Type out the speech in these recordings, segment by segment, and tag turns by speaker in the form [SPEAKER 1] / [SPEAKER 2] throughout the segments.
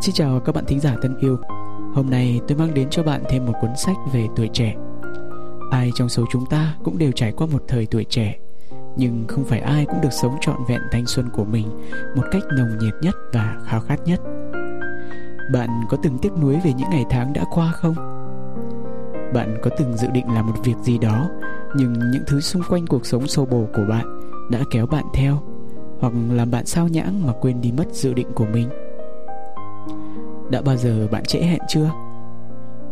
[SPEAKER 1] Xin chào các bạn thính giả thân yêu. Hôm nay tôi mang đến cho bạn thêm một cuốn sách về tuổi trẻ. Ai trong số chúng ta cũng đều trải qua một thời tuổi trẻ, Nhưng không phải ai cũng được sống trọn vẹn thanh xuân của mình Một cách nồng nhiệt nhất và khao khát nhất. Bạn có từng tiếc nuối về những ngày tháng đã qua không? Bạn có từng dự định làm một việc gì đó, Nhưng những thứ xung quanh cuộc sống xô bồ của bạn Đã kéo bạn theo, Hoặc làm bạn sao nhãng mà quên đi mất dự định của mình? Đã bao giờ bạn trễ hẹn chưa?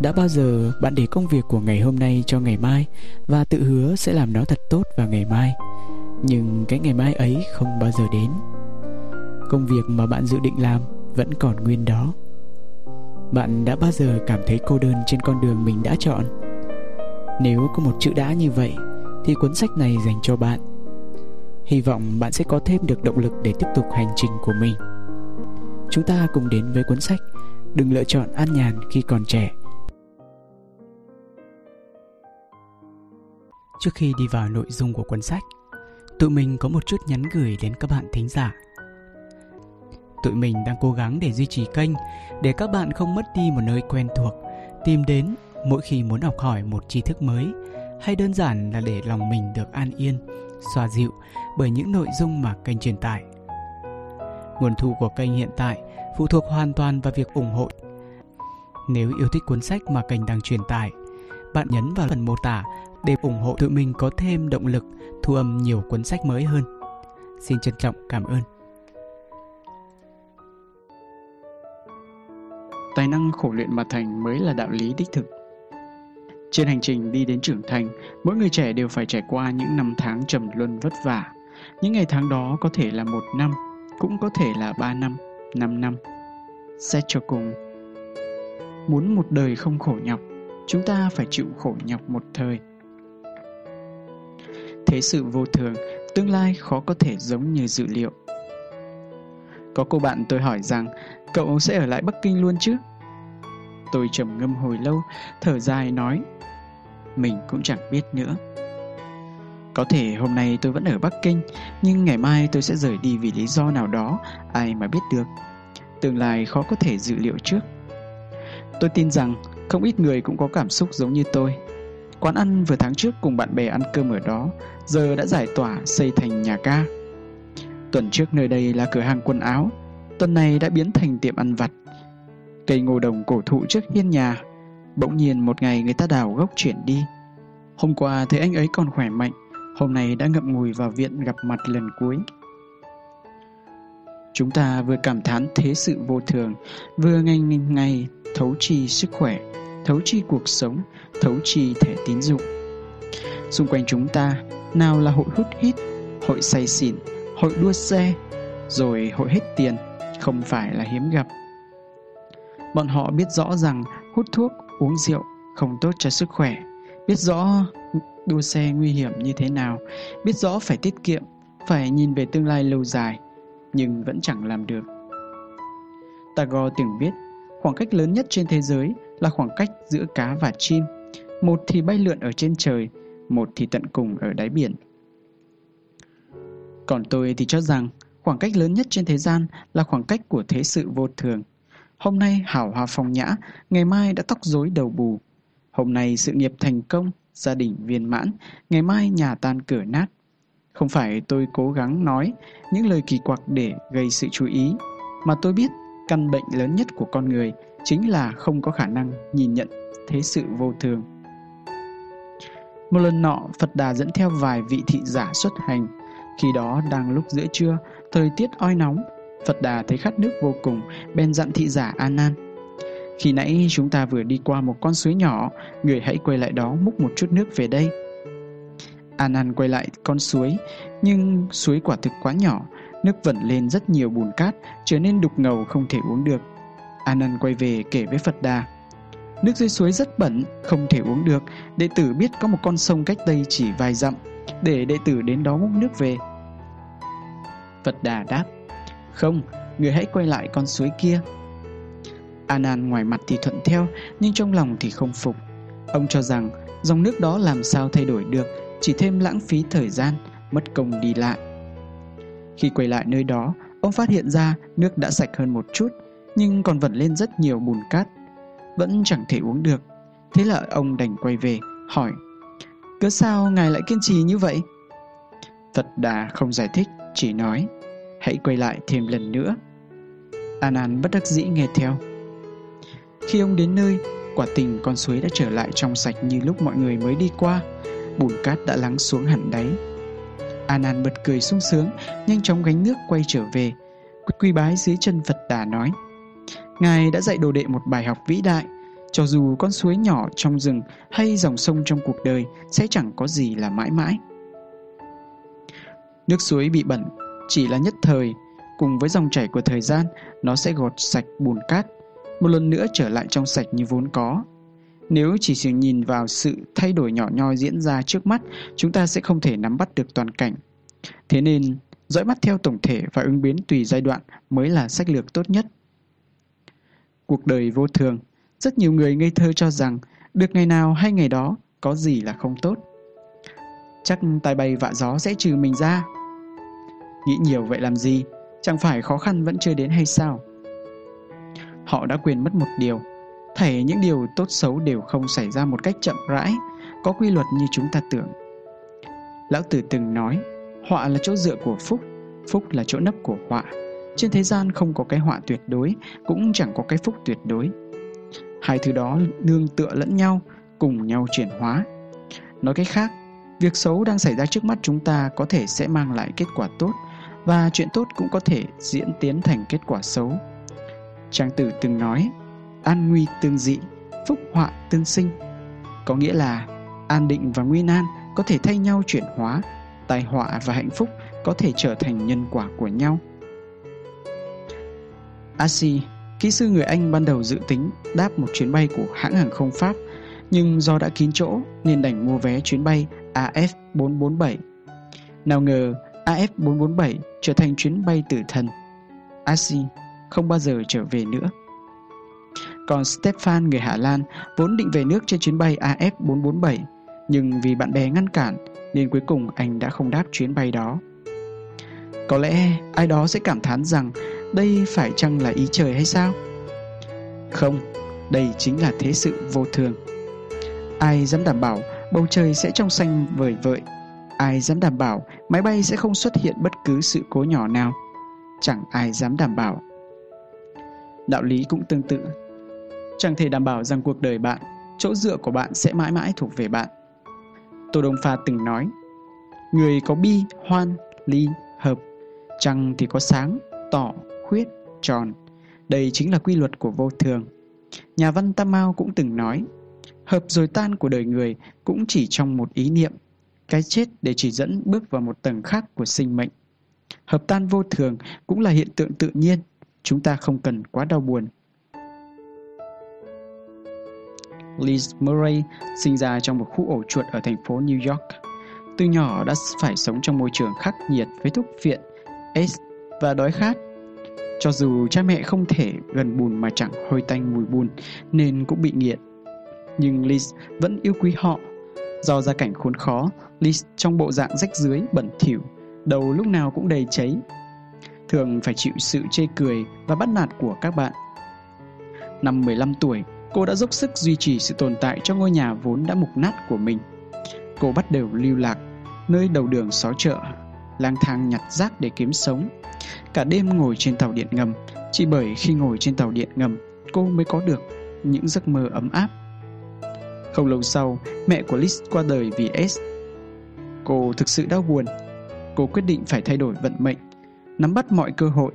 [SPEAKER 1] Đã bao giờ bạn để công việc của ngày hôm nay cho ngày mai và tự hứa sẽ làm nó thật tốt vào ngày mai, nhưng cái ngày mai ấy không bao giờ đến. Công việc mà bạn dự định làm vẫn còn nguyên đó. Bạn đã bao giờ cảm thấy cô đơn trên con đường mình đã chọn? Nếu có một chữ đã như vậy thì cuốn sách này dành cho bạn. Hy vọng bạn sẽ có thêm được động lực để tiếp tục hành trình của mình. Chúng ta cùng đến với cuốn sách đừng lựa chọn an nhàn khi còn trẻ. Trước khi đi vào nội dung của cuốn sách, tụi mình có một chút nhắn gửi đến các bạn thính giả. Tụi mình đang cố gắng để duy trì kênh để các bạn không mất đi một nơi quen thuộc, tìm đến mỗi khi muốn học hỏi một tri thức mới, hay đơn giản là để lòng mình được an yên, xoa dịu bởi những nội dung mà kênh truyền tải. Nguồn thu của kênh hiện tại phụ thuộc hoàn toàn vào việc ủng hộ. Nếu yêu thích cuốn sách mà kênh đang truyền tải, bạn nhấn vào phần mô tả để ủng hộ tụi mình có thêm động lực thu âm nhiều cuốn sách mới hơn. Xin trân trọng cảm ơn.
[SPEAKER 2] Tài năng khổ luyện mà thành mới là đạo lý đích thực. Trên hành trình đi đến trưởng thành, mỗi người trẻ đều phải trải qua những năm tháng trầm luân vất vả. Những ngày tháng đó có thể là một năm, cũng có thể là ba năm, 5 năm. Xét cho cùng, muốn một đời không khổ nhọc, chúng ta phải chịu khổ nhọc một thời. Thế sự vô thường, tương lai khó có thể giống như dự liệu. Có cô bạn tôi hỏi rằng, cậu sẽ ở lại Bắc Kinh luôn chứ? Tôi trầm ngâm hồi lâu, thở dài nói, mình cũng chẳng biết nữa. Có thể hôm nay tôi vẫn ở Bắc Kinh, nhưng ngày mai tôi sẽ rời đi vì lý do nào đó, ai mà biết được. Tương lai khó có thể dự liệu trước. Tôi tin rằng không ít người cũng có cảm xúc giống như tôi. Quán ăn vừa tháng trước cùng bạn bè ăn cơm ở đó, giờ đã giải tỏa xây thành nhà ca. Tuần trước nơi đây là cửa hàng quần áo, tuần này đã biến thành tiệm ăn vặt. Cây ngô đồng cổ thụ trước hiên nhà, bỗng nhiên một ngày người ta đào gốc chuyển đi. Hôm qua thấy anh ấy còn khỏe mạnh, hôm nay đã ngậm ngùi vào viện gặp mặt lần cuối. Chúng ta vừa cảm thán thế sự vô thường, vừa ngay ngày thấu trì sức khỏe, thấu trì cuộc sống, thấu trì thẻ tín dụng. Xung quanh chúng ta, nào là hội hút hít, hội say xỉn, hội đua xe, rồi hội hết tiền, không phải là hiếm gặp. Bọn họ biết rõ rằng hút thuốc, uống rượu không tốt cho sức khỏe, biết rõ đua xe nguy hiểm như thế nào, biết rõ phải tiết kiệm, phải nhìn về tương lai lâu dài, nhưng vẫn chẳng làm được. Tagore từng biết, khoảng cách lớn nhất trên thế giới là khoảng cách giữa cá và chim. Một thì bay lượn ở trên trời, một thì tận cùng ở đáy biển. Còn tôi thì cho rằng khoảng cách lớn nhất trên thế gian là khoảng cách của thế sự vô thường. Hôm nay hảo hòa phong nhã, ngày mai đã tóc rối đầu bù. Hôm nay sự nghiệp thành công, gia đình viên mãn, ngày mai nhà tan cửa nát. Không phải tôi cố gắng nói những lời kỳ quặc để gây sự chú ý, mà tôi biết căn bệnh lớn nhất của con người chính là không có khả năng nhìn nhận thế sự vô thường. Một lần nọ, Phật Đà dẫn theo vài vị thị giả xuất hành. Khi đó đang lúc giữa trưa, thời tiết oi nóng, Phật Đà thấy khát nước vô cùng, bèn dặn thị giả An khi nãy chúng ta vừa đi qua một con suối nhỏ, người hãy quay lại đó múc một chút nước về đây. Anan quay lại con suối, nhưng suối quả thực quá nhỏ, nước vẩn lên rất nhiều bùn cát, trở nên đục ngầu không thể uống được. Anan quay về kể với Phật Đà. Nước dưới suối rất bẩn, không thể uống được, đệ tử biết có một con sông cách đây chỉ vài dặm, để đệ tử đến đó múc nước về. Phật Đà đáp, không, người hãy quay lại con suối kia. An An ngoài mặt thì thuận theo, nhưng trong lòng thì không phục. Ông cho rằng dòng nước đó làm sao thay đổi được chỉ thêm lãng phí thời gian, mất công đi lại. Khi quay lại nơi đó, ông phát hiện ra nước đã sạch hơn một chút, nhưng còn vẫn lên rất nhiều bùn cát. Vẫn chẳng thể uống được. Thế là ông đành quay về, hỏi Cớ sao ngài lại kiên trì như vậy? Phật Đà không giải thích, chỉ nói Hãy quay lại thêm lần nữa. An An bất đắc dĩ nghe theo. Khi ông đến nơi, quả tình con suối đã trở lại trong sạch như lúc mọi người mới đi qua. Bùn cát đã lắng xuống hẳn đáy. Anan bật cười sung sướng, nhanh chóng gánh nước quay trở về. Quy bái dưới chân Phật Đà nói Ngài đã dạy đồ đệ một bài học vĩ đại cho dù con suối nhỏ trong rừng hay dòng sông trong cuộc đời sẽ chẳng có gì là mãi mãi. Nước suối bị bẩn chỉ là nhất thời, cùng với dòng chảy của thời gian, nó sẽ gọt sạch bùn cát, một lần nữa trở lại trong sạch như vốn có. Nếu chỉ sự nhìn vào sự thay đổi nhỏ nhoi diễn ra trước mắt, chúng ta sẽ không thể nắm bắt được toàn cảnh. Thế nên, dõi mắt theo tổng thể và ứng biến tùy giai đoạn mới là sách lược tốt nhất. Cuộc đời vô thường, rất nhiều người ngây thơ cho rằng được ngày nào hay ngày đó có gì là không tốt. Chắc tài bay vạ gió sẽ trừ mình ra. Nghĩ nhiều vậy làm gì? Chẳng phải khó khăn vẫn chưa đến hay sao? Họ đã quên mất một điều. Thảy những điều tốt xấu đều không xảy ra một cách chậm rãi, có quy luật như chúng ta tưởng. Lão Tử từng nói, họa là chỗ dựa của phúc, phúc là chỗ nấp của họa. Trên thế gian không có cái họa tuyệt đối, cũng chẳng có cái phúc tuyệt đối. Hai thứ đó nương tựa lẫn nhau, cùng nhau chuyển hóa. Nói cách khác, việc xấu đang xảy ra trước mắt chúng ta có thể sẽ mang lại kết quả tốt và chuyện tốt cũng có thể diễn tiến thành kết quả xấu. Trang tử từng nói, an nguy tương dị, phúc họa tương sinh. Có nghĩa là an định và nguy nan có thể thay nhau chuyển hóa, tai họa và hạnh phúc có thể trở thành nhân quả của nhau. Asi Kỹ sư người Anh ban đầu dự tính đáp một chuyến bay của hãng hàng không Pháp, nhưng do đã kín chỗ nên đành mua vé chuyến bay AF447. Nào ngờ AF447 trở thành chuyến bay tử thần. Asi không bao giờ trở về nữa. Còn Stefan người Hà Lan vốn định về nước trên chuyến bay AF447, nhưng vì bạn bè ngăn cản nên cuối cùng anh đã không đáp chuyến bay đó. Có lẽ ai đó sẽ cảm thán rằng đây phải chăng là ý trời hay sao? Không, đây chính là thế sự vô thường. Ai dám đảm bảo bầu trời sẽ trong xanh vời vợi? Ai dám đảm bảo máy bay sẽ không xuất hiện bất cứ sự cố nhỏ nào? Chẳng ai dám đảm bảo. Đạo lý cũng tương tự. Chẳng thể đảm bảo rằng cuộc đời bạn, chỗ dựa của bạn sẽ mãi mãi thuộc về bạn. Tô Đông Pha từng nói, người có bi, hoan, ly, hợp, trăng thì có sáng, tỏ, khuyết, tròn. Đây chính là quy luật của vô thường. Nhà văn Tam Mao cũng từng nói, hợp rồi tan của đời người cũng chỉ trong một ý niệm, cái chết để chỉ dẫn bước vào một tầng khác của sinh mệnh. Hợp tan vô thường cũng là hiện tượng tự nhiên, chúng ta không cần quá đau buồn. Liz Murray sinh ra trong một khu ổ chuột ở thành phố New York. Từ nhỏ đã phải sống trong môi trường khắc nghiệt với thuốc viện, AIDS và đói khát. Cho dù cha mẹ không thể gần bùn mà chẳng hôi tanh mùi bùn nên cũng bị nghiện. Nhưng Liz vẫn yêu quý họ. Do gia cảnh khốn khó, Liz trong bộ dạng rách dưới, bẩn thỉu, đầu lúc nào cũng đầy cháy. Thường phải chịu sự chê cười và bắt nạt của các bạn. Năm 15 tuổi, cô đã dốc sức duy trì sự tồn tại cho ngôi nhà vốn đã mục nát của mình. Cô bắt đầu lưu lạc, nơi đầu đường xó chợ, lang thang nhặt rác để kiếm sống. Cả đêm ngồi trên tàu điện ngầm, chỉ bởi khi ngồi trên tàu điện ngầm, cô mới có được những giấc mơ ấm áp. Không lâu sau, mẹ của Liz qua đời vì S. Cô thực sự đau buồn. Cô quyết định phải thay đổi vận mệnh, nắm bắt mọi cơ hội.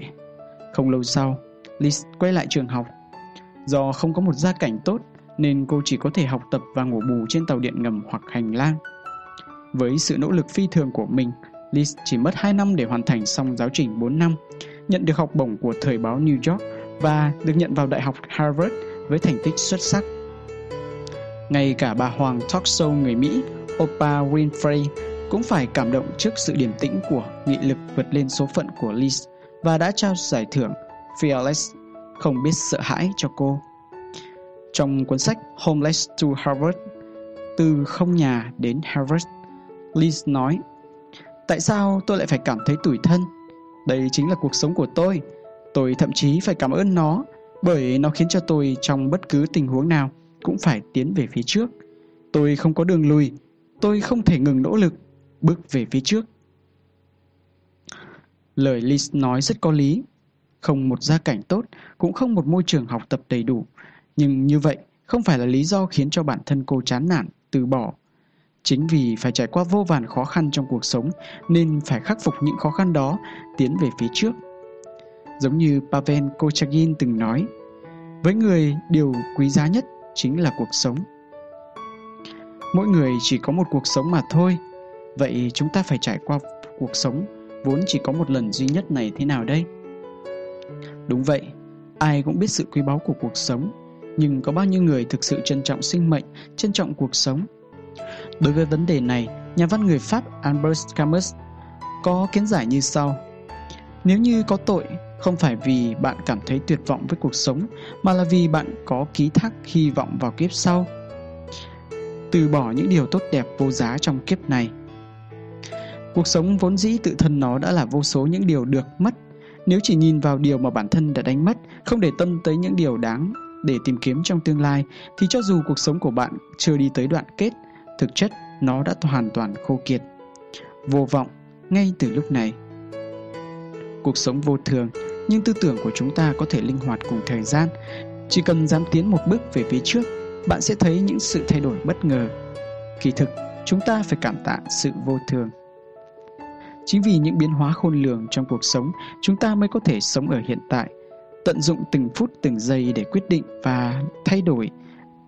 [SPEAKER 2] Không lâu sau, Liz quay lại trường học. Do không có một gia cảnh tốt, nên cô chỉ có thể học tập và ngủ bù trên tàu điện ngầm hoặc hành lang. Với sự nỗ lực phi thường của mình, Liz chỉ mất 2 năm để hoàn thành xong giáo trình 4 năm, nhận được học bổng của thời báo New York và được nhận vào Đại học Harvard với thành tích xuất sắc. Ngay cả bà hoàng talk show người Mỹ Oprah Winfrey cũng phải cảm động trước sự điềm tĩnh của nghị lực vượt lên số phận của Liz và đã trao giải thưởng Fearless không biết sợ hãi cho cô. Trong cuốn sách Homeless to Harvard Từ không nhà đến Harvard Liz nói Tại sao tôi lại phải cảm thấy tủi thân? Đây chính là cuộc sống của tôi. Tôi thậm chí phải cảm ơn nó bởi nó khiến cho tôi trong bất cứ tình huống nào cũng phải tiến về phía trước. Tôi không có đường lùi, tôi không thể ngừng nỗ lực, bước về phía trước. Lời Liz nói rất có lý. Không một gia cảnh tốt, cũng không một môi trường học tập đầy đủ. Nhưng như vậy không phải là lý do khiến cho bản thân cô chán nản, từ bỏ. Chính vì phải trải qua vô vàn khó khăn trong cuộc sống nên phải khắc phục những khó khăn đó, tiến về phía trước. Giống như Pavel Kochagin từng nói, với người điều quý giá nhất chính là cuộc sống. Mỗi người chỉ có một cuộc sống mà thôi, vậy chúng ta phải trải qua cuộc sống vốn chỉ có một lần duy nhất này thế nào đây? Đúng vậy, ai cũng biết sự quý báu của cuộc sống, nhưng có bao nhiêu người thực sự trân trọng sinh mệnh, trân trọng cuộc sống? Đối với vấn đề này, nhà văn người Pháp Albert Camus có kiến giải như sau. Nếu như có tội, không phải vì bạn cảm thấy tuyệt vọng với cuộc sống, mà là vì bạn có ký thác hy vọng vào kiếp sau. Từ bỏ những điều tốt đẹp vô giá trong kiếp này. Cuộc sống vốn dĩ tự thân nó đã là vô số những điều được mất. Nếu chỉ nhìn vào điều mà bản thân đã đánh mất, không để tâm tới những điều đáng để tìm kiếm trong tương lai, thì cho dù cuộc sống của bạn chưa đi tới đoạn kết, thực chất nó đã hoàn toàn khô kiệt. Vô vọng ngay từ lúc này. Cuộc sống vô thường, nhưng tư tưởng của chúng ta có thể linh hoạt cùng thời gian. Chỉ cần dám tiến một bước về phía trước, bạn sẽ thấy những sự thay đổi bất ngờ. Kỳ thực, chúng ta phải cảm tạ sự vô thường. Chính vì những biến hóa khôn lường trong cuộc sống, chúng ta mới có thể sống ở hiện tại, tận dụng từng phút từng giây để quyết định và thay đổi,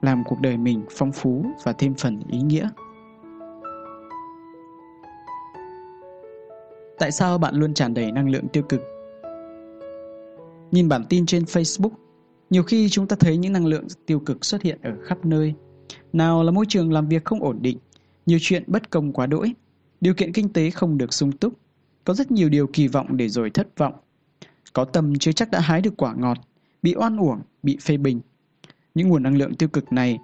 [SPEAKER 2] làm cuộc đời mình phong phú và thêm phần ý nghĩa. Tại sao bạn luôn tràn đầy năng lượng tiêu cực? Nhìn bản tin trên Facebook, nhiều khi chúng ta thấy những năng lượng tiêu cực xuất hiện ở khắp nơi. Nào là môi trường làm việc không ổn định, nhiều chuyện bất công quá đỗi, điều kiện kinh tế không được sung túc, có rất nhiều điều kỳ vọng để rồi thất vọng. Có tâm chưa chắc đã hái được quả ngọt, bị oan uổng, bị phê bình. Những nguồn năng lượng tiêu cực này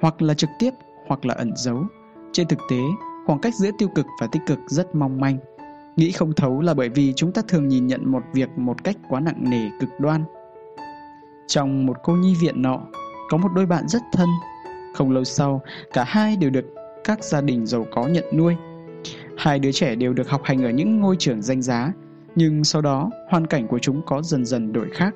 [SPEAKER 2] hoặc là trực tiếp hoặc là ẩn giấu. Trên thực tế, khoảng cách giữa tiêu cực và tích cực rất mong manh. Nghĩ không thấu là bởi vì chúng ta thường nhìn nhận một việc một cách quá nặng nề cực đoan. Trong một cô nhi viện nọ, có một đôi bạn rất thân. Không lâu sau, cả hai đều được các gia đình giàu có nhận nuôi. Hai đứa trẻ đều được học hành ở những ngôi trường danh giá, nhưng sau đó hoàn cảnh của chúng có dần dần đổi khác.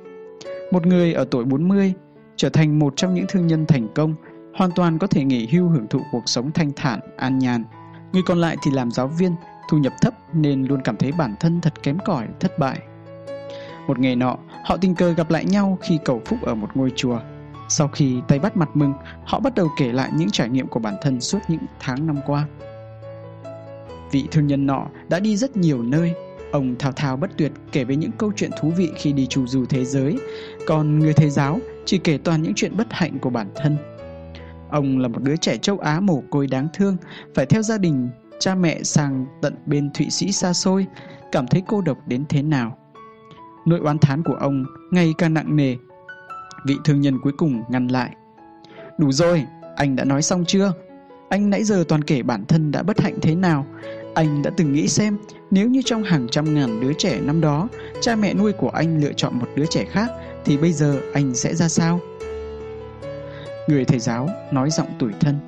[SPEAKER 2] Một người ở tuổi 40 trở thành một trong những thương nhân thành công, hoàn toàn có thể nghỉ hưu hưởng thụ cuộc sống thanh thản, an nhàn. Người còn lại thì làm giáo viên, thu nhập thấp nên luôn cảm thấy bản thân thật kém cỏi, thất bại. Một ngày nọ, họ tình cờ gặp lại nhau khi cầu phúc ở một ngôi chùa. Sau khi tay bắt mặt mừng, họ bắt đầu kể lại những trải nghiệm của bản thân suốt những tháng năm qua. Vị thương nhân nọ đã đi rất nhiều nơi, ông thao thao bất tuyệt kể về những câu chuyện thú vị khi đi chu du thế giới, còn người thầy giáo chỉ kể toàn những chuyện bất hạnh của bản thân. Ông là một đứa trẻ châu Á mồ côi đáng thương, phải theo gia đình cha mẹ sang tận bên Thụy Sĩ xa xôi, cảm thấy cô độc đến thế nào. Nỗi oán thán của ông ngày càng nặng nề. Vị thương nhân cuối cùng ngăn lại. Đủ rồi, anh đã nói xong chưa? Anh nãy giờ toàn kể bản thân đã bất hạnh thế nào. Anh đã từng nghĩ xem nếu như trong hàng trăm ngàn đứa trẻ năm đó, cha mẹ nuôi của anh lựa chọn một đứa trẻ khác thì bây giờ anh sẽ ra sao? Người thầy giáo nói giọng tủi thân.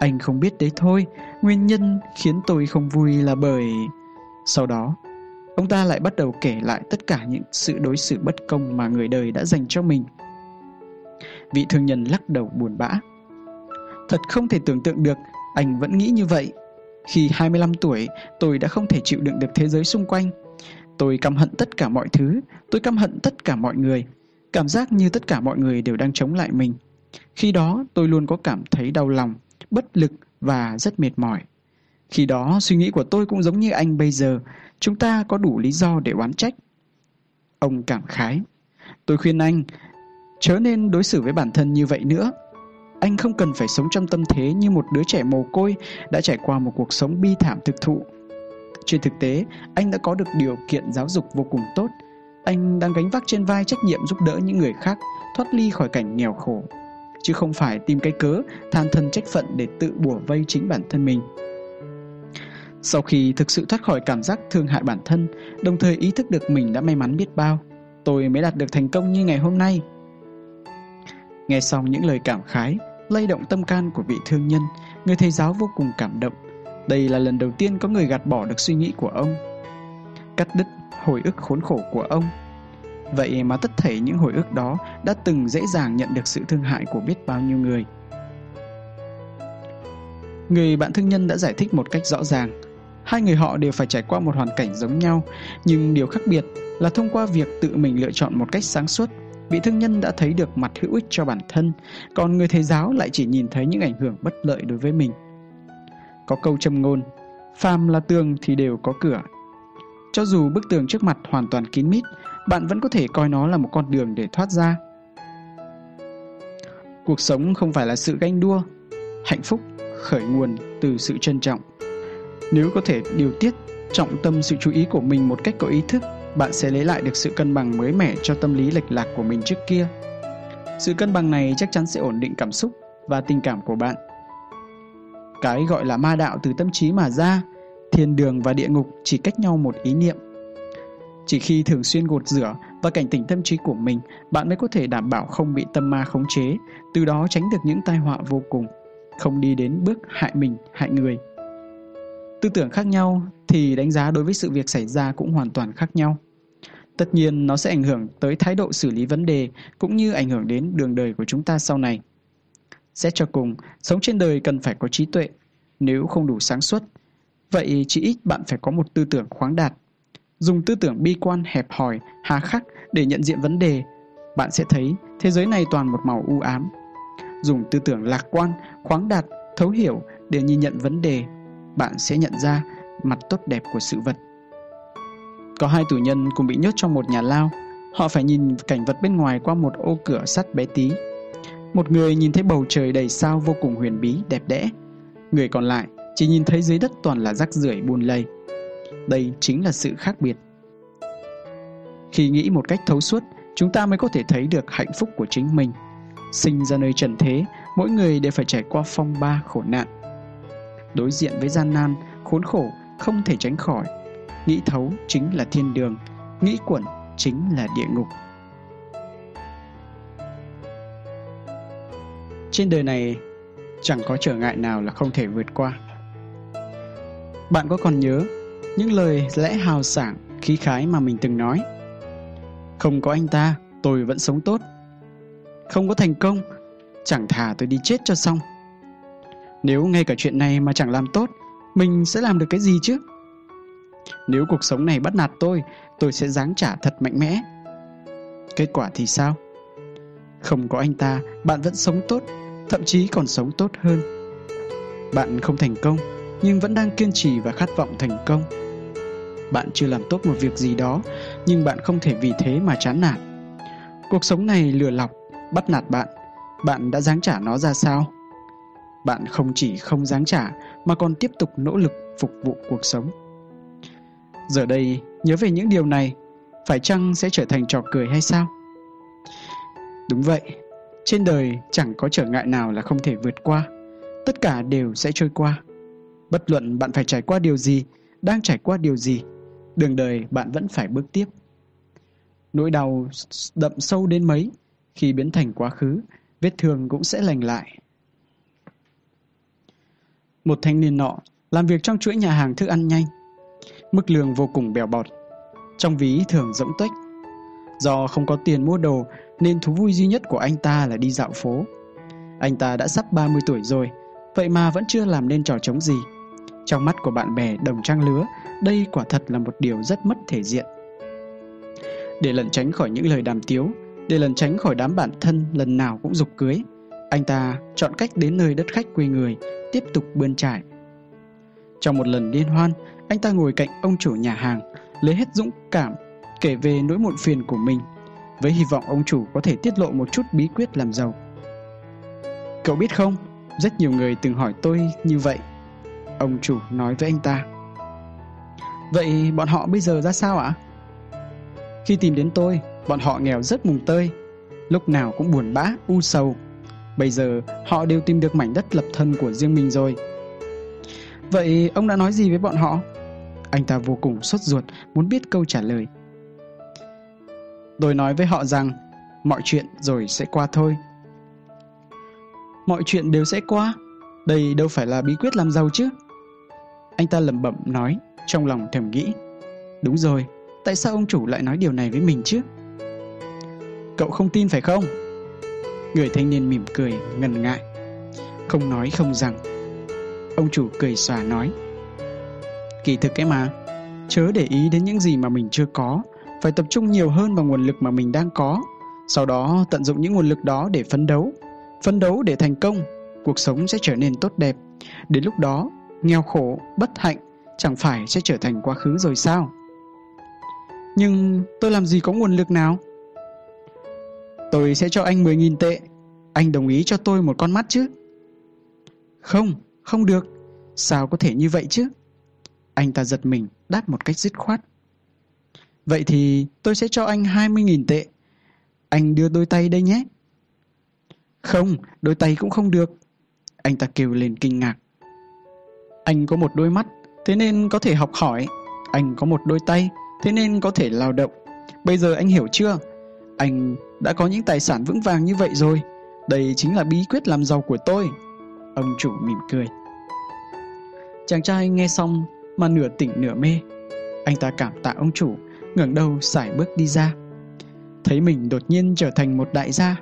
[SPEAKER 2] Anh không biết đấy thôi, nguyên nhân khiến tôi không vui là bởi... Sau đó, ông ta lại bắt đầu kể lại tất cả những sự đối xử bất công mà người đời đã dành cho mình. Vị thương nhân lắc đầu buồn bã. Thật không thể tưởng tượng được, anh vẫn nghĩ như vậy. Khi 25 tuổi, tôi đã không thể chịu đựng được thế giới xung quanh. Tôi căm hận tất cả mọi thứ, tôi căm hận tất cả mọi người. Cảm giác như tất cả mọi người đều đang chống lại mình. Khi đó, tôi luôn có cảm thấy đau lòng, bất lực và rất mệt mỏi. Khi đó, suy nghĩ của tôi cũng giống như anh bây giờ, chúng ta có đủ lý do để oán trách. Ông cảm khái. Tôi khuyên anh, chớ nên đối xử với bản thân như vậy nữa. Anh không cần phải sống trong tâm thế như một đứa trẻ mồ côi đã trải qua một cuộc sống bi thảm thực thụ. Trên thực tế, anh đã có được điều kiện giáo dục vô cùng tốt. Anh đang gánh vác trên vai trách nhiệm giúp đỡ những người khác thoát ly khỏi cảnh nghèo khổ, chứ không phải tìm cái cớ than thân trách phận để tự bùa vây chính bản thân mình. Sau khi thực sự thoát khỏi cảm giác thương hại bản thân, đồng thời ý thức được mình đã may mắn biết bao, tôi mới đạt được thành công như ngày hôm nay. Nghe xong những lời cảm khái, lay động tâm can của vị thương nhân, người thầy giáo vô cùng cảm động. Đây là lần đầu tiên có người gạt bỏ được suy nghĩ của ông. Cắt đứt hồi ức khốn khổ của ông. Vậy mà tất thảy những hồi ức đó đã từng dễ dàng nhận được sự thương hại của biết bao nhiêu người. Người bạn thương nhân đã giải thích một cách rõ ràng. Hai người họ đều phải trải qua một hoàn cảnh giống nhau, nhưng điều khác biệt là thông qua việc tự mình lựa chọn một cách sáng suốt, vị thương nhân đã thấy được mặt hữu ích cho bản thân, còn người thầy giáo lại chỉ nhìn thấy những ảnh hưởng bất lợi đối với mình. Có câu châm ngôn, phàm là tường thì đều có cửa. Cho dù bức tường trước mặt hoàn toàn kín mít, bạn vẫn có thể coi nó là một con đường để thoát ra. Cuộc sống không phải là sự ganh đua, hạnh phúc khởi nguồn từ sự trân trọng. Nếu có thể điều tiết, trọng tâm sự chú ý của mình một cách có ý thức, bạn sẽ lấy lại được sự cân bằng mới mẻ cho tâm lý lệch lạc của mình trước kia. Sự cân bằng này chắc chắn sẽ ổn định cảm xúc và tình cảm của bạn. Cái gọi là ma đạo từ tâm trí mà ra, thiên đường và địa ngục chỉ cách nhau một ý niệm. Chỉ khi thường xuyên gột rửa và cảnh tỉnh tâm trí của mình, bạn mới có thể đảm bảo không bị tâm ma khống chế, từ đó tránh được những tai họa vô cùng không đi đến bước hại mình, hại người. Tư tưởng khác nhau thì đánh giá đối với sự việc xảy ra cũng hoàn toàn khác nhau. Tất nhiên nó sẽ ảnh hưởng tới thái độ xử lý vấn đề cũng như ảnh hưởng đến đường đời của chúng ta sau này. Xét cho cùng, sống trên đời cần phải có trí tuệ, nếu không đủ sáng suốt, vậy chỉ ít bạn phải có một tư tưởng khoáng đạt. Dùng tư tưởng bi quan hẹp hòi, hà khắc để nhận diện vấn đề, bạn sẽ thấy thế giới này toàn một màu u ám, dùng tư tưởng lạc quan, khoáng đạt, thấu hiểu để nhìn nhận vấn đề, bạn sẽ nhận ra mặt tốt đẹp của sự vật. Có hai tù nhân cùng bị nhốt trong một nhà lao, họ phải nhìn cảnh vật bên ngoài qua một ô cửa sắt bé tí. Một người nhìn thấy bầu trời đầy sao vô cùng huyền bí, đẹp đẽ. Người còn lại chỉ nhìn thấy dưới đất toàn là rác rưởi buồn lầy. Đây chính là sự khác biệt. Khi nghĩ một cách thấu suốt, chúng ta mới có thể thấy được hạnh phúc của chính mình – Sinh ra nơi trần thế, mỗi người đều phải trải qua phong ba khổ nạn. Đối diện với gian nan, khốn khổ không thể tránh khỏi. Nghĩ thấu chính là thiên đường, nghĩ quẩn chính là địa ngục. Trên đời này chẳng có trở ngại nào là không thể vượt qua. Bạn có còn nhớ những lời lẽ hào sảng, khí khái mà mình từng nói? Không có anh ta, tôi vẫn sống tốt không có thành công chẳng thà tôi đi chết cho xong nếu ngay cả chuyện này mà chẳng làm tốt mình sẽ làm được cái gì chứ nếu cuộc sống này bắt nạt tôi tôi sẽ giáng trả thật mạnh mẽ. Kết quả thì sao? Không có anh ta bạn vẫn sống tốt thậm chí còn sống tốt hơn. Bạn không thành công nhưng vẫn đang kiên trì và khát vọng thành công. Bạn chưa làm tốt một việc gì đó nhưng bạn không thể vì thế mà chán nản. Cuộc sống này lừa lọc bắt nạt bạn, bạn đã giáng trả nó ra sao? Bạn không chỉ không giáng trả mà còn tiếp tục nỗ lực phục vụ cuộc sống. Giờ đây, nhớ về những điều này, phải chăng sẽ trở thành trò cười hay sao? Đúng vậy, trên đời chẳng có trở ngại nào là không thể vượt qua, tất cả đều sẽ trôi qua. Bất luận bạn phải trải qua điều gì, đang trải qua điều gì, đường đời bạn vẫn phải bước tiếp. Nỗi đau đậm sâu đến mấy khi biến thành quá khứ, vết thương cũng sẽ lành lại. Một thanh niên nọ làm việc trong chuỗi nhà hàng thức ăn nhanh. Mức lương vô cùng bèo bọt. Trong ví thường rỗng tuếch. Do không có tiền mua đồ nên thú vui duy nhất của anh ta là đi dạo phố. Anh ta đã sắp 30 tuổi rồi, vậy mà vẫn chưa làm nên trò trống gì. Trong mắt của bạn bè đồng trang lứa, đây quả thật là một điều rất mất thể diện. Để lẩn tránh khỏi những lời đàm tiếu, để lẩn tránh khỏi đám bạn thân lần nào cũng dục cưới, anh ta chọn cách đến nơi đất khách quê người, tiếp tục bươn trải. Trong một lần liên hoan, anh ta ngồi cạnh ông chủ nhà hàng, lấy hết dũng cảm, kể về nỗi muộn phiền của mình, với hy vọng ông chủ có thể tiết lộ một chút bí quyết làm giàu. Cậu biết không, rất nhiều người từng hỏi tôi như vậy. Ông chủ nói với anh ta. Vậy bọn họ bây giờ ra sao ạ? Khi tìm đến tôi, Bọn họ nghèo rất mùng tơi Lúc nào cũng buồn bã, u sầu Bây giờ họ đều tìm được mảnh đất lập thân của riêng mình rồi Vậy ông đã nói gì với bọn họ? Anh ta vô cùng sốt ruột Muốn biết câu trả lời Tôi nói với họ rằng Mọi chuyện rồi sẽ qua thôi mọi chuyện đều sẽ qua. Đây đâu phải là bí quyết làm giàu chứ. Anh ta lẩm bẩm nói, trong lòng thầm nghĩ. Đúng rồi, tại sao ông chủ lại nói điều này với mình chứ? Cậu không tin phải không? Người thanh niên mỉm cười, ngần ngại. Không nói không rằng. Ông chủ cười xòa nói. Kỳ thực cái mà, chớ để ý đến những gì mà mình chưa có, phải tập trung nhiều hơn vào nguồn lực mà mình đang có. Sau đó tận dụng những nguồn lực đó để phấn đấu. Phấn đấu để thành công, cuộc sống sẽ trở nên tốt đẹp. Đến lúc đó, nghèo khổ, bất hạnh chẳng phải sẽ trở thành quá khứ rồi sao? Nhưng tôi làm gì có nguồn lực nào? Tôi sẽ cho anh 10.000 tệ. Anh đồng ý cho tôi một con mắt chứ? Không, không được. Sao có thể như vậy chứ? Anh ta giật mình, đáp một cách dứt khoát. Vậy thì tôi sẽ cho anh 20.000 tệ. Anh đưa đôi tay đây nhé. Không, đôi tay cũng không được. Anh ta kêu lên kinh ngạc. Anh có một đôi mắt, thế nên có thể học hỏi. Anh có một đôi tay, thế nên có thể lao động. Bây giờ anh hiểu chưa? Anh đã có những tài sản vững vàng như vậy rồi. Đây chính là bí quyết làm giàu của tôi. Ông chủ mỉm cười. Chàng trai nghe xong mà nửa tỉnh nửa mê. Anh ta cảm tạ ông chủ, ngẩng đầu sải bước đi ra. Thấy mình đột nhiên trở thành một đại gia.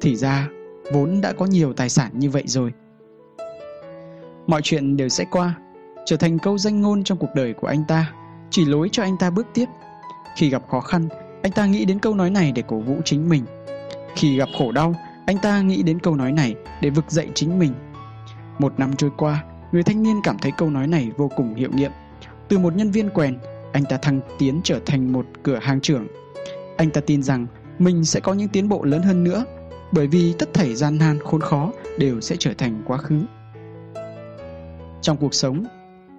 [SPEAKER 2] Thì ra, vốn đã có nhiều tài sản như vậy rồi. Mọi chuyện đều sẽ qua, trở thành câu danh ngôn trong cuộc đời của anh ta, chỉ lối cho anh ta bước tiếp. Khi gặp khó khăn, anh ta nghĩ đến câu nói này để cổ vũ chính mình. Khi gặp khổ đau, anh ta nghĩ đến câu nói này để vực dậy chính mình. Một năm trôi qua, người thanh niên cảm thấy câu nói này vô cùng hiệu nghiệm. Từ một nhân viên quèn, anh ta thăng tiến trở thành một cửa hàng trưởng. Anh ta tin rằng mình sẽ có những tiến bộ lớn hơn nữa, bởi vì tất thảy gian nan khốn khó đều sẽ trở thành quá khứ. Trong cuộc sống,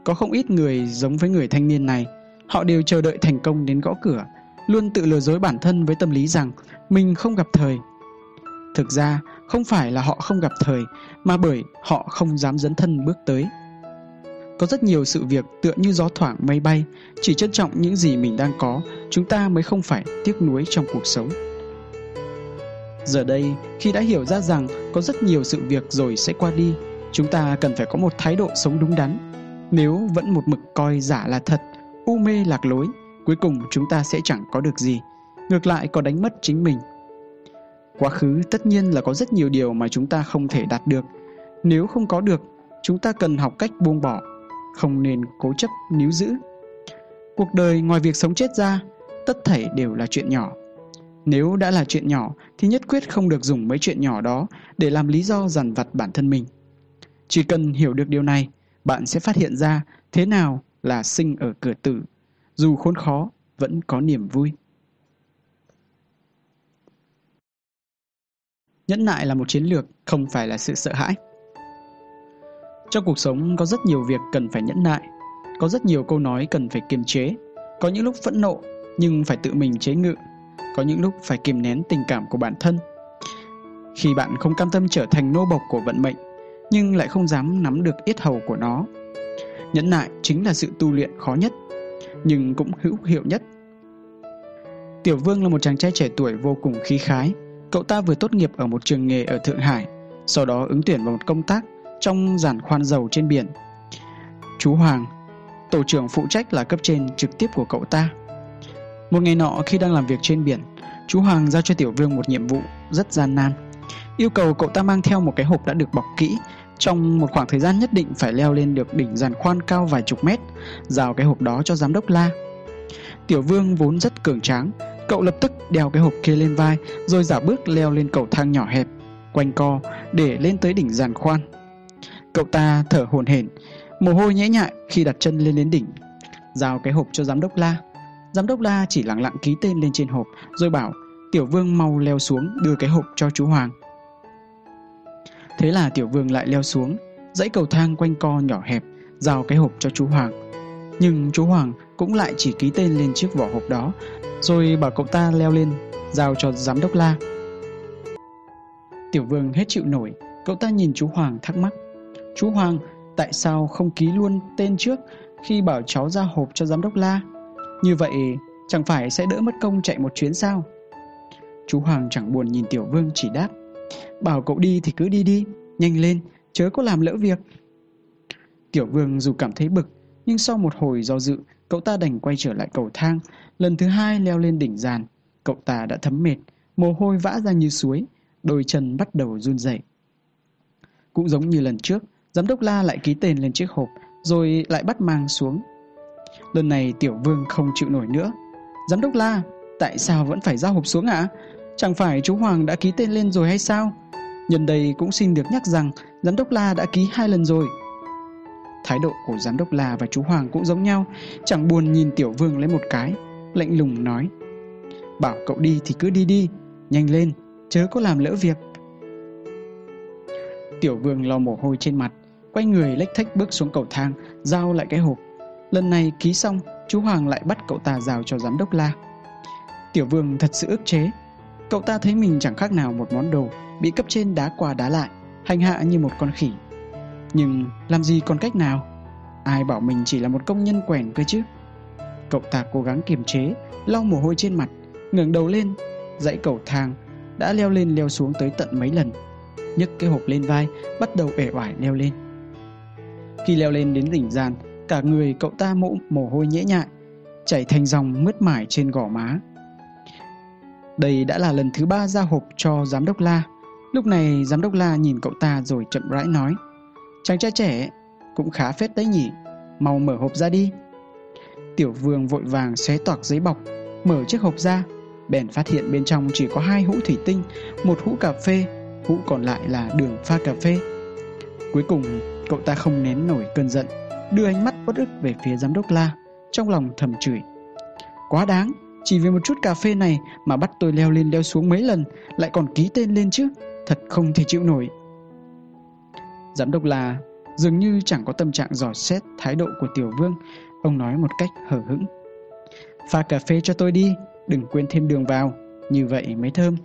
[SPEAKER 2] có không ít người giống với người thanh niên này, họ đều chờ đợi thành công đến gõ cửa, luôn tự lừa dối bản thân với tâm lý rằng mình không gặp thời. Thực ra, không phải là họ không gặp thời, mà bởi họ không dám dấn thân bước tới. Có rất nhiều sự việc tựa như gió thoảng mây bay, chỉ trân trọng những gì mình đang có, chúng ta mới không phải tiếc nuối trong cuộc sống. Giờ đây, khi đã hiểu ra rằng có rất nhiều sự việc rồi sẽ qua đi, chúng ta cần phải có một thái độ sống đúng đắn. Nếu vẫn một mực coi giả là thật, u mê lạc lối, cuối cùng chúng ta sẽ chẳng có được gì, ngược lại còn đánh mất chính mình. Quá khứ tất nhiên là có rất nhiều điều mà chúng ta không thể đạt được. Nếu không có được, chúng ta cần học cách buông bỏ, không nên cố chấp níu giữ. Cuộc đời ngoài việc sống chết ra, tất thảy đều là chuyện nhỏ. Nếu đã là chuyện nhỏ thì nhất quyết không được dùng mấy chuyện nhỏ đó để làm lý do dằn vặt bản thân mình. Chỉ cần hiểu được điều này, bạn sẽ phát hiện ra thế nào là sinh ở cửa tử. Dù khốn khó, vẫn có niềm vui. Nhẫn nại là một chiến lược, không phải là sự sợ hãi. Trong cuộc sống có rất nhiều việc cần phải nhẫn nại, có rất nhiều câu nói cần phải kiềm chế, có những lúc phẫn nộ nhưng phải tự mình chế ngự, có những lúc phải kiềm nén tình cảm của bản thân. Khi bạn không cam tâm trở thành nô bộc của vận mệnh, nhưng lại không dám nắm được yết hầu của nó. Nhẫn nại chính là sự tu luyện khó nhất, nhưng cũng hữu hiệu nhất. Tiểu Vương là một chàng trai trẻ tuổi vô cùng khí khái. Cậu ta vừa tốt nghiệp ở một trường nghề ở Thượng Hải, sau đó ứng tuyển vào một công tác trong giàn khoan dầu trên biển. Chú Hoàng, tổ trưởng phụ trách là cấp trên trực tiếp của cậu ta. Một ngày nọ khi đang làm việc trên biển, chú Hoàng giao cho Tiểu Vương một nhiệm vụ rất gian nan. Yêu cầu cậu ta mang theo một cái hộp đã được bọc kỹ, trong một khoảng thời gian nhất định phải leo lên được đỉnh giàn khoan cao vài chục mét, rào cái hộp đó cho giám đốc La. Tiểu Vương vốn rất cường tráng, cậu lập tức đeo cái hộp kia lên vai, rồi giả bước leo lên cầu thang nhỏ hẹp, quanh co để lên tới đỉnh giàn khoan. Cậu ta thở hổn hển, mồ hôi nhễ nhại khi đặt chân lên đến đỉnh, giao cái hộp cho giám đốc La. Giám đốc La chỉ lặng lặng ký tên lên trên hộp, rồi bảo Tiểu Vương mau leo xuống đưa cái hộp cho chú Hoàng. Thế là Tiểu Vương lại leo xuống, dãy cầu thang quanh co nhỏ hẹp, giao cái hộp cho chú Hoàng. Nhưng chú Hoàng cũng lại chỉ ký tên lên chiếc vỏ hộp đó, rồi bảo cậu ta leo lên, giao cho giám đốc La. Tiểu Vương hết chịu nổi, cậu ta nhìn chú Hoàng thắc mắc. Chú Hoàng, tại sao không ký luôn tên trước khi bảo cháu ra hộp cho giám đốc La? Như vậy chẳng phải sẽ đỡ mất công chạy một chuyến sao? Chú Hoàng chẳng buồn nhìn Tiểu Vương chỉ đáp. Bảo cậu đi thì cứ đi đi, nhanh lên, chớ có làm lỡ việc. Tiểu vương dù cảm thấy bực, nhưng sau một hồi do dự, cậu ta đành quay trở lại cầu thang, lần thứ hai leo lên đỉnh giàn. Cậu ta đã thấm mệt, mồ hôi vã ra như suối, đôi chân bắt đầu run rẩy. Cũng giống như lần trước, giám đốc La lại ký tên lên chiếc hộp, rồi lại bắt mang xuống. Lần này Tiểu Vương không chịu nổi nữa. Giám đốc La, tại sao vẫn phải giao hộp xuống ạ? Chẳng phải chú Hoàng đã ký tên lên rồi hay sao? Nhân đây cũng xin được nhắc rằng giám đốc La đã ký hai lần rồi. Thái độ của giám đốc La và chú Hoàng cũng giống nhau, chẳng buồn nhìn Tiểu Vương lấy một cái, lạnh lùng nói: "Bảo cậu đi thì cứ đi đi, nhanh lên, chớ có làm lỡ việc." Tiểu Vương lo mồ hôi trên mặt, quay người lách thách bước xuống cầu thang, giao lại cái hộp. Lần này ký xong, chú Hoàng lại bắt cậu ta giao cho giám đốc La. Tiểu Vương thật sự ức chế. Cậu ta thấy mình chẳng khác nào một món đồ bị cấp trên đá qua đá lại, hành hạ như một con khỉ. Nhưng làm gì còn cách nào? Ai bảo mình chỉ là một công nhân quèn cơ chứ? Cậu ta cố gắng kiềm chế, lau mồ hôi trên mặt, ngẩng đầu lên, dãy cầu thang đã leo lên leo xuống tới tận mấy lần. nhấc cái hộp lên vai, bắt đầu ể oải leo lên. Khi leo lên đến đỉnh gian, cả người cậu ta mũ mồ hôi nhễ nhại, chảy thành dòng mướt mải trên gò má. Đây đã là lần thứ ba ra hộp cho giám đốc La. Lúc này giám đốc La nhìn cậu ta rồi chậm rãi nói: "Chàng trai trẻ cũng khá phết đấy nhỉ, mau mở hộp ra đi." Tiểu Vương vội vàng xé toạc giấy bọc, mở chiếc hộp ra, bèn phát hiện bên trong chỉ có hai hũ thủy tinh, một hũ cà phê, hũ còn lại là đường pha cà phê. Cuối cùng, cậu ta không nén nổi cơn giận, đưa ánh mắt bất ức về phía giám đốc La, trong lòng thầm chửi. Quá đáng, chỉ vì một chút cà phê này mà bắt tôi leo lên leo xuống mấy lần, lại còn ký tên lên chứ, thật không thể chịu nổi. Giám đốc là dường như chẳng có tâm trạng dò xét thái độ của Tiểu Vương, ông nói một cách hờ hững. Pha cà phê cho tôi đi, đừng quên thêm đường vào, như vậy mới thơm.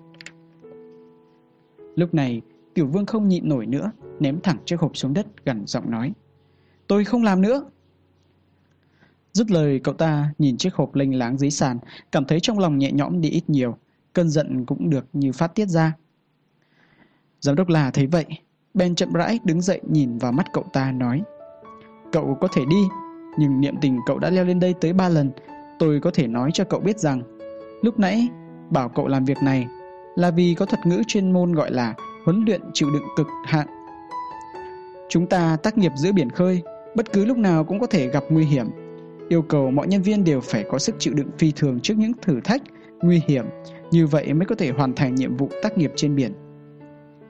[SPEAKER 2] Lúc này, Tiểu Vương không nhịn nổi nữa, ném thẳng chiếc hộp xuống đất gần giọng nói. Tôi không làm nữa. Dứt lời cậu ta nhìn chiếc hộp lênh láng dưới sàn, cảm thấy trong lòng nhẹ nhõm đi ít nhiều, cơn giận cũng được như phát tiết ra. Giám đốc là thấy vậy, Ben chậm rãi đứng dậy nhìn vào mắt cậu ta nói Cậu có thể đi, nhưng niệm tình cậu đã leo lên đây tới ba lần, tôi có thể nói cho cậu biết rằng lúc nãy bảo cậu làm việc này là vì có thuật ngữ chuyên môn gọi là huấn luyện chịu đựng cực hạn. Chúng ta tác nghiệp giữa biển khơi, bất cứ lúc nào cũng có thể gặp nguy hiểm. Yêu cầu mọi nhân viên đều phải có sức chịu đựng phi thường trước những thử thách, nguy hiểm, như vậy mới có thể hoàn thành nhiệm vụ tác nghiệp trên biển.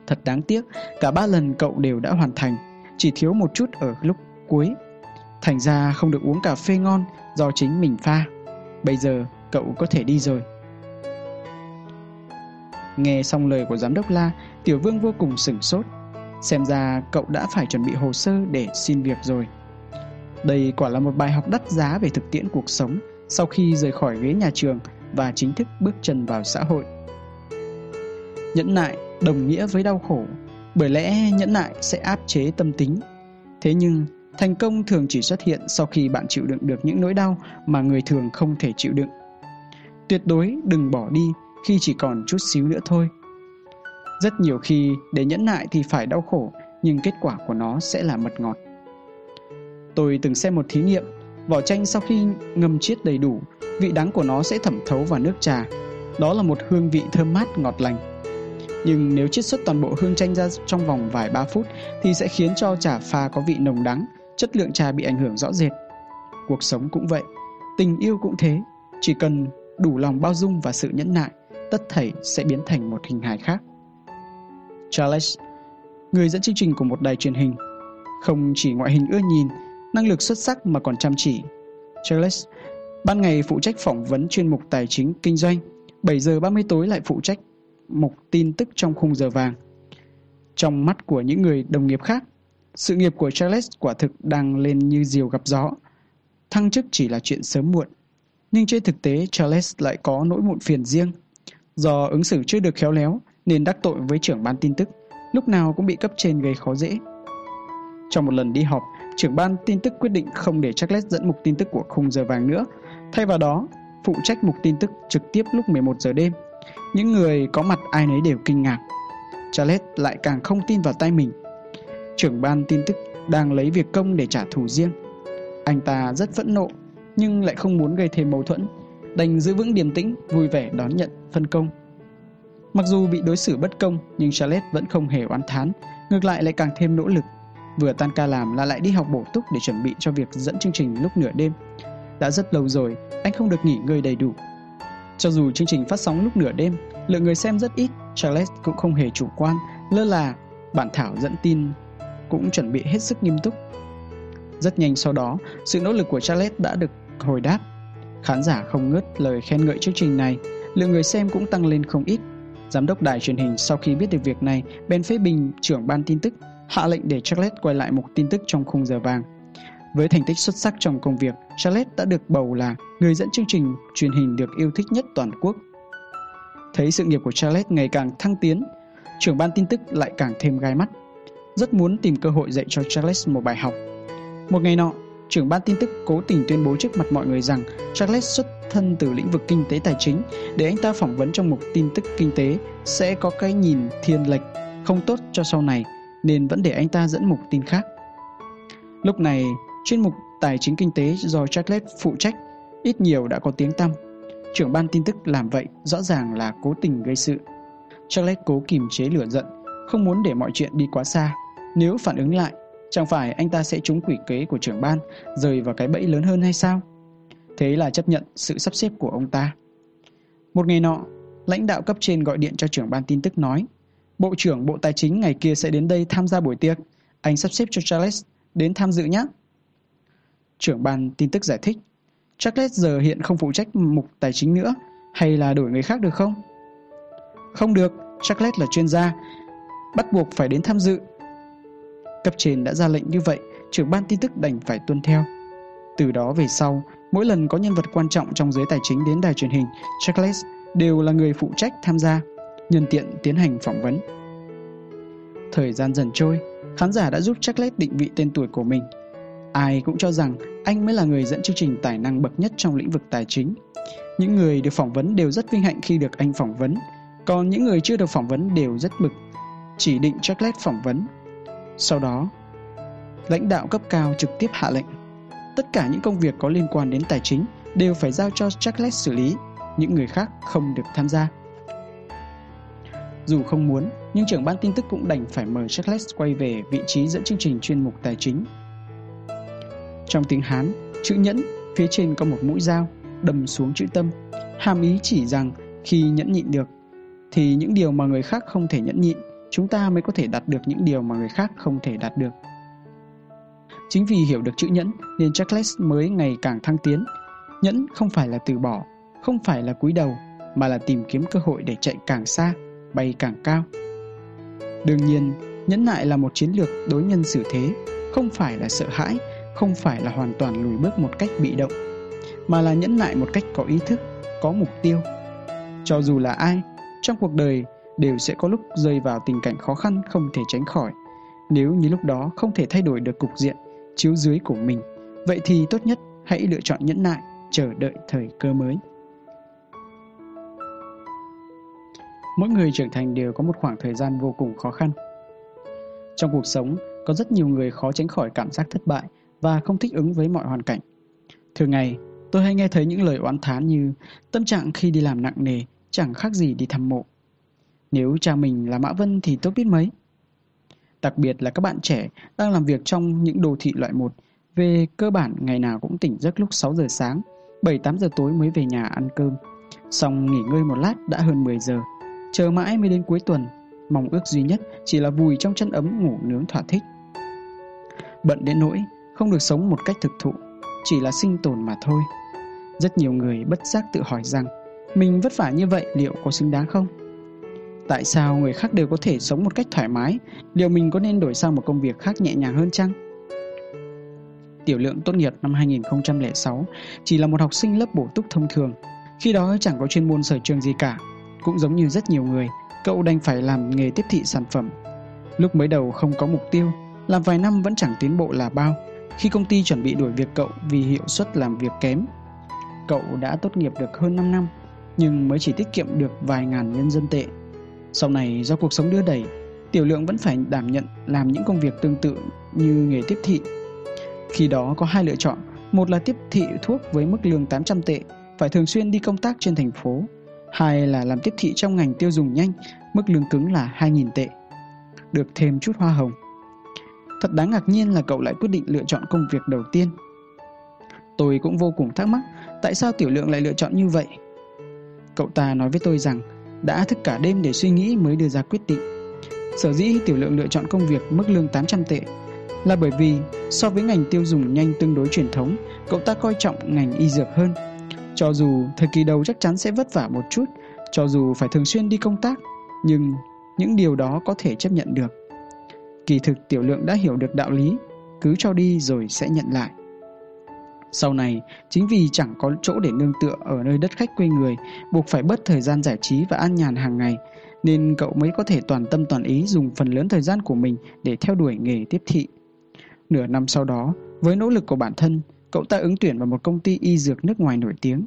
[SPEAKER 2] Thật đáng tiếc, cả ba lần cậu đều đã hoàn thành, chỉ thiếu một chút ở lúc cuối. Thành ra không được uống cà phê ngon do chính mình pha. Bây giờ cậu có thể đi rồi. Nghe xong lời của giám đốc La, Tiểu Vương vô cùng sửng sốt. Xem ra cậu đã phải chuẩn bị hồ sơ để xin việc rồi. Đây quả là một bài học đắt giá về thực tiễn cuộc sống sau khi rời khỏi ghế nhà trường và chính thức bước chân vào xã hội. Nhẫn nại đồng nghĩa với đau khổ, bởi lẽ nhẫn nại sẽ áp chế tâm tính. Thế nhưng, thành công thường chỉ xuất hiện sau khi bạn chịu đựng được những nỗi đau mà người thường không thể chịu đựng. Tuyệt đối đừng bỏ đi khi chỉ còn chút xíu nữa thôi. Rất nhiều khi để nhẫn nại thì phải đau khổ, nhưng kết quả của nó sẽ là mật ngọt. Tôi từng xem một thí nghiệm, vỏ chanh sau khi ngâm chiết đầy đủ, vị đắng của nó sẽ thẩm thấu vào nước trà. Đó là một hương vị thơm mát ngọt lành. Nhưng nếu chiết xuất toàn bộ hương chanh ra trong vòng vài ba phút thì sẽ khiến cho trà pha có vị nồng đắng, chất lượng trà bị ảnh hưởng rõ rệt. Cuộc sống cũng vậy, tình yêu cũng thế, chỉ cần đủ lòng bao dung và sự nhẫn nại, tất thảy sẽ biến thành một hình hài khác. Charles, người dẫn chương trình của một đài truyền hình, không chỉ ngoại hình ưa nhìn, năng lực xuất sắc mà còn chăm chỉ. Charles, ban ngày phụ trách phỏng vấn chuyên mục tài chính kinh doanh, 7 giờ 30 tối lại phụ trách mục tin tức trong khung giờ vàng. Trong mắt của những người đồng nghiệp khác, sự nghiệp của Charles quả thực đang lên như diều gặp gió. Thăng chức chỉ là chuyện sớm muộn. Nhưng trên thực tế Charles lại có nỗi muộn phiền riêng. Do ứng xử chưa được khéo léo nên đắc tội với trưởng ban tin tức, lúc nào cũng bị cấp trên gây khó dễ. Trong một lần đi họp, trưởng ban tin tức quyết định không để Charles dẫn mục tin tức của khung giờ vàng nữa. Thay vào đó, phụ trách mục tin tức trực tiếp lúc 11 giờ đêm. Những người có mặt ai nấy đều kinh ngạc. Charles lại càng không tin vào tay mình. trưởng ban tin tức đang lấy việc công để trả thù riêng. Anh ta rất phẫn nộ nhưng lại không muốn gây thêm mâu thuẫn, đành giữ vững điềm tĩnh, vui vẻ đón nhận phân công. Mặc dù bị đối xử bất công nhưng Charlotte vẫn không hề oán thán, ngược lại lại càng thêm nỗ lực. Vừa tan ca làm là lại đi học bổ túc để chuẩn bị cho việc dẫn chương trình lúc nửa đêm. Đã rất lâu rồi, anh không được nghỉ ngơi đầy đủ. Cho dù chương trình phát sóng lúc nửa đêm, lượng người xem rất ít, Charles cũng không hề chủ quan, lơ là, bản thảo dẫn tin cũng chuẩn bị hết sức nghiêm túc. Rất nhanh sau đó, sự nỗ lực của Charles đã được hồi đáp. Khán giả không ngớt lời khen ngợi chương trình này, lượng người xem cũng tăng lên không ít. Giám đốc đài truyền hình sau khi biết được việc này, Ben phê bình trưởng ban tin tức, hạ lệnh để Charles quay lại mục tin tức trong khung giờ vàng. Với thành tích xuất sắc trong công việc, Charlotte đã được bầu là người dẫn chương trình truyền hình được yêu thích nhất toàn quốc. Thấy sự nghiệp của Charlotte ngày càng thăng tiến, trưởng ban tin tức lại càng thêm gai mắt. Rất muốn tìm cơ hội dạy cho Charles một bài học. Một ngày nọ, trưởng ban tin tức cố tình tuyên bố trước mặt mọi người rằng Charles xuất thân từ lĩnh vực kinh tế tài chính để anh ta phỏng vấn trong mục tin tức kinh tế sẽ có cái nhìn thiên lệch không tốt cho sau này nên vẫn để anh ta dẫn mục tin khác. Lúc này, chuyên mục tài chính kinh tế do Charles phụ trách ít nhiều đã có tiếng tăm. Trưởng ban tin tức làm vậy rõ ràng là cố tình gây sự. Charles cố kìm chế lửa giận, không muốn để mọi chuyện đi quá xa. Nếu phản ứng lại, chẳng phải anh ta sẽ trúng quỷ kế của trưởng ban, rời vào cái bẫy lớn hơn hay sao? Thế là chấp nhận sự sắp xếp của ông ta. Một ngày nọ, lãnh đạo cấp trên gọi điện cho trưởng ban tin tức nói Bộ trưởng Bộ Tài chính ngày kia sẽ đến đây tham gia buổi tiệc. Anh sắp xếp cho Charles đến tham dự nhé. Trưởng ban tin tức giải thích Charles giờ hiện không phụ trách mục tài chính nữa Hay là đổi người khác được không? Không được, Charles là chuyên gia Bắt buộc phải đến tham dự. Cấp trên đã ra lệnh như vậy Trưởng ban tin tức đành phải tuân theo. Từ đó về sau Mỗi lần có nhân vật quan trọng trong giới tài chính đến đài truyền hình Charles đều là người phụ trách tham gia Nhân tiện tiến hành phỏng vấn. Thời gian dần trôi Khán giả đã giúp Charles định vị tên tuổi của mình. Ai cũng cho rằng anh mới là người dẫn chương trình tài năng bậc nhất trong lĩnh vực tài chính. Những người được phỏng vấn đều rất vinh hạnh khi được anh phỏng vấn, còn những người chưa được phỏng vấn đều rất bực, chỉ định Charles phỏng vấn. Sau đó, lãnh đạo cấp cao trực tiếp hạ lệnh. Tất cả những công việc có liên quan đến tài chính đều phải giao cho Charles xử lý, những người khác không được tham gia. Dù không muốn, nhưng trưởng ban tin tức cũng đành phải mời Charles quay về vị trí dẫn chương trình chuyên mục tài chính trong tiếng Hán, chữ nhẫn phía trên có một mũi dao đâm xuống chữ tâm, hàm ý chỉ rằng khi nhẫn nhịn được thì những điều mà người khác không thể nhẫn nhịn, chúng ta mới có thể đạt được những điều mà người khác không thể đạt được. Chính vì hiểu được chữ nhẫn nên Charles mới ngày càng thăng tiến. Nhẫn không phải là từ bỏ, không phải là cúi đầu, mà là tìm kiếm cơ hội để chạy càng xa, bay càng cao. Đương nhiên, nhẫn nại là một chiến lược đối nhân xử thế, không phải là sợ hãi không phải là hoàn toàn lùi bước một cách bị động, mà là nhẫn nại một cách có ý thức, có mục tiêu. Cho dù là ai, trong cuộc đời đều sẽ có lúc rơi vào tình cảnh khó khăn không thể tránh khỏi. Nếu như lúc đó không thể thay đổi được cục diện chiếu dưới của mình, vậy thì tốt nhất hãy lựa chọn nhẫn nại, chờ đợi thời cơ mới. Mỗi người trưởng thành đều có một khoảng thời gian vô cùng khó khăn. Trong cuộc sống, có rất nhiều người khó tránh khỏi cảm giác thất bại và không thích ứng với mọi hoàn cảnh. Thường ngày, tôi hay nghe thấy những lời oán thán như tâm trạng khi đi làm nặng nề chẳng khác gì đi thăm mộ. Nếu cha mình là Mã Vân thì tốt biết mấy. Đặc biệt là các bạn trẻ đang làm việc trong những đô thị loại 1, về cơ bản ngày nào cũng tỉnh giấc lúc 6 giờ sáng, 7-8 giờ tối mới về nhà ăn cơm. Xong nghỉ ngơi một lát đã hơn 10 giờ, chờ mãi mới đến cuối tuần, mong ước duy nhất chỉ là vùi trong chân ấm ngủ nướng thỏa thích. Bận đến nỗi không được sống một cách thực thụ, chỉ là sinh tồn mà thôi. Rất nhiều người bất giác tự hỏi rằng mình vất vả như vậy liệu có xứng đáng không? Tại sao người khác đều có thể sống một cách thoải mái, liệu mình có nên đổi sang một công việc khác nhẹ nhàng hơn chăng? Tiểu lượng tốt nghiệp năm 2006 chỉ là một học sinh lớp bổ túc thông thường, khi đó chẳng có chuyên môn sở trường gì cả. Cũng giống như rất nhiều người, cậu đành phải làm nghề tiếp thị sản phẩm. Lúc mới đầu không có mục tiêu, làm vài năm vẫn chẳng tiến bộ là bao, khi công ty chuẩn bị đuổi việc cậu vì hiệu suất làm việc kém. Cậu đã tốt nghiệp được hơn 5 năm, nhưng mới chỉ tiết kiệm được vài ngàn nhân dân tệ. Sau này do cuộc sống đưa đẩy, Tiểu Lượng vẫn phải đảm nhận làm những công việc tương tự như nghề tiếp thị. Khi đó có hai lựa chọn, một là tiếp thị thuốc với mức lương 800 tệ, phải thường xuyên đi công tác trên thành phố, hai là làm tiếp thị trong ngành tiêu dùng nhanh, mức lương cứng là 2.000 tệ, được thêm chút hoa hồng. Thật đáng ngạc nhiên là cậu lại quyết định lựa chọn công việc đầu tiên. Tôi cũng vô cùng thắc mắc tại sao Tiểu Lượng lại lựa chọn như vậy. Cậu ta nói với tôi rằng đã thức cả đêm để suy nghĩ mới đưa ra quyết định. Sở dĩ Tiểu Lượng lựa chọn công việc mức lương 800 tệ là bởi vì so với ngành tiêu dùng nhanh tương đối truyền thống, cậu ta coi trọng ngành y dược hơn. Cho dù thời kỳ đầu chắc chắn sẽ vất vả một chút, cho dù phải thường xuyên đi công tác, nhưng những điều đó có thể chấp nhận được. Kỳ thực Tiểu Lượng đã hiểu được đạo lý, cứ cho đi rồi sẽ nhận lại. Sau này, chính vì chẳng có chỗ để nương tựa ở nơi đất khách quê người, buộc phải bớt thời gian giải trí và an nhàn hàng ngày, nên cậu mới có thể toàn tâm toàn ý dùng phần lớn thời gian của mình để theo đuổi nghề tiếp thị. Nửa năm sau đó, với nỗ lực của bản thân, cậu ta ứng tuyển vào một công ty y dược nước ngoài nổi tiếng.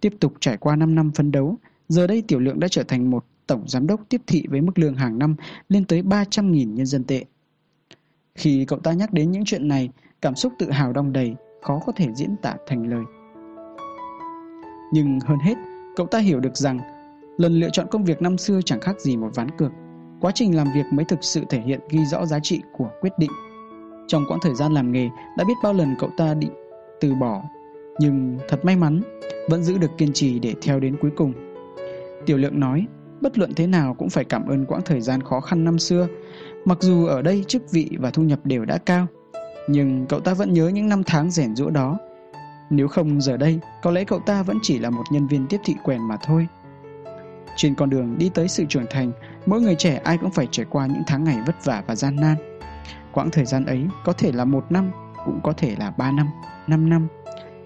[SPEAKER 2] Tiếp tục trải qua 5 năm phấn đấu, giờ đây Tiểu Lượng đã trở thành một tổng giám đốc tiếp thị với mức lương hàng năm lên tới 300.000 nhân dân tệ. Khi cậu ta nhắc đến những chuyện này, cảm xúc tự hào đong đầy, khó có thể diễn tả thành lời. Nhưng hơn hết, cậu ta hiểu được rằng lần lựa chọn công việc năm xưa chẳng khác gì một ván cược. Quá trình làm việc mới thực sự thể hiện ghi rõ giá trị của quyết định. Trong quãng thời gian làm nghề, đã biết bao lần cậu ta định từ bỏ, nhưng thật may mắn, vẫn giữ được kiên trì để theo đến cuối cùng. Tiểu Lượng nói, bất luận thế nào cũng phải cảm ơn quãng thời gian khó khăn năm xưa, mặc dù ở đây chức vị và thu nhập đều đã cao, nhưng cậu ta vẫn nhớ những năm tháng rèn rũa đó. Nếu không giờ đây, có lẽ cậu ta vẫn chỉ là một nhân viên tiếp thị quèn mà thôi. Trên con đường đi tới sự trưởng thành, mỗi người trẻ ai cũng phải trải qua những tháng ngày vất vả và gian nan. Quãng thời gian ấy có thể là một năm, cũng có thể là ba năm, năm năm.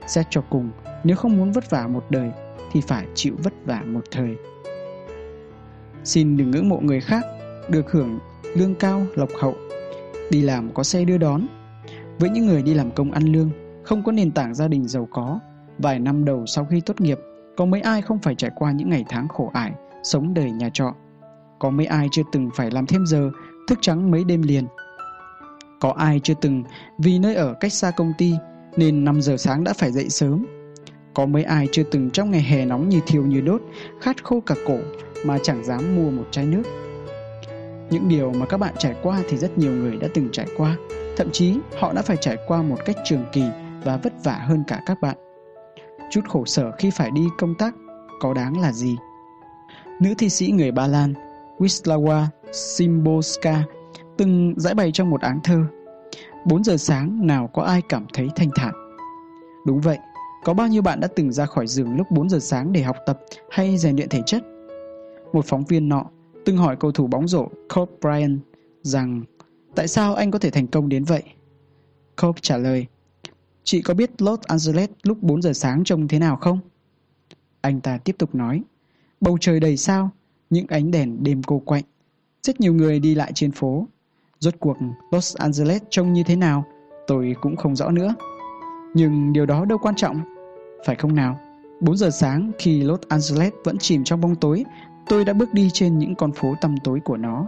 [SPEAKER 2] Xét cho cùng, nếu không muốn vất vả một đời thì phải chịu vất vả một thời. Xin đừng ngưỡng mộ người khác, được hưởng lương cao, lộc hậu. Đi làm có xe đưa đón, với những người đi làm công ăn lương, không có nền tảng gia đình giàu có, vài năm đầu sau khi tốt nghiệp, có mấy ai không phải trải qua những ngày tháng khổ ải, sống đời nhà trọ. Có mấy ai chưa từng phải làm thêm giờ, thức trắng mấy đêm liền. Có ai chưa từng vì nơi ở cách xa công ty nên 5 giờ sáng đã phải dậy sớm. Có mấy ai chưa từng trong ngày hè nóng như thiêu như đốt, khát khô cả cổ mà chẳng dám mua một chai nước. Những điều mà các bạn trải qua thì rất nhiều người đã từng trải qua. Thậm chí họ đã phải trải qua một cách trường kỳ và vất vả hơn cả các bạn. Chút khổ sở khi phải đi công tác có đáng là gì? Nữ thi sĩ người Ba Lan Wislawa Szymborska từng giải bày trong một áng thơ 4 giờ sáng nào có ai cảm thấy thanh thản Đúng vậy, có bao nhiêu bạn đã từng ra khỏi giường lúc 4 giờ sáng để học tập hay rèn luyện thể chất? Một phóng viên nọ từng hỏi cầu thủ bóng rổ Kobe Bryant rằng Tại sao anh có thể thành công đến vậy? Kobe trả lời, Chị có biết Los Angeles lúc 4 giờ sáng trông thế nào không? Anh ta tiếp tục nói, Bầu trời đầy sao, những ánh đèn đêm cô quạnh. Rất nhiều người đi lại trên phố. Rốt cuộc Los Angeles trông như thế nào, tôi cũng không rõ nữa. Nhưng điều đó đâu quan trọng, phải không nào? 4 giờ sáng khi Los Angeles vẫn chìm trong bóng tối, tôi đã bước đi trên những con phố tăm tối của nó.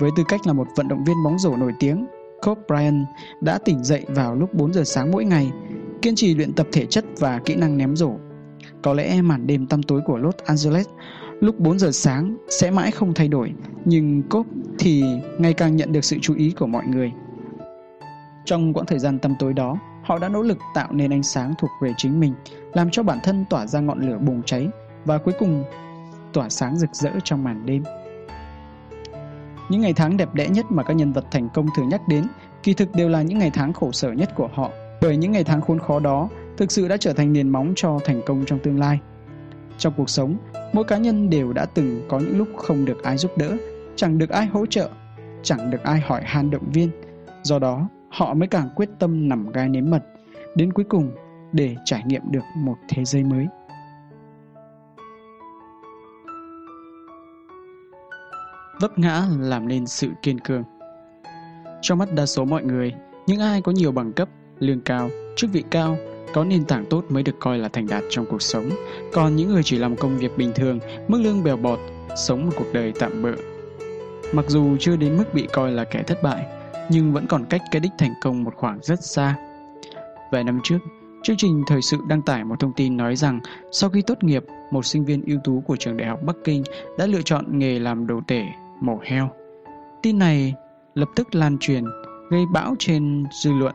[SPEAKER 2] Với tư cách là một vận động viên bóng rổ nổi tiếng, Kobe Bryant đã tỉnh dậy vào lúc 4 giờ sáng mỗi ngày, kiên trì luyện tập thể chất và kỹ năng ném rổ. Có lẽ màn đêm tăm tối của Los Angeles lúc 4 giờ sáng sẽ mãi không thay đổi, nhưng Kobe thì ngày càng nhận được sự chú ý của mọi người. Trong quãng thời gian tăm tối đó, họ đã nỗ lực tạo nên ánh sáng thuộc về chính mình, làm cho bản thân tỏa ra ngọn lửa bùng cháy và cuối cùng tỏa sáng rực rỡ trong màn đêm. Những ngày tháng đẹp đẽ nhất mà các nhân vật thành công thường nhắc đến kỳ thực đều là những ngày tháng khổ sở nhất của họ, bởi những ngày tháng khốn khó đó thực sự đã trở thành nền móng cho thành công trong tương lai. Trong cuộc sống, mỗi cá nhân đều đã từng có những lúc không được ai giúp đỡ, chẳng được ai hỗ trợ, chẳng được ai hỏi han động viên. Do đó, họ mới càng quyết tâm nằm gai nếm mật, đến cuối cùng để trải nghiệm được một thế giới mới. Vấp ngã làm nên sự kiên cường. Trong mắt đa số mọi người, những ai có nhiều bằng cấp, lương cao, chức vị cao, có nền tảng tốt mới được coi là thành đạt trong cuộc sống. Còn những người chỉ làm công việc bình thường, mức lương bèo bọt, sống một cuộc đời tạm bợ. mặc dù chưa đến mức bị coi là kẻ thất bại, nhưng vẫn còn cách cái đích thành công một khoảng rất xa. Vài năm trước, chương trình thời sự đăng tải một thông tin nói rằng sau khi tốt nghiệp, một sinh viên ưu tú của trường đại học Bắc Kinh đã lựa chọn nghề làm đồ tể, mổ heo. Tin này lập tức lan truyền, gây bão trên dư luận,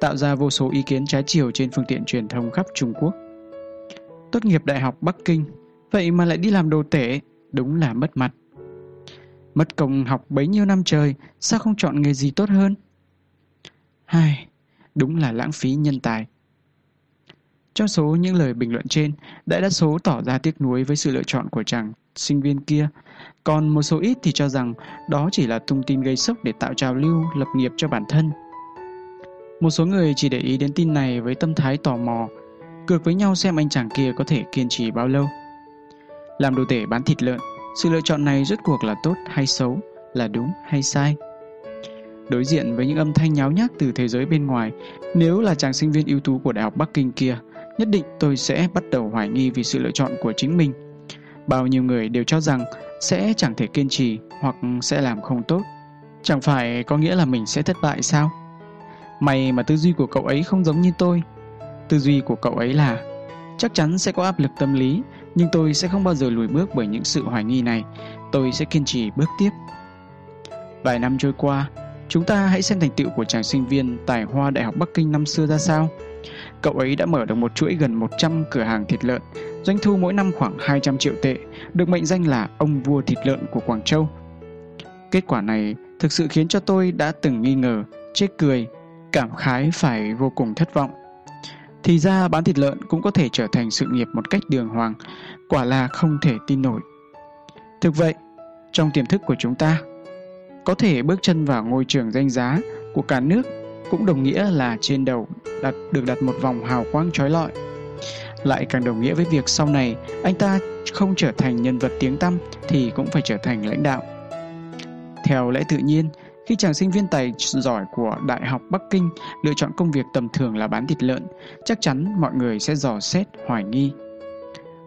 [SPEAKER 2] tạo ra vô số ý kiến trái chiều trên phương tiện truyền thông khắp Trung Quốc. Tốt nghiệp đại học Bắc Kinh, vậy mà lại đi làm đồ tể, đúng là mất mặt. Mất công học bấy nhiêu năm trời, sao không chọn nghề gì tốt hơn? Hai, đúng là lãng phí nhân tài. Trong số những lời bình luận trên, đại đa số tỏ ra tiếc nuối với sự lựa chọn của chàng sinh viên kia, còn một số ít thì cho rằng đó chỉ là thông tin gây sốc để tạo trào lưu lập nghiệp cho bản thân. Một số người chỉ để ý đến tin này với tâm thái tò mò, cược với nhau xem anh chàng kia có thể kiên trì bao lâu. Làm đồ tể bán thịt lợn, sự lựa chọn này rốt cuộc là tốt hay xấu, là đúng hay sai? Đối diện với những âm thanh nháo nhác từ thế giới bên ngoài, nếu là chàng sinh viên ưu tú của Đại học Bắc Kinh kia, nhất định tôi sẽ bắt đầu hoài nghi vì sự lựa chọn của chính mình. Bao nhiêu người đều cho rằng sẽ chẳng thể kiên trì hoặc sẽ làm không tốt. Chẳng phải có nghĩa là mình sẽ thất bại sao? May mà tư duy của cậu ấy không giống như tôi. Tư duy của cậu ấy là chắc chắn sẽ có áp lực tâm lý, nhưng tôi sẽ không bao giờ lùi bước bởi những sự hoài nghi này. Tôi sẽ kiên trì bước tiếp. Vài năm trôi qua, chúng ta hãy xem thành tựu của chàng sinh viên tài hoa Đại học Bắc Kinh năm xưa ra sao. Cậu ấy đã mở được một chuỗi gần 100 cửa hàng thịt lợn, doanh thu mỗi năm khoảng 200 triệu tệ, được mệnh danh là ông vua thịt lợn của Quảng Châu. Kết quả này thực sự khiến cho tôi đã từng nghi ngờ, chết cười, cảm khái phải vô cùng thất vọng. Thì ra bán thịt lợn cũng có thể trở thành sự nghiệp một cách đường hoàng, quả là không thể tin nổi. Thực vậy, trong tiềm thức của chúng ta, có thể bước chân vào ngôi trường danh giá của cả nước cũng đồng nghĩa là trên đầu đặt được đặt một vòng hào quang trói lọi. Lại càng đồng nghĩa với việc sau này anh ta không trở thành nhân vật tiếng tăm thì cũng phải trở thành lãnh đạo. Theo lẽ tự nhiên, khi chàng sinh viên tài giỏi của Đại học Bắc Kinh lựa chọn công việc tầm thường là bán thịt lợn, chắc chắn mọi người sẽ dò xét, hoài nghi.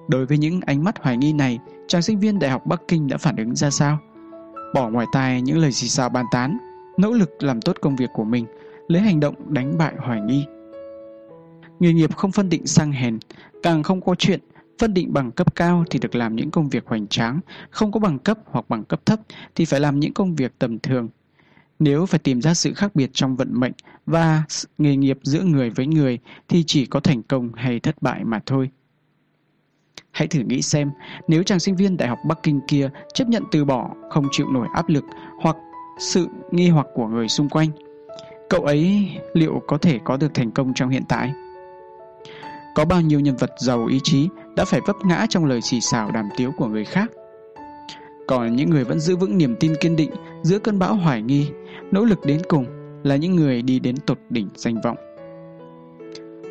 [SPEAKER 2] Đối với những ánh mắt hoài nghi này, chàng sinh viên Đại học Bắc Kinh đã phản ứng ra sao? Bỏ ngoài tai những lời xì xào bàn tán, nỗ lực làm tốt công việc của mình, lấy hành động đánh bại hoài nghi. Nghề nghiệp không phân định sang hèn, càng không có chuyện phân định bằng cấp cao thì được làm những công việc hoành tráng, không có bằng cấp hoặc bằng cấp thấp thì phải làm những công việc tầm thường. Nếu phải tìm ra sự khác biệt trong vận mệnh và nghề nghiệp giữa người với người thì chỉ có thành công hay thất bại mà thôi. Hãy thử nghĩ xem, nếu chàng sinh viên Đại học Bắc Kinh kia chấp nhận từ bỏ, không chịu nổi áp lực hoặc sự nghi hoặc của người xung quanh, cậu ấy liệu có thể có được thành công trong hiện tại? Có bao nhiêu nhân vật giàu ý chí đã phải vấp ngã trong lời xì xào đàm tiếu của người khác? Còn những người vẫn giữ vững niềm tin kiên định giữa cơn bão hoài nghi, nỗ lực đến cùng là những người đi đến tột đỉnh danh vọng.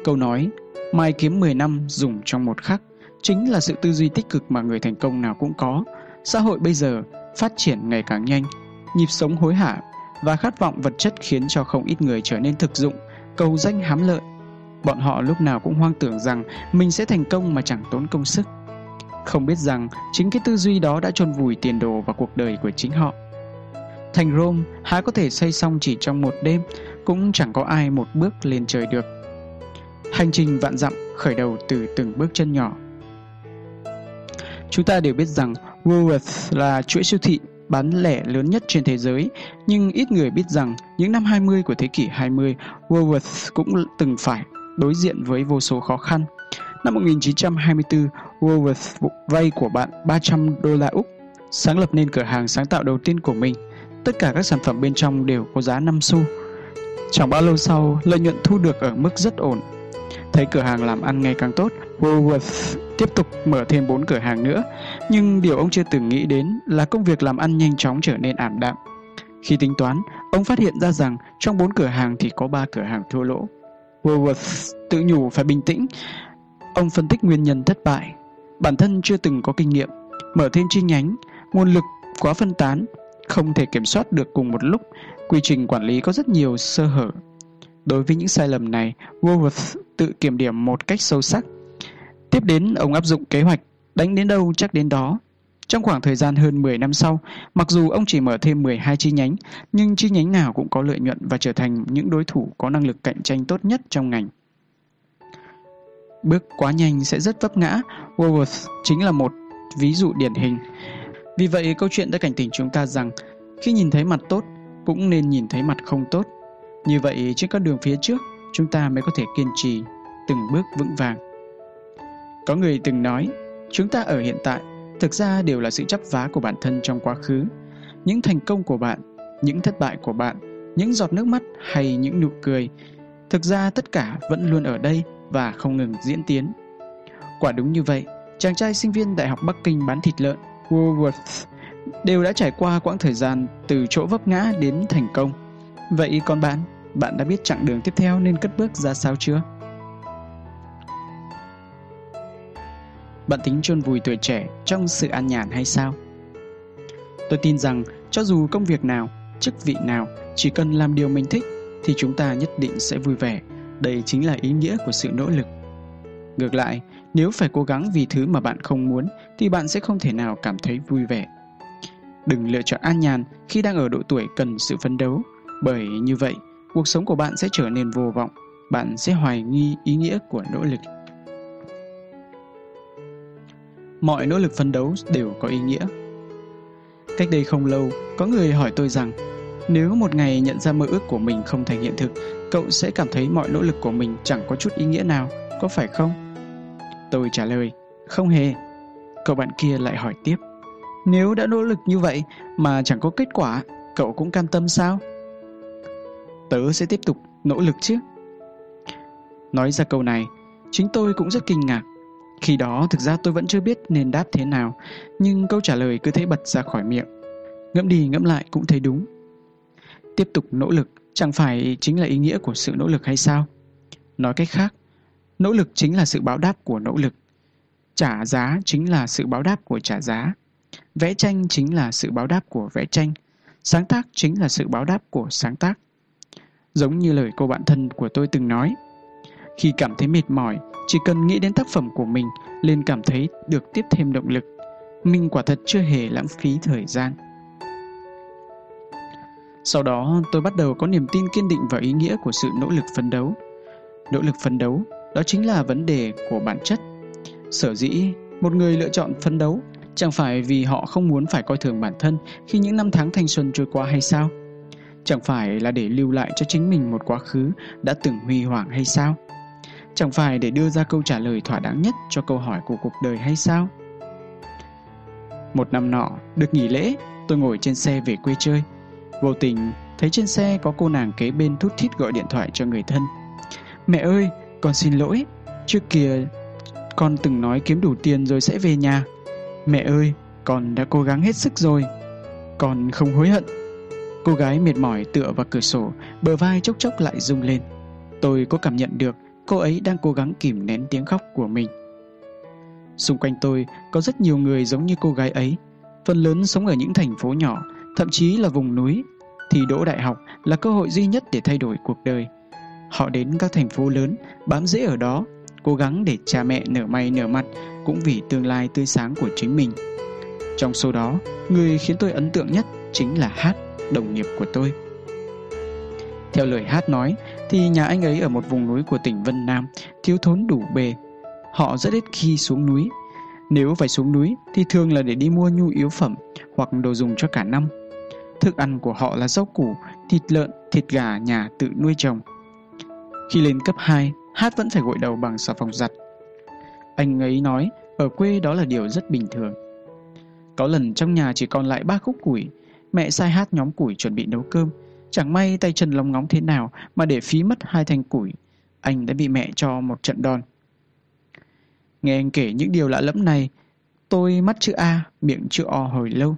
[SPEAKER 2] Câu nói, mai kiếm 10 năm dùng trong một khắc, chính là sự tư duy tích cực mà người thành công nào cũng có. Xã hội bây giờ phát triển ngày càng nhanh, nhịp sống hối hả và khát vọng vật chất khiến cho không ít người trở nên thực dụng, cầu danh hám lợi. Bọn họ lúc nào cũng hoang tưởng rằng mình sẽ thành công mà chẳng tốn công sức. Không biết rằng chính cái tư duy đó đã chôn vùi tiền đồ và cuộc đời của chính họ. Thành Rome há có thể xây xong chỉ trong một đêm, cũng chẳng có ai một bước lên trời được. Hành trình vạn dặm khởi đầu từ từng bước chân nhỏ. Chúng ta đều biết rằng Woolworth là chuỗi siêu thị bán lẻ lớn nhất trên thế giới, nhưng ít người biết rằng những năm 20 của thế kỷ 20, Woolworth cũng từng phải đối diện với vô số khó khăn. Năm 1924, Woolworth vay của bạn 300 đô la Úc, sáng lập nên cửa hàng sáng tạo đầu tiên của mình. Tất cả các sản phẩm bên trong đều có giá 5 xu. Chẳng bao lâu sau, lợi nhuận thu được ở mức rất ổn. Thấy cửa hàng làm ăn ngày càng tốt, Woolworth tiếp tục mở thêm 4 cửa hàng nữa, nhưng điều ông chưa từng nghĩ đến là công việc làm ăn nhanh chóng trở nên ảm đạm. Khi tính toán, ông phát hiện ra rằng trong 4 cửa hàng thì có 3 cửa hàng thua lỗ. Woolworth tự nhủ phải bình tĩnh. Ông phân tích nguyên nhân thất bại. Bản thân chưa từng có kinh nghiệm, mở thêm chi nhánh, nguồn lực quá phân tán, không thể kiểm soát được cùng một lúc, quy trình quản lý có rất nhiều sơ hở. Đối với những sai lầm này, Woolworth tự kiểm điểm một cách sâu sắc Tiếp đến ông áp dụng kế hoạch đánh đến đâu chắc đến đó. Trong khoảng thời gian hơn 10 năm sau, mặc dù ông chỉ mở thêm 12 chi nhánh, nhưng chi nhánh nào cũng có lợi nhuận và trở thành những đối thủ có năng lực cạnh tranh tốt nhất trong ngành. Bước quá nhanh sẽ rất vấp ngã, Woolworth chính là một ví dụ điển hình. Vì vậy, câu chuyện đã cảnh tỉnh chúng ta rằng khi nhìn thấy mặt tốt, cũng nên nhìn thấy mặt không tốt. Như vậy, trên các đường phía trước, chúng ta mới có thể kiên trì, từng bước vững vàng. Có người từng nói, chúng ta ở hiện tại thực ra đều là sự chấp vá của bản thân trong quá khứ. Những thành công của bạn, những thất bại của bạn, những giọt nước mắt hay những nụ cười, thực ra tất cả vẫn luôn ở đây và không ngừng diễn tiến. Quả đúng như vậy, chàng trai sinh viên Đại học Bắc Kinh bán thịt lợn Woolworth đều đã trải qua quãng thời gian từ chỗ vấp ngã đến thành công. Vậy còn bạn, bạn đã biết chặng đường tiếp theo nên cất bước ra sao chưa? Bạn tính chôn vùi tuổi trẻ trong sự an nhàn hay sao? Tôi tin rằng cho dù công việc nào, chức vị nào, chỉ cần làm điều mình thích thì chúng ta nhất định sẽ vui vẻ. Đây chính là ý nghĩa của sự nỗ lực. Ngược lại, nếu phải cố gắng vì thứ mà bạn không muốn thì bạn sẽ không thể nào cảm thấy vui vẻ. Đừng lựa chọn an nhàn khi đang ở độ tuổi cần sự phấn đấu, bởi như vậy, cuộc sống của bạn sẽ trở nên vô vọng, bạn sẽ hoài nghi ý nghĩa của nỗ lực. Mọi nỗ lực phấn đấu đều có ý nghĩa. Cách đây không lâu, có người hỏi tôi rằng, nếu một ngày nhận ra mơ ước của mình không thành hiện thực, cậu sẽ cảm thấy mọi nỗ lực của mình chẳng có chút ý nghĩa nào, có phải không? Tôi trả lời, không hề. Cậu bạn kia lại hỏi tiếp, nếu đã nỗ lực như vậy mà chẳng có kết quả, cậu cũng cam tâm sao? Tớ sẽ tiếp tục nỗ lực chứ. Nói ra câu này, chính tôi cũng rất kinh ngạc. Khi đó thực ra tôi vẫn chưa biết nên đáp thế nào, nhưng câu trả lời cứ thế bật ra khỏi miệng. Ngẫm đi ngẫm lại cũng thấy đúng. Tiếp tục nỗ lực chẳng phải chính là ý nghĩa của sự nỗ lực hay sao? Nói cách khác, nỗ lực chính là sự báo đáp của nỗ lực. Trả giá chính là sự báo đáp của trả giá. Vẽ tranh chính là sự báo đáp của vẽ tranh. Sáng tác chính là sự báo đáp của sáng tác. Giống như lời cô bạn thân của tôi từng nói, khi cảm thấy mệt mỏi, chỉ cần nghĩ đến tác phẩm của mình liền cảm thấy được tiếp thêm động lực. Mình quả thật chưa hề lãng phí thời gian. Sau đó tôi bắt đầu có niềm tin kiên định vào ý nghĩa của sự nỗ lực phấn đấu. Nỗ lực phấn đấu, đó chính là vấn đề của bản chất. Sở dĩ một người lựa chọn phấn đấu chẳng phải vì họ không muốn phải coi thường bản thân khi những năm tháng thanh xuân trôi qua hay sao? Chẳng phải là để lưu lại cho chính mình một quá khứ đã từng huy hoàng hay sao? Chẳng phải để đưa ra câu trả lời thỏa đáng nhất cho câu hỏi của cuộc đời hay sao? Một năm nọ, được nghỉ lễ, tôi ngồi trên xe về quê chơi. Vô tình, thấy trên xe có cô nàng kế bên thút thít gọi điện thoại cho người thân. Mẹ ơi, con xin lỗi, trước kia con từng nói kiếm đủ tiền rồi sẽ về nhà. Mẹ ơi, con đã cố gắng hết sức rồi. Con không hối hận. Cô gái mệt mỏi tựa vào cửa sổ, bờ vai chốc chốc lại rung lên. Tôi có cảm nhận được cô ấy đang cố gắng kìm nén tiếng khóc của mình. Xung quanh tôi có rất nhiều người giống như cô gái ấy. Phần lớn sống ở những thành phố nhỏ, thậm chí là vùng núi. Thì đỗ đại học là cơ hội duy nhất để thay đổi cuộc đời. Họ đến các thành phố lớn, bám rễ ở đó, cố gắng để cha mẹ nở mày nở mặt cũng vì tương lai tươi sáng của chính mình. Trong số đó, người khiến tôi ấn tượng nhất chính là Hát, đồng nghiệp của tôi. Theo lời Hát nói, thì nhà anh ấy ở một vùng núi của tỉnh Vân Nam, thiếu thốn đủ bề. Họ rất ít khi xuống núi. Nếu phải xuống núi thì thường là để đi mua nhu yếu phẩm hoặc đồ dùng cho cả năm. Thức ăn của họ là rau củ, thịt lợn, thịt gà nhà tự nuôi trồng. Khi lên cấp 2, Hát vẫn phải gội đầu bằng xà phòng giặt. Anh ấy nói ở quê đó là điều rất bình thường. Có lần trong nhà chỉ còn lại ba khúc củi, mẹ sai Hát nhóm củi chuẩn bị nấu cơm. Chẳng may tay chân lóng ngóng thế nào mà để phí mất hai thanh củi, anh đã bị mẹ cho một trận đòn. Nghe anh kể những điều lạ lẫm này, tôi mắt chữ A, miệng chữ O hồi lâu.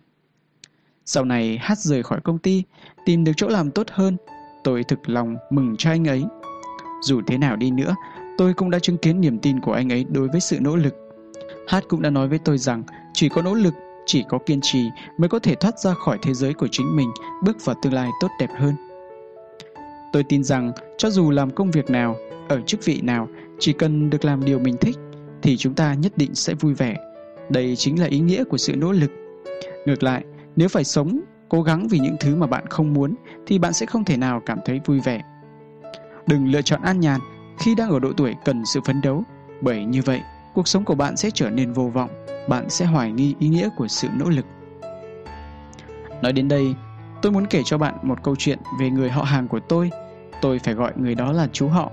[SPEAKER 2] Sau này Hát rời khỏi công ty, tìm được chỗ làm tốt hơn, tôi thực lòng mừng cho anh ấy. Dù thế nào đi nữa, tôi cũng đã chứng kiến niềm tin của anh ấy đối với sự nỗ lực. Hát cũng đã nói với tôi rằng chỉ có nỗ lực, chỉ có kiên trì mới có thể thoát ra khỏi thế giới của chính mình, bước vào tương lai tốt đẹp hơn. Tôi tin rằng cho dù làm công việc nào, ở chức vị nào, chỉ cần được làm điều mình thích thì chúng ta nhất định sẽ vui vẻ. Đây chính là ý nghĩa của sự nỗ lực. Ngược lại, nếu phải sống, cố gắng vì những thứ mà bạn không muốn thì bạn sẽ không thể nào cảm thấy vui vẻ. Đừng lựa chọn an nhàn khi đang ở độ tuổi cần sự phấn đấu, bởi như vậy, cuộc sống của bạn sẽ trở nên vô vọng, bạn sẽ hoài nghi ý nghĩa của sự nỗ lực. Nói đến đây, tôi muốn kể cho bạn một câu chuyện về người họ hàng của tôi. Tôi phải gọi người đó là chú họ.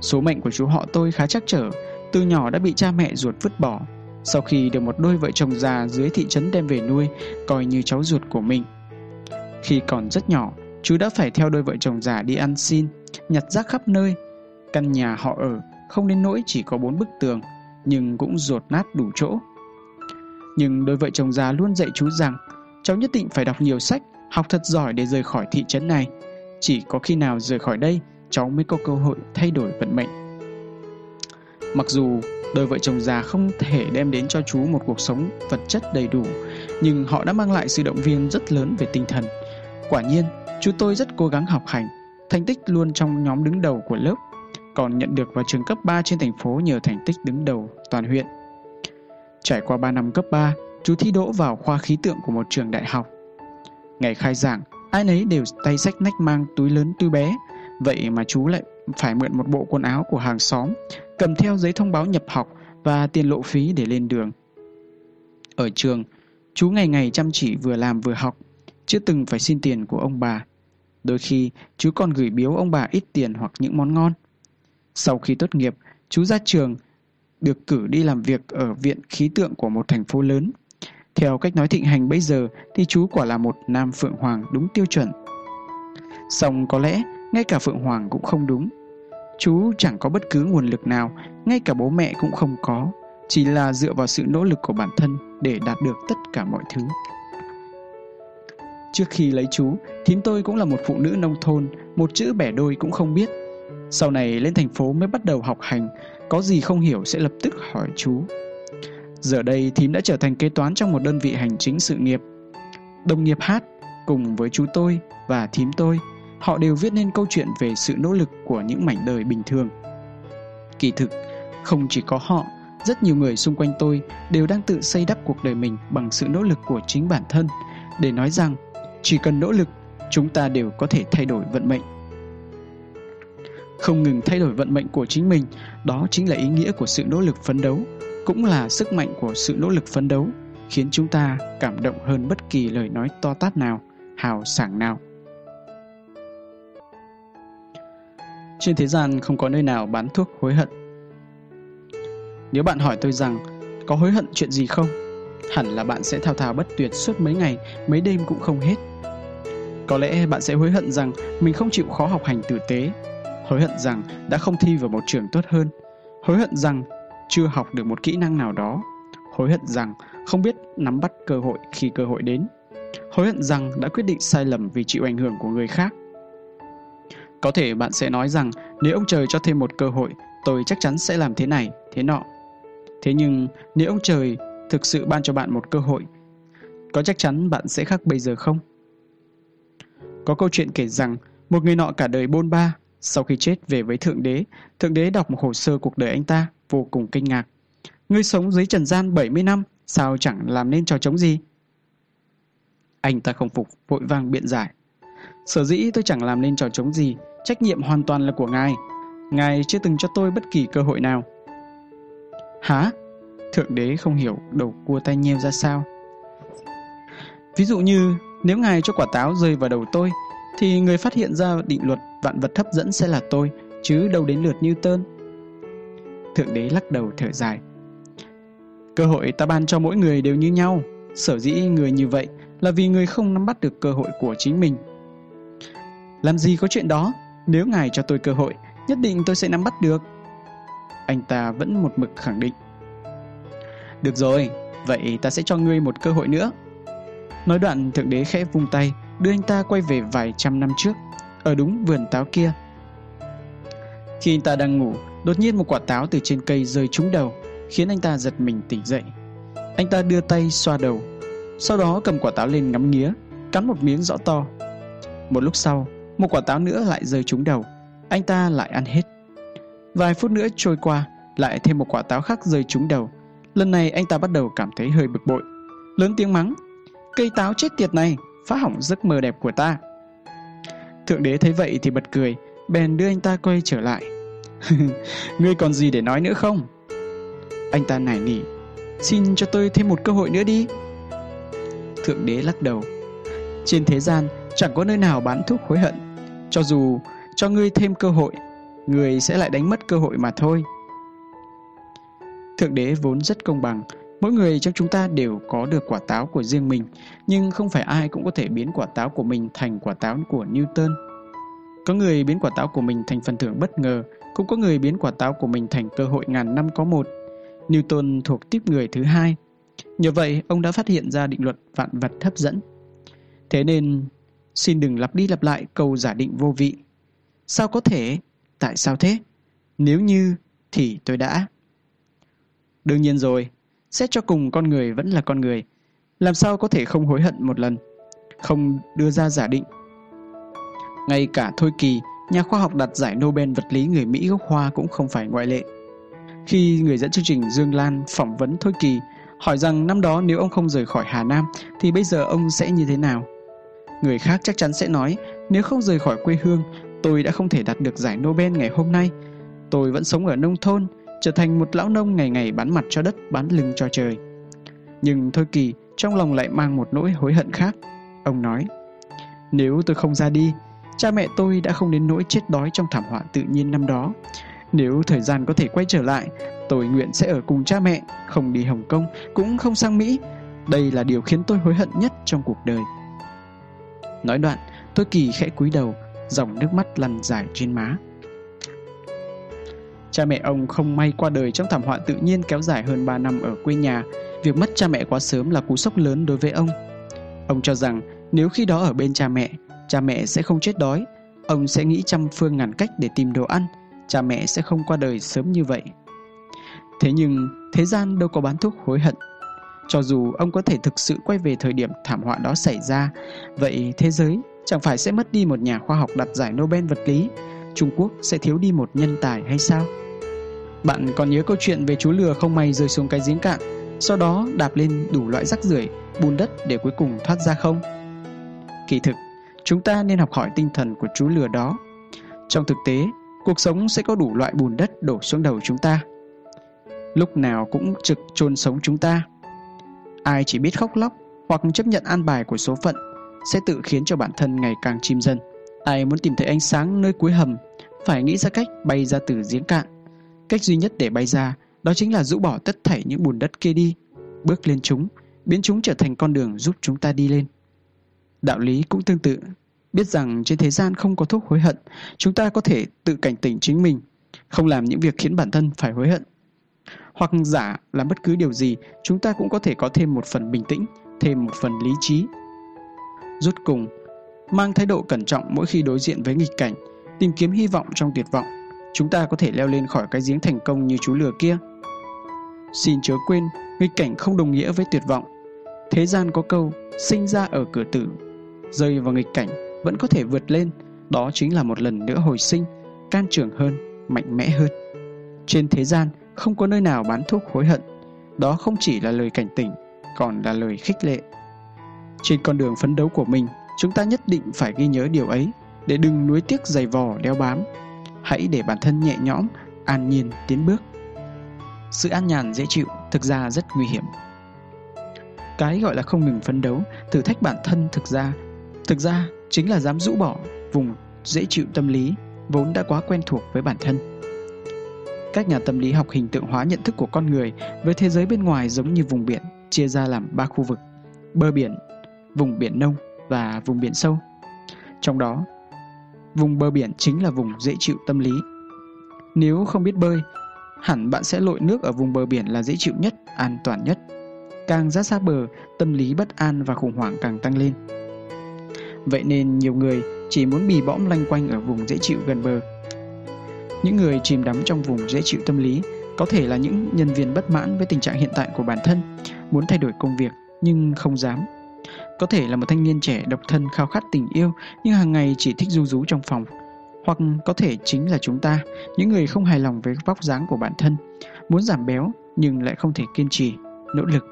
[SPEAKER 2] Số mệnh của chú họ tôi khá chắc trở, từ nhỏ đã bị cha mẹ ruột vứt bỏ. Sau khi được một đôi vợ chồng già dưới thị trấn đem về nuôi, coi như cháu ruột của mình. Khi còn rất nhỏ, chú đã phải theo đôi vợ chồng già đi ăn xin, nhặt rác khắp nơi. Căn nhà họ ở không đến nỗi chỉ có bốn bức tường, nhưng cũng rột nát đủ chỗ. Nhưng đôi vợ chồng già luôn dạy chú rằng cháu nhất định phải đọc nhiều sách, học thật giỏi để rời khỏi thị trấn này. Chỉ có khi nào rời khỏi đây, cháu mới có cơ hội thay đổi vận mệnh. Mặc dù đôi vợ chồng già không thể đem đến cho chú một cuộc sống vật chất đầy đủ, nhưng họ đã mang lại sự động viên rất lớn về tinh thần. Quả nhiên, chú tôi rất cố gắng học hành, thành tích luôn trong nhóm đứng đầu của lớp, còn nhận được vào trường cấp 3 trên thành phố nhờ thành tích đứng đầu toàn huyện. Trải qua 3 năm cấp 3, chú thi đỗ vào khoa khí tượng của một trường đại học. Ngày khai giảng, ai nấy đều tay sách nách mang túi lớn túi bé, vậy mà chú lại phải mượn một bộ quần áo của hàng xóm, cầm theo giấy thông báo nhập học và tiền lộ phí để lên đường. Ở trường, chú ngày ngày chăm chỉ vừa làm vừa học, chưa từng phải xin tiền của ông bà. Đôi khi, chú còn gửi biếu ông bà ít tiền hoặc những món ngon. Sau khi tốt nghiệp, chú ra trường, được cử đi làm việc ở viện khí tượng của một thành phố lớn. Theo cách nói thịnh hành bây giờ thì chú quả là một nam Phượng Hoàng đúng tiêu chuẩn. Xong có lẽ ngay cả Phượng Hoàng cũng không đúng. Chú chẳng có bất cứ nguồn lực nào, ngay cả bố mẹ cũng không có, chỉ là dựa vào sự nỗ lực của bản thân để đạt được tất cả mọi thứ. Trước khi lấy chú, thím tôi cũng là một phụ nữ nông thôn, một chữ bẻ đôi cũng không biết. Sau này lên thành phố mới bắt đầu học hành, có gì không hiểu sẽ lập tức hỏi chú. Giờ đây thím đã trở thành kế toán trong một đơn vị hành chính sự nghiệp. Đồng nghiệp hát cùng với chú tôi và thím tôi, họ đều viết nên câu chuyện về sự nỗ lực của những mảnh đời bình thường. Kỳ thực, không chỉ có họ, rất nhiều người xung quanh tôi đều đang tự xây đắp cuộc đời mình bằng sự nỗ lực của chính bản thân để nói rằng chỉ cần nỗ lực, chúng ta đều có thể thay đổi vận mệnh. Không ngừng thay đổi vận mệnh của chính mình, đó chính là ý nghĩa của sự nỗ lực phấn đấu, cũng là sức mạnh của sự nỗ lực phấn đấu, khiến chúng ta cảm động hơn bất kỳ lời nói to tát nào, hào sảng nào. Trên thế gian không có nơi nào bán thuốc hối hận. Nếu bạn hỏi tôi rằng có hối hận chuyện gì không? Hẳn là bạn sẽ thao thao bất tuyệt suốt mấy ngày, mấy đêm cũng không hết. Có lẽ bạn sẽ hối hận rằng mình không chịu khó học hành tử tế, hối hận rằng đã không thi vào một trường tốt hơn, hối hận rằng chưa học được một kỹ năng nào đó, hối hận rằng không biết nắm bắt cơ hội khi cơ hội đến, hối hận rằng đã quyết định sai lầm vì chịu ảnh hưởng của người khác. Có thể bạn sẽ nói rằng nếu ông trời cho thêm một cơ hội, tôi chắc chắn sẽ làm thế này, thế nọ. Thế nhưng nếu ông trời thực sự ban cho bạn một cơ hội, có chắc chắn bạn sẽ khác bây giờ không? Có câu chuyện kể rằng một người nọ cả đời bôn ba, sau khi chết về với Thượng Đế, Thượng Đế đọc một hồ sơ cuộc đời anh ta, vô cùng kinh ngạc. Ngươi sống dưới trần gian 70 năm, sao chẳng làm nên trò chống gì? Anh ta không phục, vội vàng biện giải. Sở dĩ tôi chẳng làm nên trò chống gì, trách nhiệm hoàn toàn là của ngài. Ngài chưa từng cho tôi bất kỳ cơ hội nào. Hả? Thượng đế không hiểu đầu cua tay nheo ra sao. Ví dụ như nếu ngài cho quả táo rơi vào đầu tôi thì người phát hiện ra định luật vạn vật hấp dẫn sẽ là tôi chứ đâu đến lượt Newton. Thượng đế lắc đầu thở dài. Cơ hội ta ban cho mỗi người đều như nhau, sở dĩ người như vậy là vì người không nắm bắt được cơ hội của chính mình. Làm gì có chuyện đó, nếu ngài cho tôi cơ hội, nhất định tôi sẽ nắm bắt được. Anh ta vẫn một mực khẳng định. Được rồi, vậy ta sẽ cho ngươi một cơ hội nữa. Nói đoạn thượng đế khẽ vung tay, đưa anh ta quay về vài trăm năm trước, ở đúng vườn táo kia. Khi anh ta đang ngủ, đột nhiên một quả táo từ trên cây rơi trúng đầu, khiến anh ta giật mình tỉnh dậy. Anh ta đưa tay xoa đầu, sau đó cầm quả táo lên ngắm nghía, cắn một miếng rõ to. Một lúc sau, một quả táo nữa lại rơi trúng đầu, anh ta lại ăn hết. Vài phút nữa trôi qua, lại thêm một quả táo khác rơi trúng đầu, Lần này anh ta bắt đầu cảm thấy hơi bực bội, lớn tiếng mắng: "Cây táo chết tiệt này, phá hỏng giấc mơ đẹp của ta." Thượng đế thấy vậy thì bật cười, bèn đưa anh ta quay trở lại. "Ngươi còn gì để nói nữa không?" Anh ta nài nỉ, "Xin cho tôi thêm một cơ hội nữa đi." Thượng đế lắc đầu. Trên thế gian chẳng có nơi nào bán thuốc hối hận, cho dù cho ngươi thêm cơ hội, ngươi sẽ lại đánh mất cơ hội mà thôi. Thượng đế vốn rất công bằng, mỗi người trong chúng ta đều có được quả táo của riêng mình, nhưng không phải ai cũng có thể biến quả táo của mình thành quả táo của Newton. Có người biến quả táo của mình thành phần thưởng bất ngờ, cũng có người biến quả táo của mình thành cơ hội ngàn năm có một. Newton thuộc tiếp người thứ hai. Nhờ vậy, ông đã phát hiện ra định luật vạn vật hấp dẫn. Thế nên, xin đừng lặp đi lặp lại câu giả định vô vị. Sao có thể? Tại sao thế? Nếu như thì tôi đã. Đương nhiên rồi, xét cho cùng con người vẫn là con người. Làm sao có thể không hối hận một lần, không đưa ra giả định. Ngay cả Thôi Kỳ, nhà khoa học đạt giải Nobel vật lý người Mỹ gốc Hoa cũng không phải ngoại lệ. Khi người dẫn chương trình Dương Lan phỏng vấn Thôi Kỳ, hỏi rằng năm đó nếu ông không rời khỏi Hà Nam thì bây giờ ông sẽ như thế nào? Người khác chắc chắn sẽ nói, nếu không rời khỏi quê hương, tôi đã không thể đạt được giải Nobel ngày hôm nay. Tôi vẫn sống ở nông thôn, trở thành một lão nông ngày ngày bán mặt cho đất, bán lưng cho trời. Nhưng Thôi Kỳ trong lòng lại mang một nỗi hối hận khác. Ông nói, nếu tôi không ra đi, cha mẹ tôi đã không đến nỗi chết đói trong thảm họa tự nhiên năm đó. Nếu thời gian có thể quay trở lại, tôi nguyện sẽ ở cùng cha mẹ, không đi Hồng Kông, cũng không sang Mỹ. Đây là điều khiến tôi hối hận nhất trong cuộc đời. Nói đoạn, tôi kỳ khẽ cúi đầu, dòng nước mắt lăn dài trên má. Cha mẹ ông không may qua đời trong thảm họa tự nhiên kéo dài hơn 3 năm ở quê nhà. Việc mất cha mẹ quá sớm là cú sốc lớn đối với ông. Ông cho rằng nếu khi đó ở bên cha mẹ, cha mẹ sẽ không chết đói. Ông sẽ nghĩ trăm phương ngàn cách để tìm đồ ăn. Cha mẹ sẽ không qua đời sớm như vậy. Thế nhưng thế gian đâu có bán thuốc hối hận. Cho dù ông có thể thực sự quay về thời điểm thảm họa đó xảy ra, vậy thế giới chẳng phải sẽ mất đi một nhà khoa học đạt giải Nobel vật lý, Trung Quốc sẽ thiếu đi một nhân tài hay sao? Bạn còn nhớ câu chuyện về chú lừa không may rơi xuống cái giếng cạn, sau đó đạp lên đủ loại rác rưởi, bùn đất để cuối cùng thoát ra không? Kỳ thực, chúng ta nên học hỏi tinh thần của chú lừa đó. Trong thực tế, cuộc sống sẽ có đủ loại bùn đất đổ xuống đầu chúng ta. Lúc nào cũng trực chôn sống chúng ta. Ai chỉ biết khóc lóc hoặc chấp nhận an bài của số phận sẽ tự khiến cho bản thân ngày càng chìm dần. Ai muốn tìm thấy ánh sáng nơi cuối hầm phải nghĩ ra cách bay ra từ giếng cạn. Cách duy nhất để bay ra đó chính là rũ bỏ tất thảy những bùn đất kia đi, bước lên chúng, biến chúng trở thành con đường giúp chúng ta đi lên. Đạo lý cũng tương tự, biết rằng trên thế gian không có thuốc hối hận, chúng ta có thể tự cảnh tỉnh chính mình, không làm những việc khiến bản thân phải hối hận. Hoặc giả làm bất cứ điều gì, chúng ta cũng có thể có thêm một phần bình tĩnh, thêm một phần lý trí. Rốt cùng, mang thái độ cẩn trọng mỗi khi đối diện với nghịch cảnh, tìm kiếm hy vọng trong tuyệt vọng, chúng ta có thể leo lên khỏi cái giếng thành công như chú lừa kia. Xin chớ quên, nghịch cảnh không đồng nghĩa với tuyệt vọng. Thế gian có câu, sinh ra ở cửa tử, rơi vào nghịch cảnh vẫn có thể vượt lên, đó chính là một lần nữa hồi sinh, can trường hơn, mạnh mẽ hơn. Trên thế gian không có nơi nào bán thuốc hối hận, đó không chỉ là lời cảnh tỉnh, còn là lời khích lệ. Trên con đường phấn đấu của mình, chúng ta nhất định phải ghi nhớ điều ấy để đừng nuối tiếc giày vò đeo bám. Hãy để bản thân nhẹ nhõm, an nhiên tiến bước. Sự an nhàn dễ chịu thực ra rất nguy hiểm. Cái gọi là không ngừng phấn đấu, thử thách bản thân thực ra, thực ra chính là dám rũ bỏ vùng dễ chịu tâm lý vốn đã quá quen thuộc với bản thân. Các nhà tâm lý học hình tượng hóa nhận thức của con người với thế giới bên ngoài giống như vùng biển chia ra làm ba khu vực: bờ biển, vùng biển nông và vùng biển sâu. Trong đó, vùng bờ biển chính là vùng dễ chịu tâm lý. Nếu không biết bơi, hẳn bạn sẽ lội nước ở vùng bờ biển là dễ chịu nhất, an toàn nhất. Càng ra xa bờ, tâm lý bất an và khủng hoảng càng tăng lên. Vậy nên nhiều người chỉ muốn bì bõm lanh quanh ở vùng dễ chịu gần bờ. Những người chìm đắm trong vùng dễ chịu tâm lý có thể là những nhân viên bất mãn với tình trạng hiện tại của bản thân, muốn thay đổi công việc nhưng không dám có thể là một thanh niên trẻ độc thân khao khát tình yêu nhưng hàng ngày chỉ thích du rú trong phòng. Hoặc có thể chính là chúng ta, những người không hài lòng với vóc dáng của bản thân, muốn giảm béo nhưng lại không thể kiên trì, nỗ lực.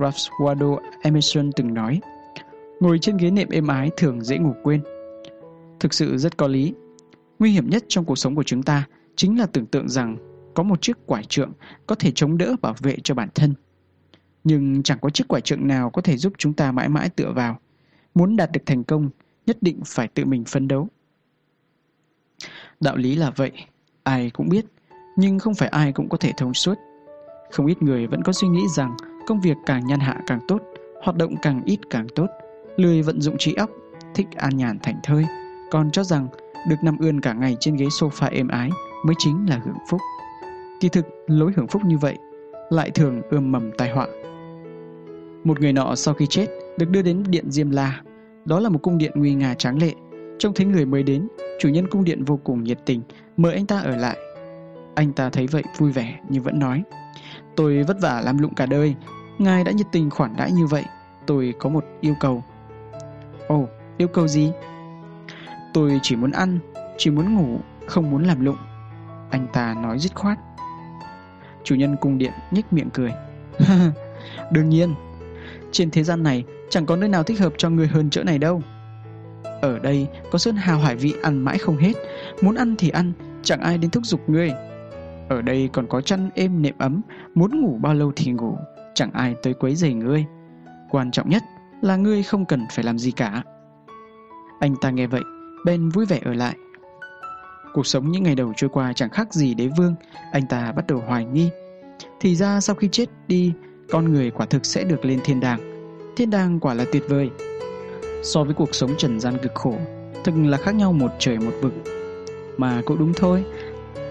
[SPEAKER 2] Ralph Waldo Emerson từng nói, ngồi trên ghế nệm êm ái thường dễ ngủ quên. Thực sự rất có lý. Nguy hiểm nhất trong cuộc sống của chúng ta chính là tưởng tượng rằng có một chiếc quải trượng có thể chống đỡ bảo vệ cho bản thân. Nhưng chẳng có chiếc quải trượng nào có thể giúp chúng ta mãi mãi tựa vào. Muốn đạt được thành công, nhất định phải tự mình phấn đấu. Đạo lý là vậy, ai cũng biết, nhưng không phải ai cũng có thể thông suốt. Không ít người vẫn có suy nghĩ rằng công việc càng nhàn hạ càng tốt, hoạt động càng ít càng tốt, lười vận dụng trí óc, thích an nhàn thảnh thơi, còn cho rằng được nằm ươn cả ngày trên ghế sofa êm ái mới chính là hưởng phúc. Kỳ thực, lối hưởng phúc như vậy lại thường ươm mầm tai họa. Một người nọ sau khi chết được đưa đến điện Diêm La. Đó là một cung điện nguy nga tráng lệ. Trông thấy người mới đến, chủ nhân cung điện vô cùng nhiệt tình, mời anh ta ở lại. Anh ta thấy vậy vui vẻ nhưng vẫn nói Tôi vất vả làm lụng cả đời Ngài đã nhiệt tình khoản đãi như vậy Tôi có một yêu cầu Ồ, yêu cầu gì? Tôi chỉ muốn ăn, chỉ muốn ngủ, không muốn làm lụng Anh ta nói dứt khoát Chủ nhân cung điện nhếch miệng cười. Đương nhiên trên thế gian này chẳng có nơi nào thích hợp cho người hơn chỗ này đâu Ở đây có sơn hào hải vị ăn mãi không hết Muốn ăn thì ăn Chẳng ai đến thúc giục ngươi ở đây còn có chăn êm nệm ấm, muốn ngủ bao lâu thì ngủ, chẳng ai tới quấy rầy ngươi. Quan trọng nhất là ngươi không cần phải làm gì cả. Anh ta nghe vậy, Ben vui vẻ ở lại. Cuộc sống những ngày đầu trôi qua chẳng khác gì đế vương, anh ta bắt đầu hoài nghi. Thì ra sau khi chết đi, con người quả thực sẽ được lên thiên đàng. Thiên đàng quả là tuyệt vời. So với cuộc sống trần gian cực khổ, thực là khác nhau một trời một vực. Mà cũng đúng thôi,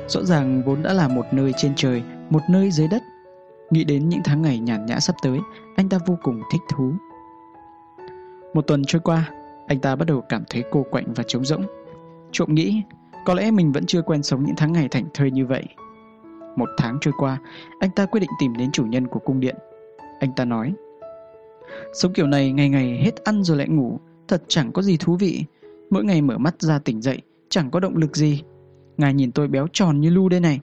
[SPEAKER 2] Rõ ràng vốn đã là một nơi trên trời, một nơi dưới đất. Nghĩ đến những tháng ngày nhàn nhã sắp tới, anh ta vô cùng thích thú. Một tuần trôi qua, anh ta bắt đầu cảm thấy cô quạnh và trống rỗng. Trộm nghĩ, có lẽ mình vẫn chưa quen sống những tháng ngày thảnh thơi như vậy. Một tháng trôi qua, anh ta quyết định tìm đến chủ nhân của cung điện. Anh ta nói, Sống kiểu này ngày ngày hết ăn rồi lại ngủ, thật chẳng có gì thú vị. Mỗi ngày mở mắt ra tỉnh dậy, chẳng có động lực gì. Ngài nhìn tôi béo tròn như lu đây này.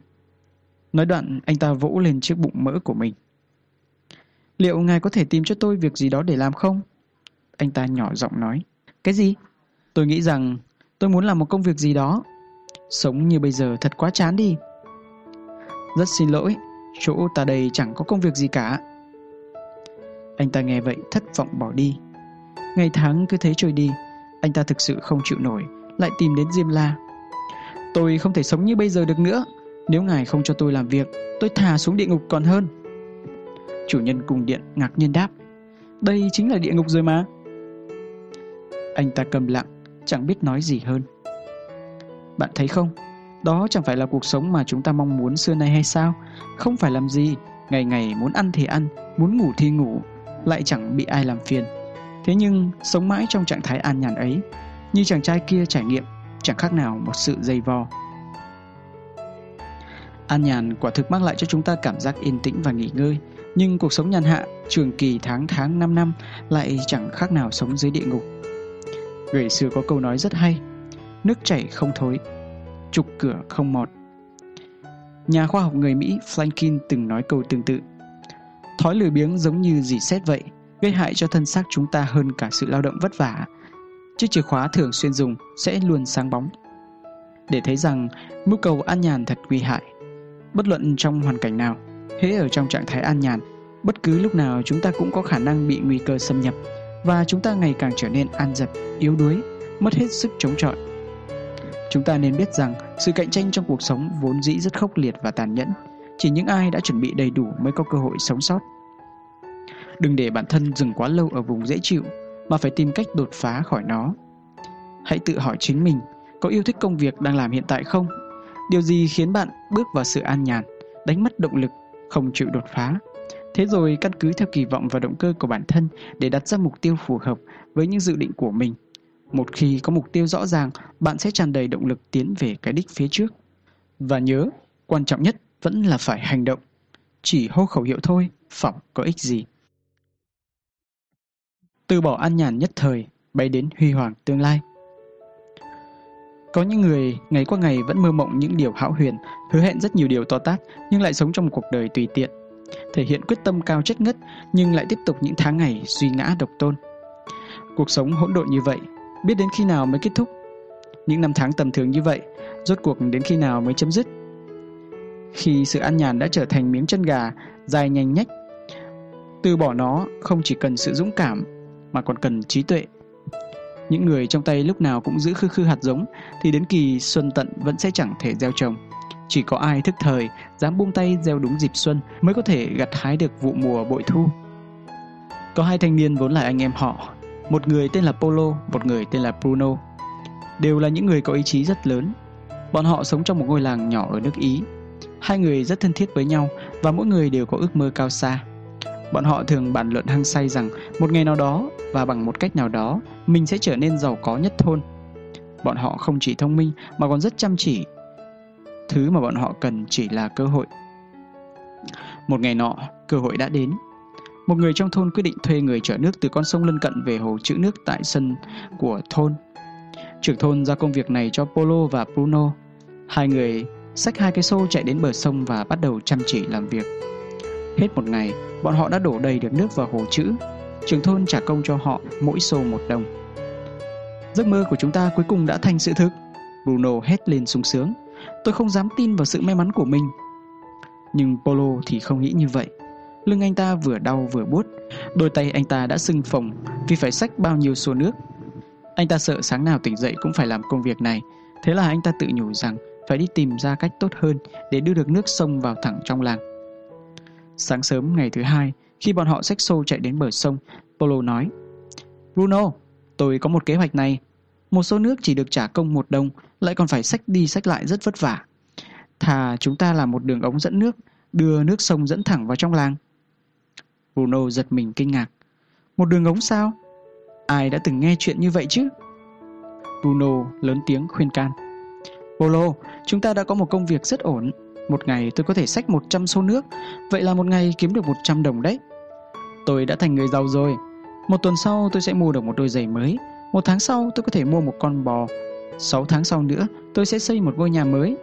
[SPEAKER 2] Nói đoạn, anh ta vỗ lên chiếc bụng mỡ của mình. Liệu ngài có thể tìm cho tôi việc gì đó để làm không? Anh ta nhỏ giọng nói. Cái gì? Tôi nghĩ rằng tôi muốn làm một công việc gì đó. Sống như bây giờ thật quá chán đi. Rất xin lỗi, chỗ ta đây chẳng có công việc gì cả. Anh ta nghe vậy thất vọng bỏ đi. Ngày tháng cứ thế trôi đi, anh ta thực sự không chịu nổi, lại tìm đến Diêm La. Tôi không thể sống như bây giờ được nữa. Nếu ngài không cho tôi làm việc Tôi thả xuống địa ngục còn hơn. Chủ nhân cung điện ngạc nhiên đáp Đây chính là địa ngục rồi mà. Anh ta cầm lặng Chẳng biết nói gì hơn. Bạn thấy không? Đó chẳng phải là cuộc sống mà chúng ta mong muốn xưa nay hay sao? Không phải làm gì Ngày ngày muốn ăn thì ăn Muốn ngủ thì ngủ. Lại chẳng bị ai làm phiền Thế nhưng sống mãi trong trạng thái an nhàn ấy Như chàng trai kia trải nghiệm chẳng khác nào một sự dây vò. An nhàn quả thực mang lại cho chúng ta cảm giác yên tĩnh và nghỉ ngơi, nhưng cuộc sống nhàn hạ, trường kỳ tháng tháng năm năm lại chẳng khác nào sống dưới địa ngục. Người xưa có câu nói rất hay, nước chảy không thối, trục cửa không mọt. Nhà khoa học người Mỹ Franklin từng nói câu tương tự. Thói lười biếng giống như dì xét vậy, gây hại cho thân xác chúng ta hơn cả sự lao động vất vả chiếc chìa khóa thường xuyên dùng sẽ luôn sáng bóng. Để thấy rằng mưu cầu an nhàn thật nguy hại. Bất luận trong hoàn cảnh nào, hễ ở trong trạng thái an nhàn, bất cứ lúc nào chúng ta cũng có khả năng bị nguy cơ xâm nhập và chúng ta ngày càng trở nên an dập, yếu đuối, mất hết sức chống chọi. Chúng ta nên biết rằng sự cạnh tranh trong cuộc sống vốn dĩ rất khốc liệt và tàn nhẫn, chỉ những ai đã chuẩn bị đầy đủ mới có cơ hội sống sót. Đừng để bản thân dừng quá lâu ở vùng dễ chịu mà phải tìm cách đột phá khỏi nó. Hãy tự hỏi chính mình, có yêu thích công việc đang làm hiện tại không? Điều gì khiến bạn bước vào sự an nhàn, đánh mất động lực, không chịu đột phá? Thế rồi căn cứ theo kỳ vọng và động cơ của bản thân để đặt ra mục tiêu phù hợp với những dự định của mình. Một khi có mục tiêu rõ ràng, bạn sẽ tràn đầy động lực tiến về cái đích phía trước. Và nhớ, quan trọng nhất vẫn là phải hành động. Chỉ hô khẩu hiệu thôi, phỏng có ích gì từ bỏ an nhàn nhất thời, bay đến huy hoàng tương lai. Có những người ngày qua ngày vẫn mơ mộng những điều hão huyền, hứa hẹn rất nhiều điều to tát nhưng lại sống trong một cuộc đời tùy tiện. Thể hiện quyết tâm cao chất ngất nhưng lại tiếp tục những tháng ngày suy ngã độc tôn. Cuộc sống hỗn độn như vậy, biết đến khi nào mới kết thúc? Những năm tháng tầm thường như vậy, rốt cuộc đến khi nào mới chấm dứt? Khi sự an nhàn đã trở thành miếng chân gà dài nhanh nhách, từ bỏ nó không chỉ cần sự dũng cảm mà còn cần trí tuệ những người trong tay lúc nào cũng giữ khư khư hạt giống thì đến kỳ xuân tận vẫn sẽ chẳng thể gieo trồng. Chỉ có ai thức thời, dám buông tay gieo đúng dịp xuân mới có thể gặt hái được vụ mùa bội thu. Có hai thanh niên vốn là anh em họ, một người tên là Polo, một người tên là Bruno. Đều là những người có ý chí rất lớn. Bọn họ sống trong một ngôi làng nhỏ ở nước Ý. Hai người rất thân thiết với nhau và mỗi người đều có ước mơ cao xa. Bọn họ thường bàn luận hăng say rằng một ngày nào đó và bằng một cách nào đó mình sẽ trở nên giàu có nhất thôn. Bọn họ không chỉ thông minh mà còn rất chăm chỉ. Thứ mà bọn họ cần chỉ là cơ hội. Một ngày nọ, cơ hội đã đến. Một người trong thôn quyết định thuê người chở nước từ con sông lân cận về hồ trữ nước tại sân của thôn. Trưởng thôn ra công việc này cho Polo và Bruno. Hai người xách hai cái xô chạy đến bờ sông và bắt đầu chăm chỉ làm việc. Hết một ngày, bọn họ đã đổ đầy được nước vào hồ chữ. Trường thôn trả công cho họ mỗi xô một đồng. Giấc mơ của chúng ta cuối cùng đã thành sự thực. Bruno hét lên sung sướng. Tôi không dám tin vào sự may mắn của mình. Nhưng Polo thì không nghĩ như vậy. Lưng anh ta vừa đau vừa buốt, đôi tay anh ta đã sưng phồng vì phải xách bao nhiêu xô nước. Anh ta sợ sáng nào tỉnh dậy cũng phải làm công việc này, thế là anh ta tự nhủ rằng phải đi tìm ra cách tốt hơn để đưa được nước sông vào thẳng trong làng. Sáng sớm ngày thứ hai, khi bọn họ xách xô chạy đến bờ sông, Polo nói Bruno, tôi có một kế hoạch này. Một số nước chỉ được trả công một đồng, lại còn phải xách đi xách lại rất vất vả. Thà chúng ta làm một đường ống dẫn nước, đưa nước sông dẫn thẳng vào trong làng. Bruno giật mình kinh ngạc. Một đường ống sao? Ai đã từng nghe chuyện như vậy chứ? Bruno lớn tiếng khuyên can. Polo, chúng ta đã có một công việc rất ổn. Một ngày tôi có thể xách 100 xô nước, vậy là một ngày kiếm được 100 đồng đấy. Tôi đã thành người giàu rồi. Một tuần sau tôi sẽ mua được một đôi giày mới. Một tháng sau tôi có thể mua một con bò. Sáu tháng sau nữa tôi sẽ xây một ngôi nhà mới.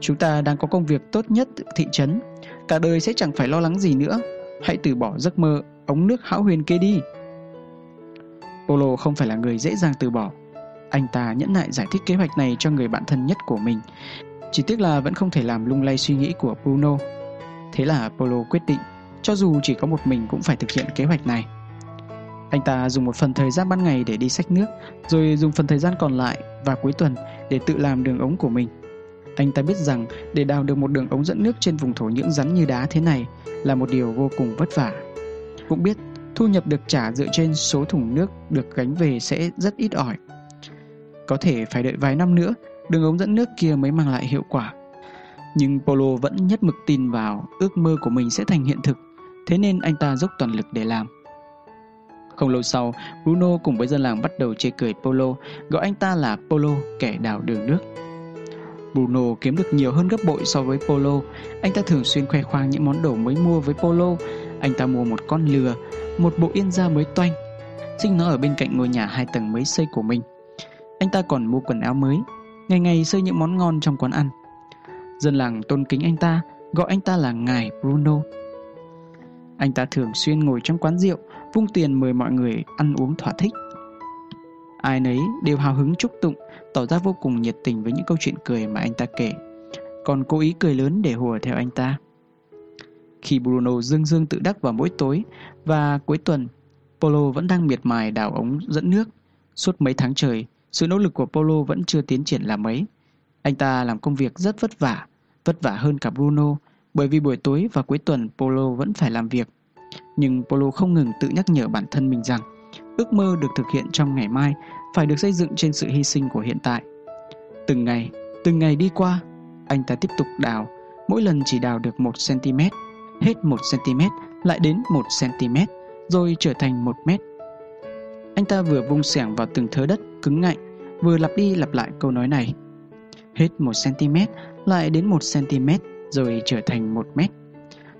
[SPEAKER 2] Chúng ta đang có công việc tốt nhất thị trấn. Cả đời sẽ chẳng phải lo lắng gì nữa. Hãy từ bỏ giấc mơ ống nước hão huyền kia đi. Polo không phải là người dễ dàng từ bỏ. Anh ta nhẫn nại giải thích kế hoạch này cho người bạn thân nhất của mình. Chỉ tiếc là vẫn không thể làm lung lay suy nghĩ của Bruno. Thế là Polo quyết định, cho dù chỉ có một mình cũng phải thực hiện kế hoạch này. Anh ta dùng một phần thời gian ban ngày để đi xách nước, rồi dùng phần thời gian còn lại và cuối tuần để tự làm đường ống của mình. Anh ta biết rằng để đào được một đường ống dẫn nước trên vùng thổ nhưỡng rắn như đá thế này là một điều vô cùng vất vả. Cũng biết thu nhập được trả dựa trên số thùng nước được gánh về sẽ rất ít ỏi. Có thể phải đợi vài năm nữa đường ống dẫn nước kia mới mang lại hiệu quả. Nhưng Polo vẫn nhất mực tin vào ước mơ của mình sẽ thành hiện thực, thế nên anh ta dốc toàn lực để làm. Không lâu sau, Bruno cùng với dân làng bắt đầu chê cười Polo, gọi anh ta là Polo, kẻ đào đường nước. Bruno kiếm được nhiều hơn gấp bội so với Polo. Anh ta thường xuyên khoe khoang những món đồ mới mua với Polo. Anh ta mua một con lừa, một bộ yên da mới toanh, sinh nó ở bên cạnh ngôi nhà hai tầng mới xây của mình. Anh ta còn mua quần áo mới, ngày ngày xây những món ngon trong quán ăn. Dân làng tôn kính anh ta, gọi anh ta là Ngài Bruno. Anh ta thường xuyên ngồi trong quán rượu, vung tiền mời mọi người ăn uống thỏa thích. Ai nấy đều hào hứng chúc tụng, tỏ ra vô cùng nhiệt tình với những câu chuyện cười mà anh ta kể, còn cố ý cười lớn để hùa theo anh ta. Khi Bruno dương dương tự đắc vào mỗi tối và cuối tuần, Polo vẫn đang miệt mài đào ống dẫn nước. Suốt mấy tháng trời, sự nỗ lực của Polo vẫn chưa tiến triển là mấy. Anh ta làm công việc rất vất vả, vất vả hơn cả Bruno, bởi vì buổi tối và cuối tuần Polo vẫn phải làm việc. Nhưng Polo không ngừng tự nhắc nhở bản thân mình rằng ước mơ được thực hiện trong ngày mai phải được xây dựng trên sự hy sinh của hiện tại. Từng ngày, từng ngày đi qua, anh ta tiếp tục đào, mỗi lần chỉ đào được 1 cm, hết 1 cm lại đến 1 cm, rồi trở thành 1 mét. Anh ta vừa vung xẻng vào từng thớ đất cứng ngạnh, vừa lặp đi lặp lại câu nói này. Hết 1cm lại đến 1cm rồi trở thành 1 mét.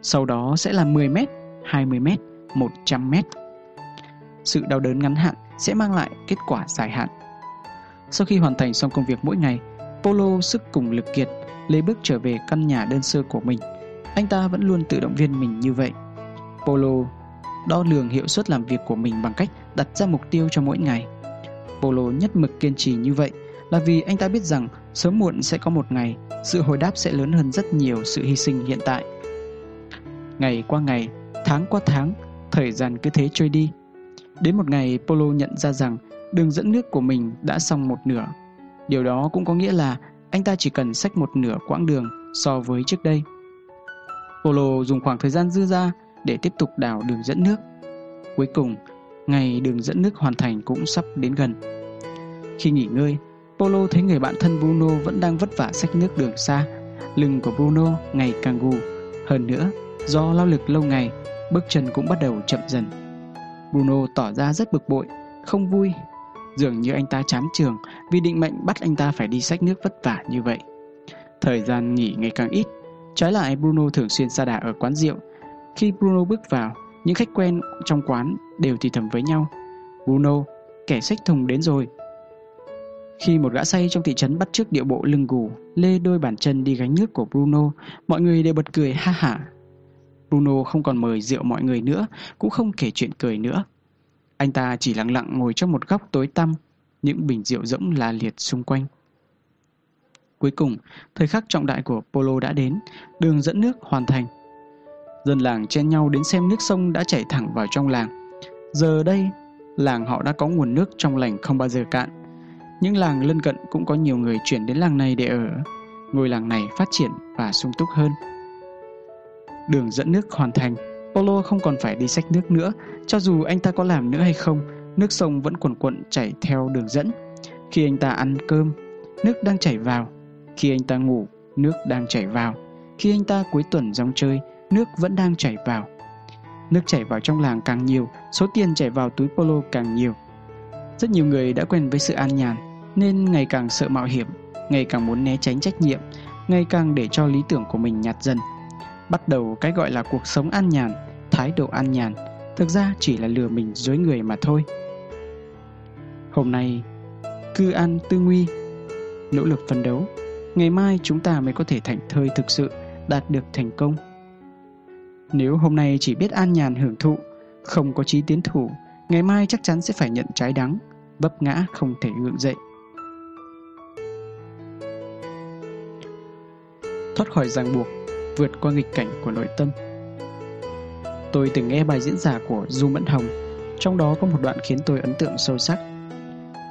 [SPEAKER 2] Sau đó sẽ là 10 mét, 20 mét, 100 mét. Sự đau đớn ngắn hạn sẽ mang lại kết quả dài hạn. Sau khi hoàn thành xong công việc mỗi ngày, Polo sức cùng lực kiệt, lấy bước trở về căn nhà đơn sơ của mình. Anh ta vẫn luôn tự động viên mình như vậy. Polo đo lường hiệu suất làm việc của mình bằng cách đặt ra mục tiêu cho mỗi ngày. Polo nhất mực kiên trì như vậy là vì anh ta biết rằng sớm muộn sẽ có một ngày sự hồi đáp sẽ lớn hơn rất nhiều sự hy sinh hiện tại. Ngày qua ngày, tháng qua tháng, thời gian cứ thế trôi đi. Đến một ngày Polo nhận ra rằng đường dẫn nước của mình đã xong một nửa. Điều đó cũng có nghĩa là anh ta chỉ cần xách một nửa quãng đường so với trước đây. Polo dùng khoảng thời gian dư ra để tiếp tục đào đường dẫn nước. Cuối cùng, ngày đường dẫn nước hoàn thành cũng sắp đến gần. Khi nghỉ ngơi, Polo thấy người bạn thân Bruno vẫn đang vất vả xách nước đường xa. Lưng của Bruno ngày càng gù. Hơn nữa, do lao lực lâu ngày, bước chân cũng bắt đầu chậm dần. Bruno tỏ ra rất bực bội, không vui. Dường như anh ta chán trường vì định mệnh bắt anh ta phải đi xách nước vất vả như vậy. Thời gian nghỉ ngày càng ít, trái lại Bruno thường xuyên xa đà ở quán rượu. Khi Bruno bước vào, những khách quen trong quán đều thì thầm với nhau. Bruno, kẻ xách thùng đến rồi. Khi một gã say trong thị trấn bắt chước điệu bộ lưng gù, lê đôi bàn chân đi gánh nước của Bruno, mọi người đều bật cười ha hả. Bruno không còn mời rượu mọi người nữa, cũng không kể chuyện cười nữa. Anh ta chỉ lặng lặng ngồi trong một góc tối tăm, những bình rượu rỗng la liệt xung quanh. Cuối cùng, thời khắc trọng đại của Polo đã đến, đường dẫn nước hoàn thành. Dân làng chen nhau đến xem nước sông đã chảy thẳng vào trong làng. Giờ đây, làng họ đã có nguồn nước trong lành không bao giờ cạn. Những làng lân cận cũng có nhiều người chuyển đến làng này để ở. Ngôi làng này phát triển và sung túc hơn. Đường dẫn nước hoàn thành, Polo không còn phải đi xách nước nữa, cho dù anh ta có làm nữa hay không, nước sông vẫn cuồn cuộn chảy theo đường dẫn. Khi anh ta ăn cơm, nước đang chảy vào. Khi anh ta ngủ, nước đang chảy vào. Khi anh ta cuối tuần rong chơi, nước vẫn đang chảy vào. Nước chảy vào trong làng càng nhiều, số tiền chảy vào túi Polo càng nhiều. Rất nhiều người đã quen với sự an nhàn, nên ngày càng sợ mạo hiểm, ngày càng muốn né tránh trách nhiệm, ngày càng để cho lý tưởng của mình nhạt dần. Bắt đầu cái gọi là cuộc sống an nhàn, thái độ an nhàn, thực ra chỉ là lừa mình dối người mà thôi. Hôm nay, cư an tư nguy, nỗ lực phấn đấu, ngày mai chúng ta mới có thể thành thơi thực sự, đạt được thành công. Nếu hôm nay chỉ biết an nhàn hưởng thụ, không có chí tiến thủ, ngày mai chắc chắn sẽ phải nhận trái đắng, vấp ngã không thể ngượng dậy. Thoát khỏi ràng buộc, vượt qua nghịch cảnh của nội tâm. Tôi từng nghe bài diễn giả của Du Mẫn Hồng, trong đó có một đoạn khiến tôi ấn tượng sâu sắc.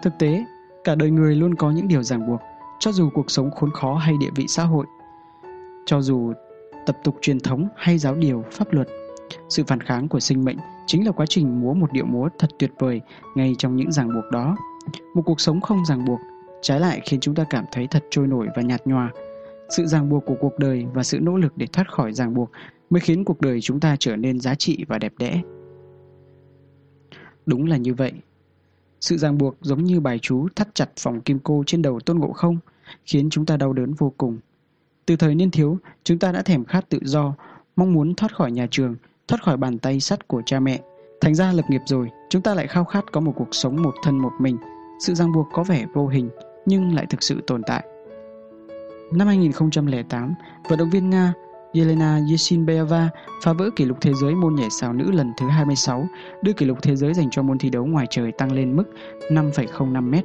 [SPEAKER 2] Thực tế, cả đời người luôn có những điều ràng buộc, cho dù cuộc sống khốn khó hay địa vị xã hội. Cho dù tập tục truyền thống hay giáo điều, pháp luật, sự phản kháng của sinh mệnh chính là quá trình múa một điệu múa thật tuyệt vời ngay trong những ràng buộc đó. Một cuộc sống không ràng buộc, trái lại khiến chúng ta cảm thấy thật trôi nổi và nhạt nhòa. Sự ràng buộc của cuộc đời và sự nỗ lực để thoát khỏi ràng buộc mới khiến cuộc đời chúng ta trở nên giá trị và đẹp đẽ. Đúng là như vậy. Sự ràng buộc giống như bài chú thắt chặt vòng kim cô trên đầu Tôn Ngộ Không, khiến chúng ta đau đớn vô cùng. Từ thời niên thiếu, chúng ta đã thèm khát tự do, mong muốn thoát khỏi nhà trường, thoát khỏi bàn tay sắt của cha mẹ. Thành ra lập nghiệp rồi, chúng ta lại khao khát có một cuộc sống một thân một mình. Sự ràng buộc có vẻ vô hình, nhưng lại thực sự tồn tại. Năm 2008, vận động viên Nga Yelena Yeshinbayeva phá vỡ kỷ lục thế giới môn nhảy sào nữ lần thứ 26, đưa kỷ lục thế giới dành cho môn thi đấu ngoài trời tăng lên mức 5,05m.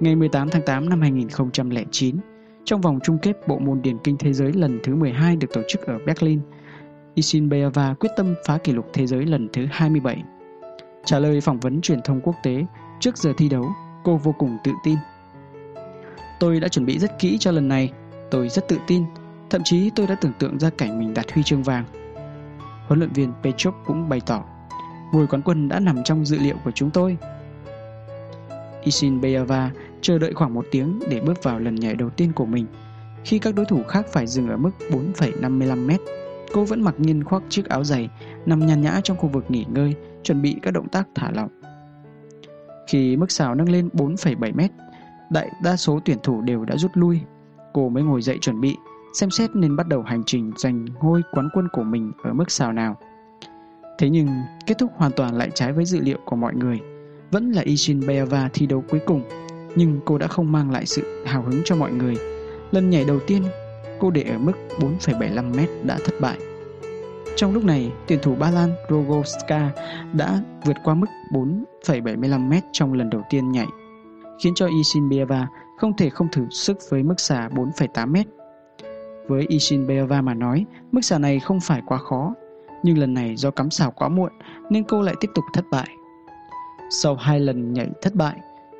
[SPEAKER 2] Ngày 18 tháng 8 năm 2009, trong vòng chung kết bộ môn điền kinh thế giới lần thứ 12 được tổ chức ở Berlin, Isinbayeva quyết tâm phá kỷ lục thế giới lần thứ 27. Trả lời phỏng vấn truyền thông quốc tế trước giờ thi đấu, cô vô cùng tự tin. Tôi đã chuẩn bị rất kỹ cho lần này, tôi rất tự tin Thậm chí tôi đã tưởng tượng ra cảnh mình đạt huy chương vàng. Huấn luyện viên Petrov cũng bày tỏ, ngôi quán quân đã nằm trong dự liệu của chúng tôi. Isin Beyava chờ đợi khoảng một tiếng để bước vào lần nhảy đầu tiên của mình. Khi các đối thủ khác phải dừng ở mức 4,55 mét, cô vẫn mặc nhiên khoác chiếc áo dày, nằm nhàn nhã trong khu vực nghỉ ngơi, chuẩn bị các động tác thả lỏng. Khi mức xào nâng lên 4,7 mét, đại đa số tuyển thủ đều đã rút lui. Cô mới ngồi dậy chuẩn bị, xem xét nên bắt đầu hành trình giành ngôi quán quân của mình ở mức sao nào. Thế nhưng, kết thúc hoàn toàn lại trái với dự liệu của mọi người. Vẫn là Ishin Beava thi đấu cuối cùng. Nhưng cô đã không mang lại sự hào hứng cho mọi người Lần nhảy đầu tiên cô để ở mức 4,75m đã thất bại Trong lúc này tuyển thủ Ba Lan Rogowska đã vượt qua mức 4,75m trong lần đầu tiên nhảy khiến cho Isinbayeva không thể không thử sức với mức xả 4,8m. Với Isinbayeva mà nói, mức xả này không phải quá khó, nhưng lần này do cắm xảo quá muộn nên cô lại tiếp tục thất bại. Sau hai lần nhảy thất bại,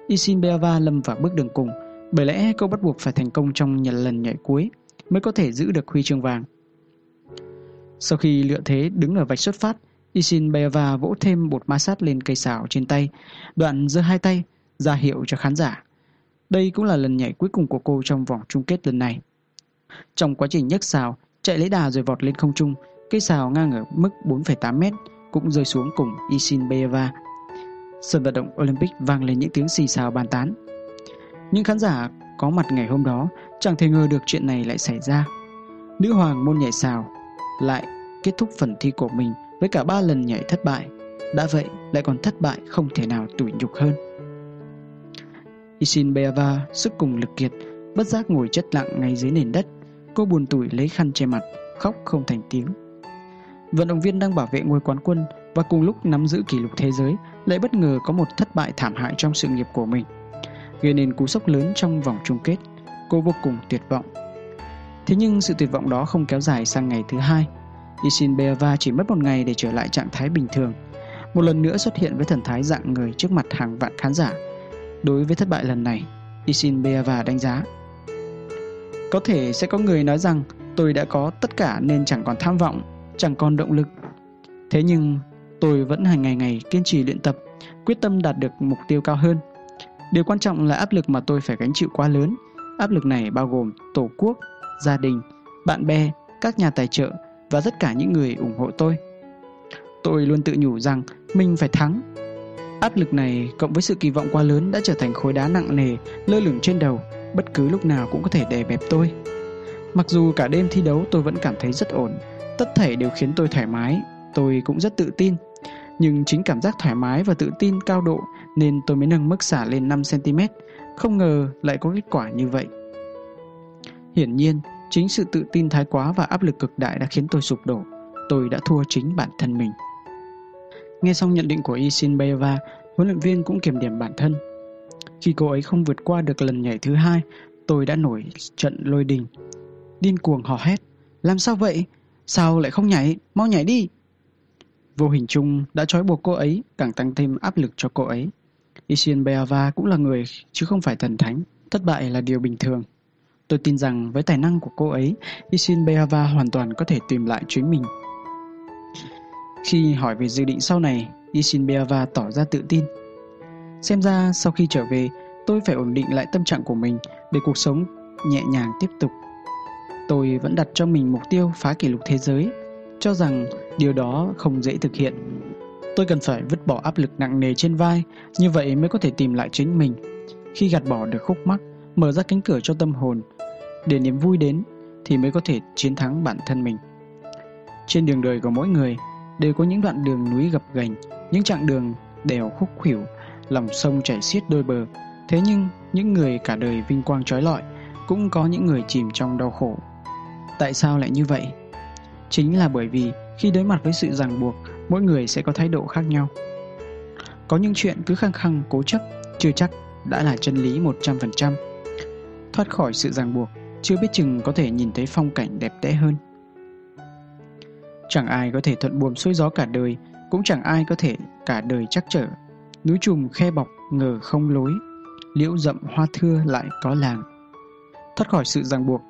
[SPEAKER 2] Isinbayeva lâm vào bước đường cùng, bởi lẽ cô bắt buộc phải thành công trong nhận lần nhảy cuối mới có thể giữ được huy chương vàng. Sau khi lựa thế đứng ở vạch xuất phát, Isinbayeva vỗ thêm bột ma sát lên cây xảo trên tay, đoạn giơ hai tay ra hiệu cho khán giả. Đây cũng là lần nhảy cuối cùng của cô trong vòng chung kết lần này. Trong quá trình nhấc xào, chạy lấy đà rồi vọt lên không trung, cây xào ngang ở mức 4,8m cũng rơi xuống cùng Isin Bayeva. Sân vận động Olympic vang lên những tiếng xì xào bàn tán. Những khán giả có mặt ngày hôm đó chẳng thể ngờ được chuyện này lại xảy ra. Nữ hoàng môn nhảy xào lại kết thúc phần thi của mình với cả ba lần nhảy thất bại. Đã vậy lại còn thất bại không thể nào tủi nhục hơn. Isinbayeva sức cùng lực kiệt, bất giác ngồi chất lặng ngay dưới nền đất. Cô buồn tủi lấy khăn che mặt, khóc không thành tiếng. Vận động viên đang bảo vệ ngôi quán quân và cùng lúc nắm giữ kỷ lục thế giới lại bất ngờ có một thất bại thảm hại trong sự nghiệp của mình, gây nên cú sốc lớn trong vòng chung kết. Cô vô cùng tuyệt vọng. Thế nhưng sự tuyệt vọng đó không kéo dài sang ngày thứ hai. Isinbayeva chỉ mất một ngày để trở lại trạng thái bình thường. Một lần nữa xuất hiện với thần thái dạng người trước mặt hàng vạn khán giả Đối với thất bại lần này, Isin Beava đánh giá Có thể sẽ có người nói rằng tôi đã có tất cả nên chẳng còn tham vọng, chẳng còn động lực. Thế nhưng tôi vẫn hàng ngày ngày kiên trì luyện tập, quyết tâm đạt được mục tiêu cao hơn. Điều quan trọng là áp lực mà tôi phải gánh chịu quá lớn. Áp lực này bao gồm tổ quốc, gia đình, bạn bè, các nhà tài trợ và tất cả những người ủng hộ tôi. Tôi luôn tự nhủ rằng mình phải thắng Áp lực này cộng với sự kỳ vọng quá lớn đã trở thành khối đá nặng nề lơ lửng trên đầu, bất cứ lúc nào cũng có thể đè bẹp tôi. Mặc dù cả đêm thi đấu tôi vẫn cảm thấy rất ổn, tất thảy đều khiến tôi thoải mái, tôi cũng rất tự tin. Nhưng chính cảm giác thoải mái và tự tin cao độ nên tôi mới nâng mức xả lên 5cm, không ngờ lại có kết quả như vậy. Hiển nhiên, chính sự tự tin thái quá và áp lực cực đại đã khiến tôi sụp đổ. Tôi đã thua chính bản thân mình. Nghe xong nhận định của Isin Beva, huấn luyện viên cũng kiểm điểm bản thân. Khi cô ấy không vượt qua được lần nhảy thứ hai, tôi đã nổi trận lôi đình. Điên cuồng hò hét. Làm sao vậy? Sao lại không nhảy? Mau nhảy đi! Vô hình chung đã trói buộc cô ấy, càng tăng thêm áp lực cho cô ấy. Isin Bayeva cũng là người chứ không phải thần thánh. Thất bại là điều bình thường. Tôi tin rằng với tài năng của cô ấy, Isin Beava hoàn toàn có thể tìm lại chính mình khi hỏi về dự định sau này, Isinbeava tỏ ra tự tin. Xem ra sau khi trở về, tôi phải ổn định lại tâm trạng của mình để cuộc sống nhẹ nhàng tiếp tục. Tôi vẫn đặt cho mình mục tiêu phá kỷ lục thế giới, cho rằng điều đó không dễ thực hiện. Tôi cần phải vứt bỏ áp lực nặng nề trên vai, như vậy mới có thể tìm lại chính mình. Khi gạt bỏ được khúc mắc, mở ra cánh cửa cho tâm hồn, để niềm vui đến thì mới có thể chiến thắng bản thân mình. Trên đường đời của mỗi người, đều có những đoạn đường núi gập ghềnh, những chặng đường đèo khúc khuỷu, lòng sông chảy xiết đôi bờ. Thế nhưng, những người cả đời vinh quang trói lọi cũng có những người chìm trong đau khổ. Tại sao lại như vậy? Chính là bởi vì khi đối mặt với sự ràng buộc, mỗi người sẽ có thái độ khác nhau. Có những chuyện cứ khăng khăng cố chấp, chưa chắc đã là chân lý 100%. Thoát khỏi sự ràng buộc, chưa biết chừng có thể nhìn thấy phong cảnh đẹp đẽ hơn. Chẳng ai có thể thuận buồm xuôi gió cả đời, cũng chẳng ai có thể cả đời chắc trở. Núi trùm khe bọc ngờ không lối, liễu rậm hoa thưa lại có làng. Thoát khỏi sự ràng buộc,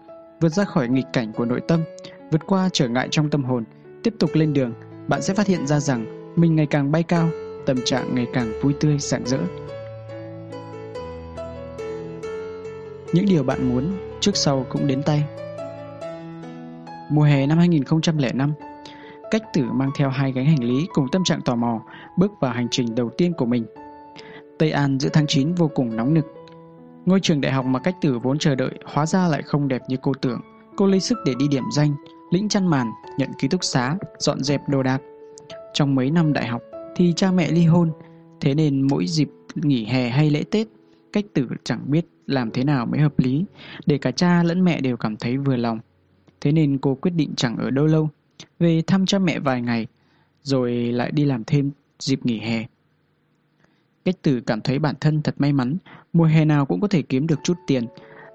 [SPEAKER 2] vượt ra khỏi nghịch cảnh của nội tâm, vượt qua trở ngại trong tâm hồn, tiếp tục lên đường, bạn sẽ phát hiện ra rằng mình ngày càng bay cao, tâm trạng ngày càng vui tươi rạng rỡ. Những điều bạn muốn trước sau cũng đến tay. Mùa hè năm 2005, Cách tử mang theo hai gánh hành lý cùng tâm trạng tò mò bước vào hành trình đầu tiên của mình. Tây An giữa tháng 9 vô cùng nóng nực. Ngôi trường đại học mà cách tử vốn chờ đợi hóa ra lại không đẹp như cô tưởng. Cô lấy sức để đi điểm danh, lĩnh chăn màn, nhận ký túc xá, dọn dẹp đồ đạc. Trong mấy năm đại học thì cha mẹ ly hôn, thế nên mỗi dịp nghỉ hè hay lễ Tết, cách tử chẳng biết làm thế nào mới hợp lý, để cả cha lẫn mẹ đều cảm thấy vừa lòng. Thế nên cô quyết định chẳng ở đâu lâu, về thăm cha mẹ vài ngày, rồi lại đi làm thêm dịp nghỉ hè. Cách tử cảm thấy bản thân thật may mắn, mùa hè nào cũng có thể kiếm được chút tiền.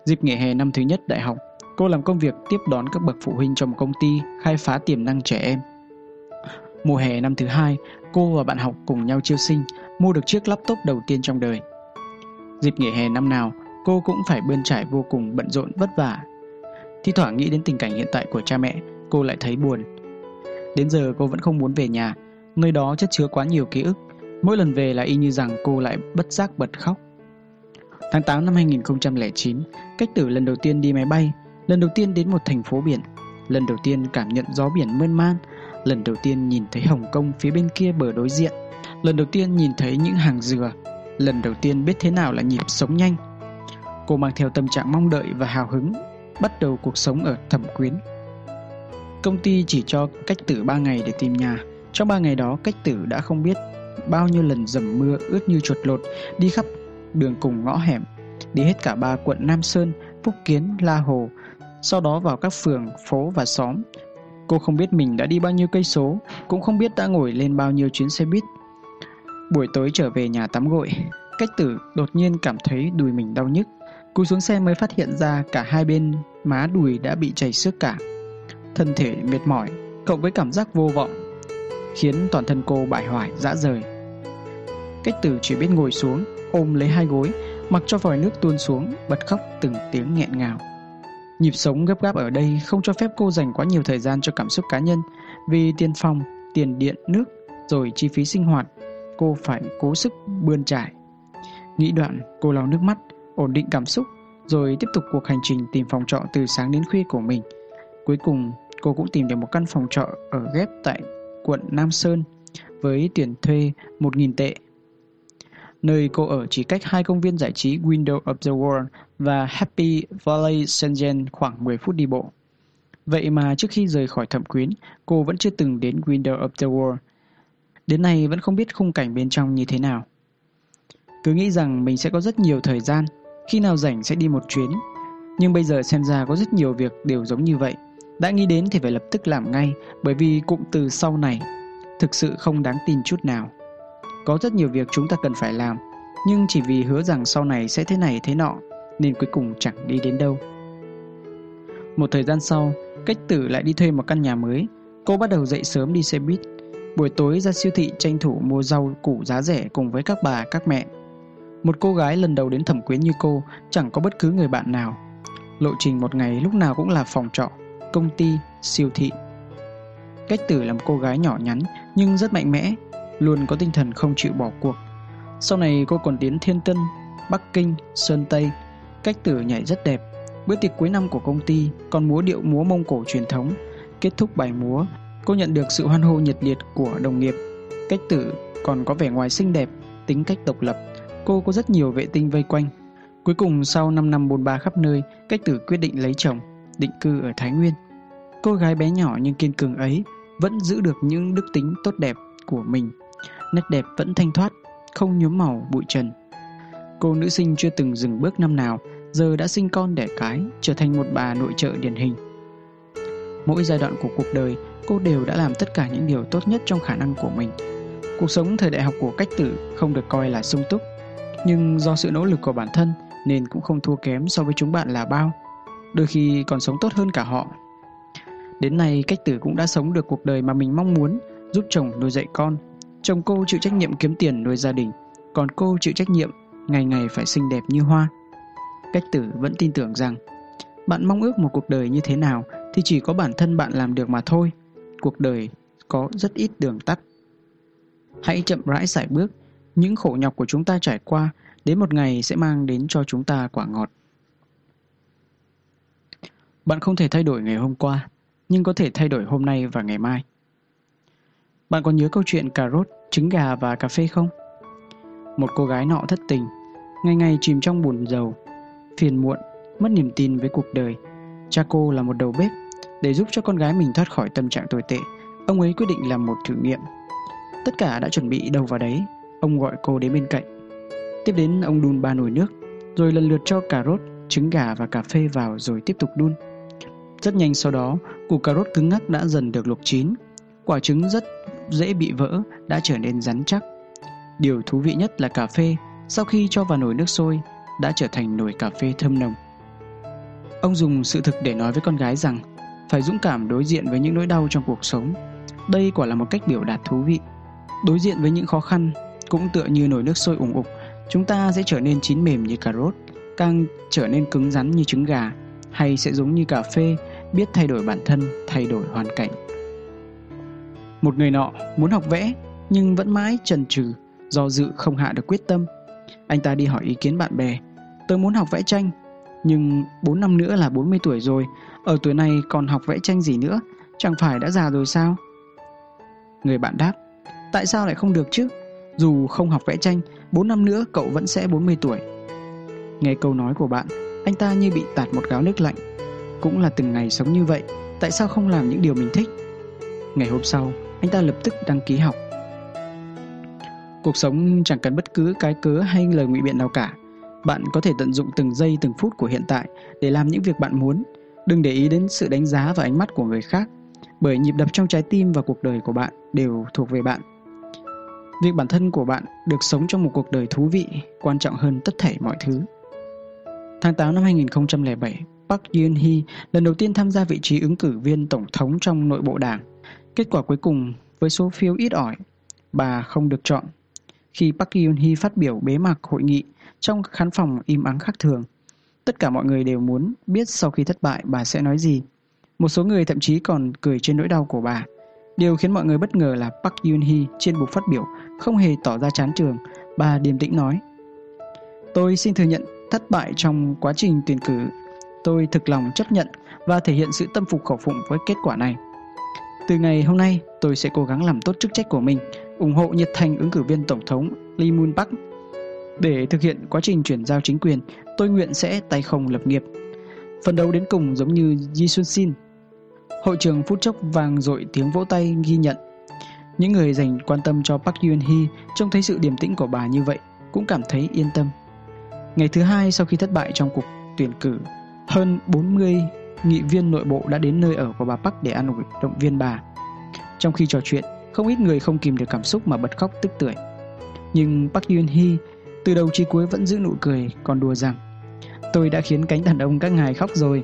[SPEAKER 2] Dịp nghỉ hè năm thứ nhất đại học, cô làm công việc tiếp đón các bậc phụ huynh trong công ty khai phá tiềm năng trẻ em. Mùa hè năm thứ hai, cô và bạn học cùng nhau chiêu sinh, mua được chiếc laptop đầu tiên trong đời. Dịp nghỉ hè năm nào, cô cũng phải bươn trải vô cùng bận rộn vất vả. Thi thoảng nghĩ đến tình cảnh hiện tại của cha mẹ, cô lại thấy buồn. Đến giờ cô vẫn không muốn về nhà, nơi đó chất chứa quá nhiều ký ức. Mỗi lần về là y như rằng cô lại bất giác bật khóc. Tháng 8 năm 2009, cách tử lần đầu tiên đi máy bay, lần đầu tiên đến một thành phố biển, lần đầu tiên cảm nhận gió biển mơn man, lần đầu tiên nhìn thấy Hồng Kông phía bên kia bờ đối diện, lần đầu tiên nhìn thấy những hàng dừa, lần đầu tiên biết thế nào là nhịp sống nhanh. Cô mang theo tâm trạng mong đợi và hào hứng, bắt đầu cuộc sống ở Thẩm Quyến. Công ty chỉ cho cách tử 3 ngày để tìm nhà. Trong 3 ngày đó, cách tử đã không biết bao nhiêu lần dầm mưa ướt như chuột lột, đi khắp đường cùng ngõ hẻm, đi hết cả ba quận Nam Sơn, Phúc Kiến, La Hồ, sau đó vào các phường, phố và xóm. Cô không biết mình đã đi bao nhiêu cây số, cũng không biết đã ngồi lên bao nhiêu chuyến xe buýt. Buổi tối trở về nhà tắm gội, cách tử đột nhiên cảm thấy đùi mình đau nhức. Cú xuống xe mới phát hiện ra cả hai bên má đùi đã bị chảy xước cả. Thân thể mệt mỏi, cộng với cảm giác vô vọng, khiến toàn thân cô bại hoại dã rời. Cách tử chỉ biết ngồi xuống, ôm lấy hai gối, mặc cho vòi nước tuôn xuống, bật khóc từng tiếng nghẹn ngào. Nhịp sống gấp gáp ở đây không cho phép cô dành quá nhiều thời gian cho cảm xúc cá nhân, vì tiền phòng, tiền điện, nước, rồi chi phí sinh hoạt, cô phải cố sức bươn trải. Nghĩ đoạn, cô lau nước mắt, ổn định cảm xúc, rồi tiếp tục cuộc hành trình tìm phòng trọ từ sáng đến khuya của mình. Cuối cùng, cô cũng tìm được một căn phòng trọ ở ghép tại quận Nam Sơn với tiền thuê 1.000 tệ nơi cô ở chỉ cách hai công viên giải trí Window of the World và Happy Valley Shenzhen khoảng 10 phút đi bộ. Vậy mà trước khi rời khỏi thẩm quyến, cô vẫn chưa từng đến Window of the World. Đến nay vẫn không biết khung cảnh bên trong như thế nào. Cứ nghĩ rằng mình sẽ có rất nhiều thời gian, khi nào rảnh sẽ đi một chuyến. Nhưng bây giờ xem ra có rất nhiều việc đều giống như vậy. Đã nghĩ đến thì phải lập tức làm ngay, bởi vì cụm từ sau này thực sự không đáng tin chút nào. Có rất nhiều việc chúng ta cần phải làm, nhưng chỉ vì hứa rằng sau này sẽ thế này thế nọ, nên cuối cùng chẳng đi đến đâu. Một thời gian sau, cách tử lại đi thuê một căn nhà mới. Cô bắt đầu dậy sớm đi xe buýt. Buổi tối ra siêu thị tranh thủ mua rau củ giá rẻ cùng với các bà, các mẹ. Một cô gái lần đầu đến thẩm quyến như cô chẳng có bất cứ người bạn nào. Lộ trình một ngày lúc nào cũng là phòng trọ, công ty, siêu thị. Cách tử là một cô gái nhỏ nhắn nhưng rất mạnh mẽ, luôn có tinh thần không chịu bỏ cuộc. Sau này cô còn đến Thiên Tân, Bắc Kinh, Sơn Tây, cách tử nhảy rất đẹp. Bữa tiệc cuối năm của công ty còn múa điệu múa Mông Cổ truyền thống. Kết thúc bài múa, cô nhận được sự hoan hô nhiệt liệt của đồng nghiệp. Cách tử còn có vẻ ngoài xinh đẹp, tính cách độc lập. Cô có rất nhiều vệ tinh vây quanh. Cuối cùng sau 5 năm bôn ba khắp nơi, cách tử quyết định lấy chồng, định cư ở Thái Nguyên. Cô gái bé nhỏ nhưng kiên cường ấy vẫn giữ được những đức tính tốt đẹp của mình nét đẹp vẫn thanh thoát, không nhuốm màu bụi trần. Cô nữ sinh chưa từng dừng bước năm nào, giờ đã sinh con đẻ cái, trở thành một bà nội trợ điển hình. Mỗi giai đoạn của cuộc đời, cô đều đã làm tất cả những điều tốt nhất trong khả năng của mình. Cuộc sống thời đại học của cách tử không được coi là sung túc, nhưng do sự nỗ lực của bản thân nên cũng không thua kém so với chúng bạn là bao. Đôi khi còn sống tốt hơn cả họ. Đến nay, cách tử cũng đã sống được cuộc đời mà mình mong muốn, giúp chồng nuôi dạy con, Chồng cô chịu trách nhiệm kiếm tiền nuôi gia đình, còn cô chịu trách nhiệm ngày ngày phải xinh đẹp như hoa. Cách tử vẫn tin tưởng rằng bạn mong ước một cuộc đời như thế nào thì chỉ có bản thân bạn làm được mà thôi. Cuộc đời có rất ít đường tắt. Hãy chậm rãi sải bước, những khổ nhọc của chúng ta trải qua đến một ngày sẽ mang đến cho chúng ta quả ngọt. Bạn không thể thay đổi ngày hôm qua, nhưng có thể thay đổi hôm nay và ngày mai. Bạn còn nhớ câu chuyện cà rốt, trứng gà và cà phê không? Một cô gái nọ thất tình, ngày ngày chìm trong buồn giàu, phiền muộn, mất niềm tin với cuộc đời. Cha cô là một đầu bếp, để giúp cho con gái mình thoát khỏi tâm trạng tồi tệ, ông ấy quyết định làm một thử nghiệm. Tất cả đã chuẩn bị đâu vào đấy, ông gọi cô đến bên cạnh. Tiếp đến ông đun ba nồi nước, rồi lần lượt cho cà rốt, trứng gà và cà phê vào rồi tiếp tục đun. Rất nhanh sau đó, củ cà rốt cứng ngắc đã dần được luộc chín. Quả trứng rất dễ bị vỡ đã trở nên rắn chắc. Điều thú vị nhất là cà phê, sau khi cho vào nồi nước sôi, đã trở thành nồi cà phê thơm nồng. Ông dùng sự thực để nói với con gái rằng phải dũng cảm đối diện với những nỗi đau trong cuộc sống. Đây quả là một cách biểu đạt thú vị. Đối diện với những khó khăn cũng tựa như nồi nước sôi ủng ục, chúng ta sẽ trở nên chín mềm như cà rốt, càng trở nên cứng rắn như trứng gà, hay sẽ giống như cà phê, biết thay đổi bản thân, thay đổi hoàn cảnh. Một người nọ muốn học vẽ nhưng vẫn mãi chần chừ, do dự không hạ được quyết tâm. Anh ta đi hỏi ý kiến bạn bè. Tôi muốn học vẽ tranh, nhưng 4 năm nữa là 40 tuổi rồi, ở tuổi này còn học vẽ tranh gì nữa, chẳng phải đã già rồi sao? Người bạn đáp, tại sao lại không được chứ? Dù không học vẽ tranh, 4 năm nữa cậu vẫn sẽ 40 tuổi. Nghe câu nói của bạn, anh ta như bị tạt một gáo nước lạnh. Cũng là từng ngày sống như vậy, tại sao không làm những điều mình thích? Ngày hôm sau, anh ta lập tức đăng ký học. Cuộc sống chẳng cần bất cứ cái cớ hay lời ngụy biện nào cả. Bạn có thể tận dụng từng giây từng phút của hiện tại để làm những việc bạn muốn. Đừng để ý đến sự đánh giá và ánh mắt của người khác, bởi nhịp đập trong trái tim và cuộc đời của bạn đều thuộc về bạn. Việc bản thân của bạn được sống trong một cuộc đời thú vị quan trọng hơn tất thảy mọi thứ. Tháng 8 năm 2007, Park Geun-hye lần đầu tiên tham gia vị trí ứng cử viên tổng thống trong nội bộ đảng. Kết quả cuối cùng với số phiếu ít ỏi, bà không được chọn. Khi Park Geun-hye phát biểu bế mạc hội nghị trong khán phòng im ắng khác thường, tất cả mọi người đều muốn biết sau khi thất bại bà sẽ nói gì. Một số người thậm chí còn cười trên nỗi đau của bà. Điều khiến mọi người bất ngờ là Park Geun-hye trên bục phát biểu không hề tỏ ra chán trường, bà điềm tĩnh nói: "Tôi xin thừa nhận thất bại trong quá trình tuyển cử. Tôi thực lòng chấp nhận và thể hiện sự tâm phục khẩu phụng với kết quả này. Từ ngày hôm nay, tôi sẽ cố gắng làm tốt chức trách của mình, ủng hộ nhiệt thành ứng cử viên tổng thống Lee Moon Park. Để thực hiện quá trình chuyển giao chính quyền, tôi nguyện sẽ tay không lập nghiệp. Phần đấu đến cùng giống như Ji Sun Sin. Hội trường phút chốc vàng dội tiếng vỗ tay ghi nhận. Những người dành quan tâm cho Park Yoon Hee trông thấy sự điềm tĩnh của bà như vậy cũng cảm thấy yên tâm. Ngày thứ hai sau khi thất bại trong cuộc tuyển cử, hơn 40 nghị viên nội bộ đã đến nơi ở của bà Park để an ủi động viên bà. Trong khi trò chuyện, không ít người không kìm được cảm xúc mà bật khóc tức tưởi. Nhưng Park Yoon Hee từ đầu chí cuối vẫn giữ nụ cười, còn đùa rằng Tôi đã khiến cánh đàn ông các ngài khóc rồi.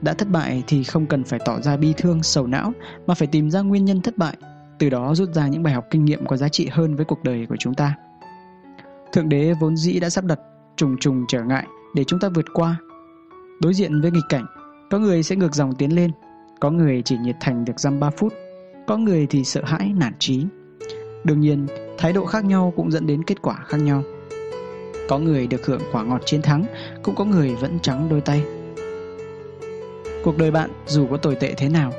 [SPEAKER 2] Đã thất bại thì không cần phải tỏ ra bi thương, sầu não mà phải tìm ra nguyên nhân thất bại, từ đó rút ra những bài học kinh nghiệm có giá trị hơn với cuộc đời của chúng ta. Thượng đế vốn dĩ đã sắp đặt trùng trùng trở ngại để chúng ta vượt qua. Đối diện với nghịch cảnh, có người sẽ ngược dòng tiến lên, có người chỉ nhiệt thành được dăm 3 phút, có người thì sợ hãi nản trí. Đương nhiên, thái độ khác nhau cũng dẫn đến kết quả khác nhau. Có người được hưởng quả ngọt chiến thắng, cũng có người vẫn trắng đôi tay. Cuộc đời bạn dù có tồi tệ thế nào,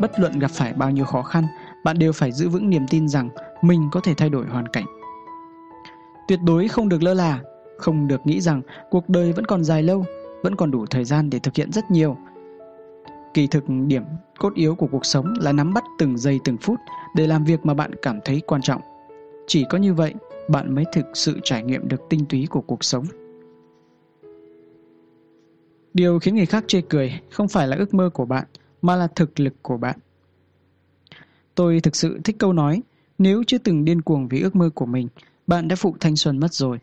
[SPEAKER 2] bất luận gặp phải bao nhiêu khó khăn, bạn đều phải giữ vững niềm tin rằng mình có thể thay đổi hoàn cảnh. Tuyệt đối không được lơ là, không được nghĩ rằng cuộc đời vẫn còn dài lâu, vẫn còn đủ thời gian để thực hiện rất nhiều. Kỳ thực điểm cốt yếu của cuộc sống là nắm bắt từng giây từng phút để làm việc mà bạn cảm thấy quan trọng. Chỉ có như vậy, bạn mới thực sự trải nghiệm được tinh túy của cuộc sống. Điều khiến người khác chê cười không phải là ước mơ của bạn, mà là thực lực của bạn. Tôi thực sự thích câu nói, nếu chưa từng điên cuồng vì ước mơ của mình, bạn đã phụ thanh xuân mất rồi.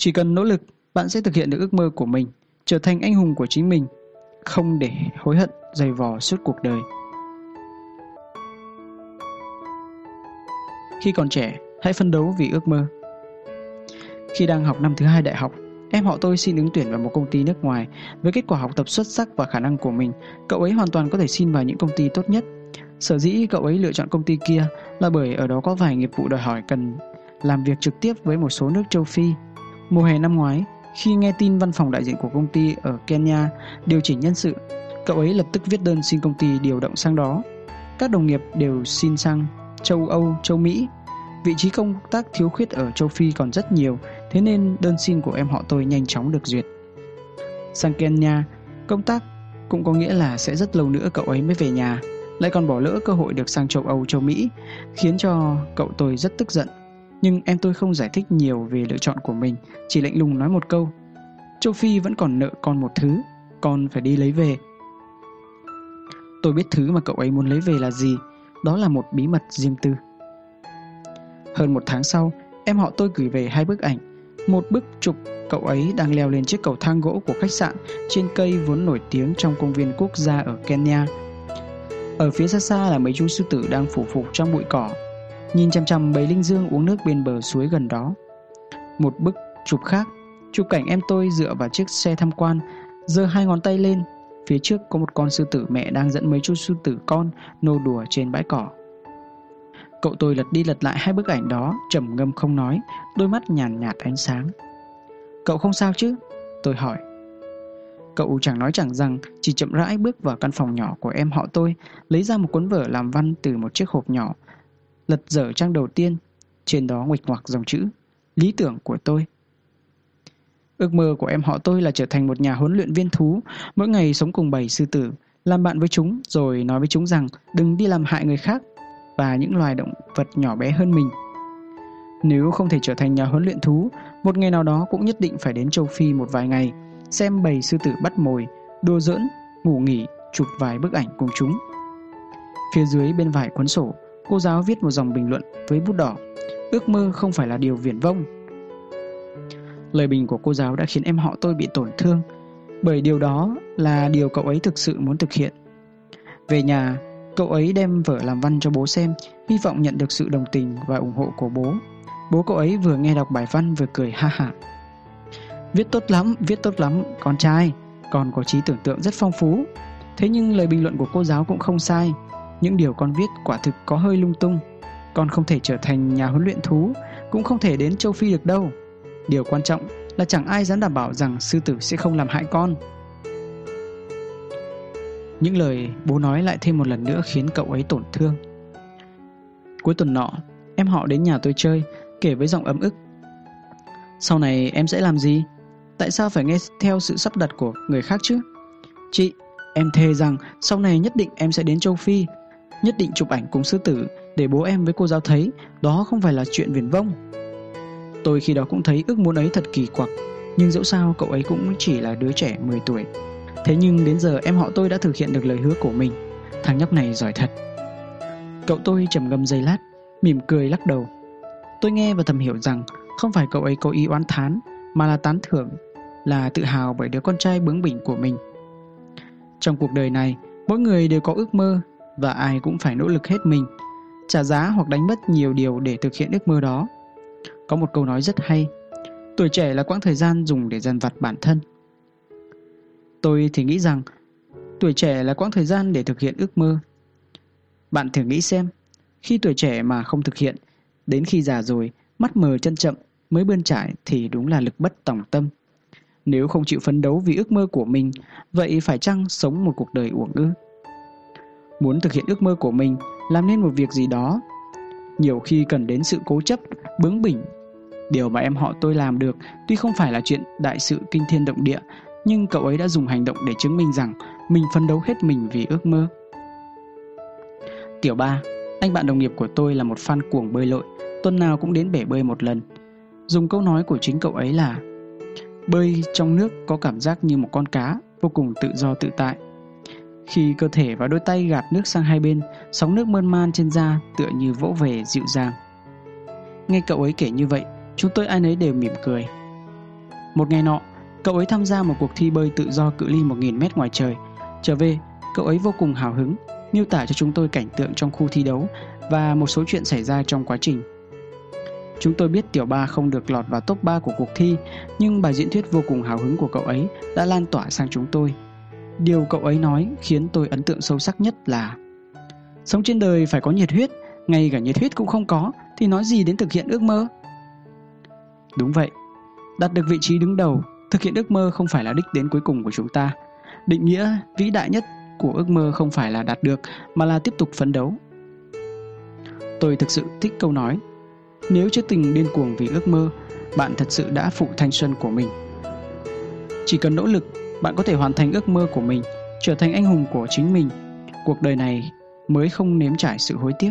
[SPEAKER 2] Chỉ cần nỗ lực, bạn sẽ thực hiện được ước mơ của mình, trở thành anh hùng của chính mình, không để hối hận dày vò suốt cuộc đời. Khi còn trẻ, hãy phấn đấu vì ước mơ. Khi đang học năm thứ hai đại học, em họ tôi xin ứng tuyển vào một công ty nước ngoài. Với kết quả học tập xuất sắc và khả năng của mình, cậu ấy hoàn toàn có thể xin vào những công ty tốt nhất. Sở dĩ cậu ấy lựa chọn công ty kia là bởi ở đó có vài nghiệp vụ đòi hỏi cần làm việc trực tiếp với một số nước châu Phi. Mùa hè năm ngoái, khi nghe tin văn phòng đại diện của công ty ở Kenya điều chỉnh nhân sự, cậu ấy lập tức viết đơn xin công ty điều động sang đó. Các đồng nghiệp đều xin sang châu Âu, châu Mỹ. Vị trí công tác thiếu khuyết ở châu Phi còn rất nhiều, thế nên đơn xin của em họ tôi nhanh chóng được duyệt. Sang Kenya, công tác cũng có nghĩa là sẽ rất lâu nữa cậu ấy mới về nhà, lại còn bỏ lỡ cơ hội được sang châu Âu, châu Mỹ, khiến cho cậu tôi rất tức giận. Nhưng em tôi không giải thích nhiều về lựa chọn của mình, chỉ lạnh lùng nói một câu. Châu Phi vẫn còn nợ con một thứ, con phải đi lấy về. Tôi biết thứ mà cậu ấy muốn lấy về là gì, đó là một bí mật riêng tư. Hơn một tháng sau, em họ tôi gửi về hai bức ảnh. Một bức chụp cậu ấy đang leo lên chiếc cầu thang gỗ của khách sạn trên cây vốn nổi tiếng trong công viên quốc gia ở Kenya. Ở phía xa xa là mấy chú sư tử đang phủ phục trong bụi cỏ, nhìn chằm chằm bầy linh dương uống nước bên bờ suối gần đó. Một bức chụp khác, chụp cảnh em tôi dựa vào chiếc xe tham quan, giơ hai ngón tay lên, phía trước có một con sư tử mẹ đang dẫn mấy chú sư tử con nô đùa trên bãi cỏ. Cậu tôi lật đi lật lại hai bức ảnh đó, trầm ngâm không nói, đôi mắt nhàn nhạt ánh sáng. Cậu không sao chứ? Tôi hỏi. Cậu chẳng nói chẳng rằng, chỉ chậm rãi bước vào căn phòng nhỏ của em họ tôi, lấy ra một cuốn vở làm văn từ một chiếc hộp nhỏ, lật dở trang đầu tiên, trên đó nguệch ngoạc dòng chữ Lý tưởng của tôi. Ước mơ của em họ tôi là trở thành một nhà huấn luyện viên thú, mỗi ngày sống cùng bầy sư tử, làm bạn với chúng rồi nói với chúng rằng đừng đi làm hại người khác và những loài động vật nhỏ bé hơn mình. Nếu không thể trở thành nhà huấn luyện thú, một ngày nào đó cũng nhất định phải đến châu Phi một vài ngày, xem bầy sư tử bắt mồi, đua giỡn, ngủ nghỉ, chụp vài bức ảnh cùng chúng. Phía dưới bên vải cuốn sổ, cô giáo viết một dòng bình luận với bút đỏ. Ước mơ không phải là điều viển vông. Lời bình của cô giáo đã khiến em họ tôi bị tổn thương, bởi điều đó là điều cậu ấy thực sự muốn thực hiện. Về nhà, cậu ấy đem vở làm văn cho bố xem, hy vọng nhận được sự đồng tình và ủng hộ của bố. Bố cậu ấy vừa nghe đọc bài văn vừa cười ha hả. Viết tốt lắm, viết tốt lắm, con trai, con có trí tưởng tượng rất phong phú. Thế nhưng lời bình luận của cô giáo cũng không sai. Những điều con viết quả thực có hơi lung tung. Con không thể trở thành nhà huấn luyện thú, cũng không thể đến châu Phi được đâu. Điều quan trọng là chẳng ai dám đảm bảo rằng sư tử sẽ không làm hại con. Những lời bố nói lại thêm một lần nữa khiến cậu ấy tổn thương. Cuối tuần nọ, em họ đến nhà tôi chơi, kể với giọng ấm ức. Sau này em sẽ làm gì? Tại sao phải nghe theo sự sắp đặt của người khác chứ? Chị, em thề rằng sau này nhất định em sẽ đến châu Phi, nhất định chụp ảnh cùng sư tử để bố em với cô giáo thấy đó không phải là chuyện viển vông. Tôi khi đó cũng thấy ước muốn ấy thật kỳ quặc, nhưng dẫu sao cậu ấy cũng chỉ là đứa trẻ 10 tuổi. Thế nhưng đến giờ em họ tôi đã thực hiện được lời hứa của mình. Thằng nhóc này giỏi thật. Cậu tôi trầm ngâm giây lát, mỉm cười lắc đầu. Tôi nghe và thầm hiểu rằng không phải cậu ấy có ý oán thán, mà là tán thưởng, là tự hào bởi đứa con trai bướng bỉnh của mình. Trong cuộc đời này, mỗi người đều có ước mơ và ai cũng phải nỗ lực hết mình, trả giá hoặc đánh mất nhiều điều để thực hiện ước mơ đó. Có một câu nói rất hay, tuổi trẻ là quãng thời gian dùng để dần vặt bản thân. Tôi thì nghĩ rằng tuổi trẻ là quãng thời gian để thực hiện ước mơ. Bạn thử nghĩ xem, khi tuổi trẻ mà không thực hiện, đến khi già rồi, mắt mờ chân chậm mới bươn trải thì đúng là lực bất tòng tâm. Nếu không chịu phấn đấu vì ước mơ của mình, vậy phải chăng sống một cuộc đời uổng ư? Muốn thực hiện ước mơ của mình, làm nên một việc gì đó, nhiều khi cần đến sự cố chấp, bướng bỉnh. Điều mà em họ tôi làm được tuy không phải là chuyện đại sự kinh thiên động địa, nhưng cậu ấy đã dùng hành động để chứng minh rằng mình phấn đấu hết mình vì ước mơ. Tiểu ba, anh bạn đồng nghiệp của tôi là một fan cuồng bơi lội, tuần nào cũng đến bể bơi một lần. Dùng câu nói của chính cậu ấy là Bơi trong nước có cảm giác như một con cá, vô cùng tự do tự tại. Khi cơ thể và đôi tay gạt nước sang hai bên, sóng nước mơn man trên da tựa như vỗ về dịu dàng. Nghe cậu ấy kể như vậy, chúng tôi ai nấy đều mỉm cười. Một ngày nọ, cậu ấy tham gia một cuộc thi bơi tự do cự ly 1.000 mét ngoài trời. Trở về, cậu ấy vô cùng hào hứng, miêu tả cho chúng tôi cảnh tượng trong khu thi đấu và một số chuyện xảy ra trong quá trình. Chúng tôi biết Tiểu Ba không được lọt vào top 3 của cuộc thi, nhưng bài diễn thuyết vô cùng hào hứng của cậu ấy đã lan tỏa sang chúng tôi. Điều cậu ấy nói khiến tôi ấn tượng sâu sắc nhất là Sống trên đời phải có nhiệt huyết, ngay cả nhiệt huyết cũng không có thì nói gì đến thực hiện ước mơ. Đúng vậy, đạt được vị trí đứng đầu, thực hiện ước mơ không phải là đích đến cuối cùng của chúng ta. Định nghĩa vĩ đại nhất của ước mơ không phải là đạt được mà là tiếp tục phấn đấu. Tôi thực sự thích câu nói nếu chưa từng điên cuồng vì ước mơ, bạn thật sự đã phụ thanh xuân của mình. Chỉ cần nỗ lực, bạn có thể hoàn thành ước mơ của mình, trở thành anh hùng của chính mình. Cuộc đời này mới không nếm trải sự hối tiếc.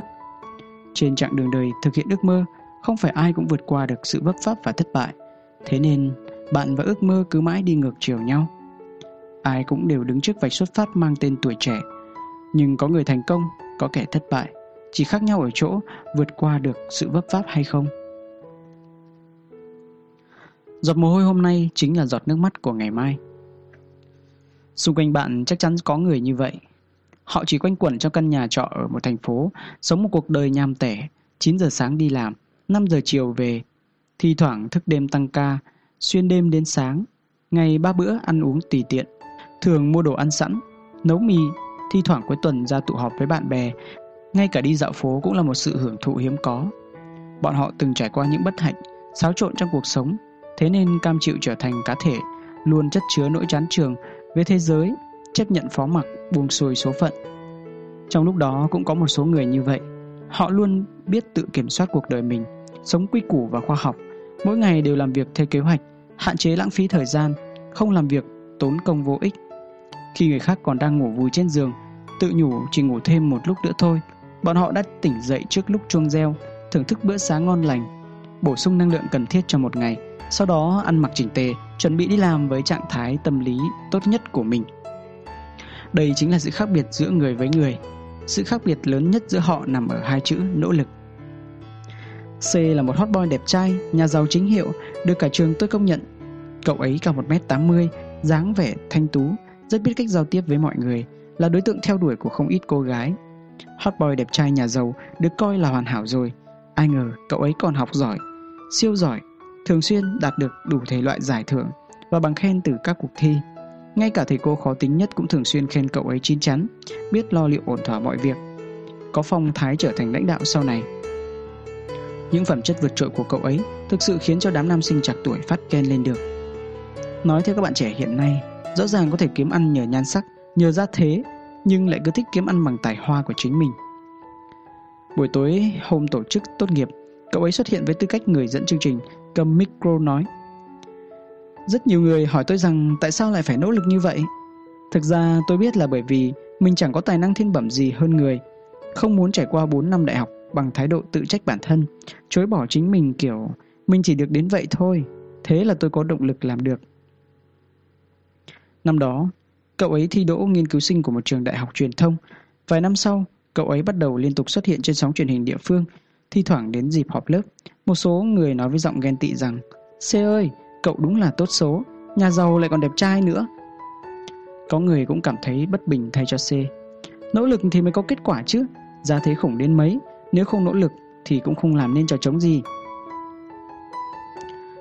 [SPEAKER 2] Trên chặng đường đời thực hiện ước mơ, không phải ai cũng vượt qua được sự vấp pháp và thất bại. Thế nên, bạn và ước mơ cứ mãi đi ngược chiều nhau. Ai cũng đều đứng trước vạch xuất phát mang tên tuổi trẻ. Nhưng có người thành công, có kẻ thất bại. Chỉ khác nhau ở chỗ vượt qua được sự vấp pháp hay không. Giọt mồ hôi hôm nay chính là giọt nước mắt của ngày mai. Xung quanh bạn chắc chắn có người như vậy. Họ chỉ quanh quẩn trong căn nhà trọ ở một thành phố, sống một cuộc đời nham tẻ, 9 giờ sáng đi làm, 5 giờ chiều về, thi thoảng thức đêm tăng ca, xuyên đêm đến sáng, ngày ba bữa ăn uống tùy tiện, thường mua đồ ăn sẵn, nấu mì, thi thoảng cuối tuần ra tụ họp với bạn bè, ngay cả đi dạo phố cũng là một sự hưởng thụ hiếm có. Bọn họ từng trải qua những bất hạnh, xáo trộn trong cuộc sống, thế nên cam chịu trở thành cá thể, luôn chất chứa nỗi chán trường với thế giới, chấp nhận phó mặc, buông xuôi số phận. Trong lúc đó cũng có một số người như vậy, họ luôn biết tự kiểm soát cuộc đời mình, sống quy củ và khoa học, mỗi ngày đều làm việc theo kế hoạch, hạn chế lãng phí thời gian, không làm việc tốn công vô ích. Khi người khác còn đang ngủ vùi trên giường, tự nhủ chỉ ngủ thêm một lúc nữa thôi, bọn họ đã tỉnh dậy trước lúc chuông reo, thưởng thức bữa sáng ngon lành, bổ sung năng lượng cần thiết cho một ngày, sau đó ăn mặc chỉnh tề, chuẩn bị đi làm với trạng thái tâm lý tốt nhất của mình. Đây chính là sự khác biệt giữa người với người. Sự khác biệt lớn nhất giữa họ nằm ở hai chữ nỗ lực. C là một hot boy đẹp trai, nhà giàu chính hiệu, được cả trường tôi công nhận. Cậu ấy cao 1m80, dáng vẻ thanh tú, rất biết cách giao tiếp với mọi người, là đối tượng theo đuổi của không ít cô gái. Hot boy đẹp trai nhà giàu được coi là hoàn hảo rồi. Ai ngờ cậu ấy còn học giỏi, siêu giỏi, thường xuyên đạt được đủ thể loại giải thưởng và bằng khen từ các cuộc thi. Ngay cả thầy cô khó tính nhất cũng thường xuyên khen cậu ấy chín chắn, biết lo liệu ổn thỏa mọi việc. Có phong thái trở thành lãnh đạo sau này. Những phẩm chất vượt trội của cậu ấy thực sự khiến cho đám nam sinh chạc tuổi phát khen lên được. Nói theo các bạn trẻ hiện nay, rõ ràng có thể kiếm ăn nhờ nhan sắc, nhờ gia thế, nhưng lại cứ thích kiếm ăn bằng tài hoa của chính mình. Buổi tối hôm tổ chức tốt nghiệp, cậu ấy xuất hiện với tư cách người dẫn chương trình, cầm micro nói rất nhiều người hỏi tôi rằng tại sao lại phải nỗ lực như vậy. Thực ra tôi biết là bởi vì mình chẳng có tài năng thiên bẩm gì hơn người. Không muốn trải qua 4 năm đại học bằng thái độ tự trách bản thân, chối bỏ chính mình kiểu mình chỉ được đến vậy thôi. Thế là tôi có động lực làm được. Năm đó, cậu ấy thi đỗ nghiên cứu sinh của một trường đại học truyền thông. Vài năm sau, cậu ấy bắt đầu liên tục xuất hiện trên sóng truyền hình địa phương, thi thoảng đến dịp họp lớp. Một số người nói với giọng ghen tị rằng C ơi, Cậu đúng là tốt số Nhà giàu lại còn đẹp trai nữa. Có người cũng cảm thấy bất bình thay cho C Nỗ lực thì mới có kết quả chứ Giá thế khủng đến mấy Nếu không nỗ lực thì cũng không làm nên trò trống gì.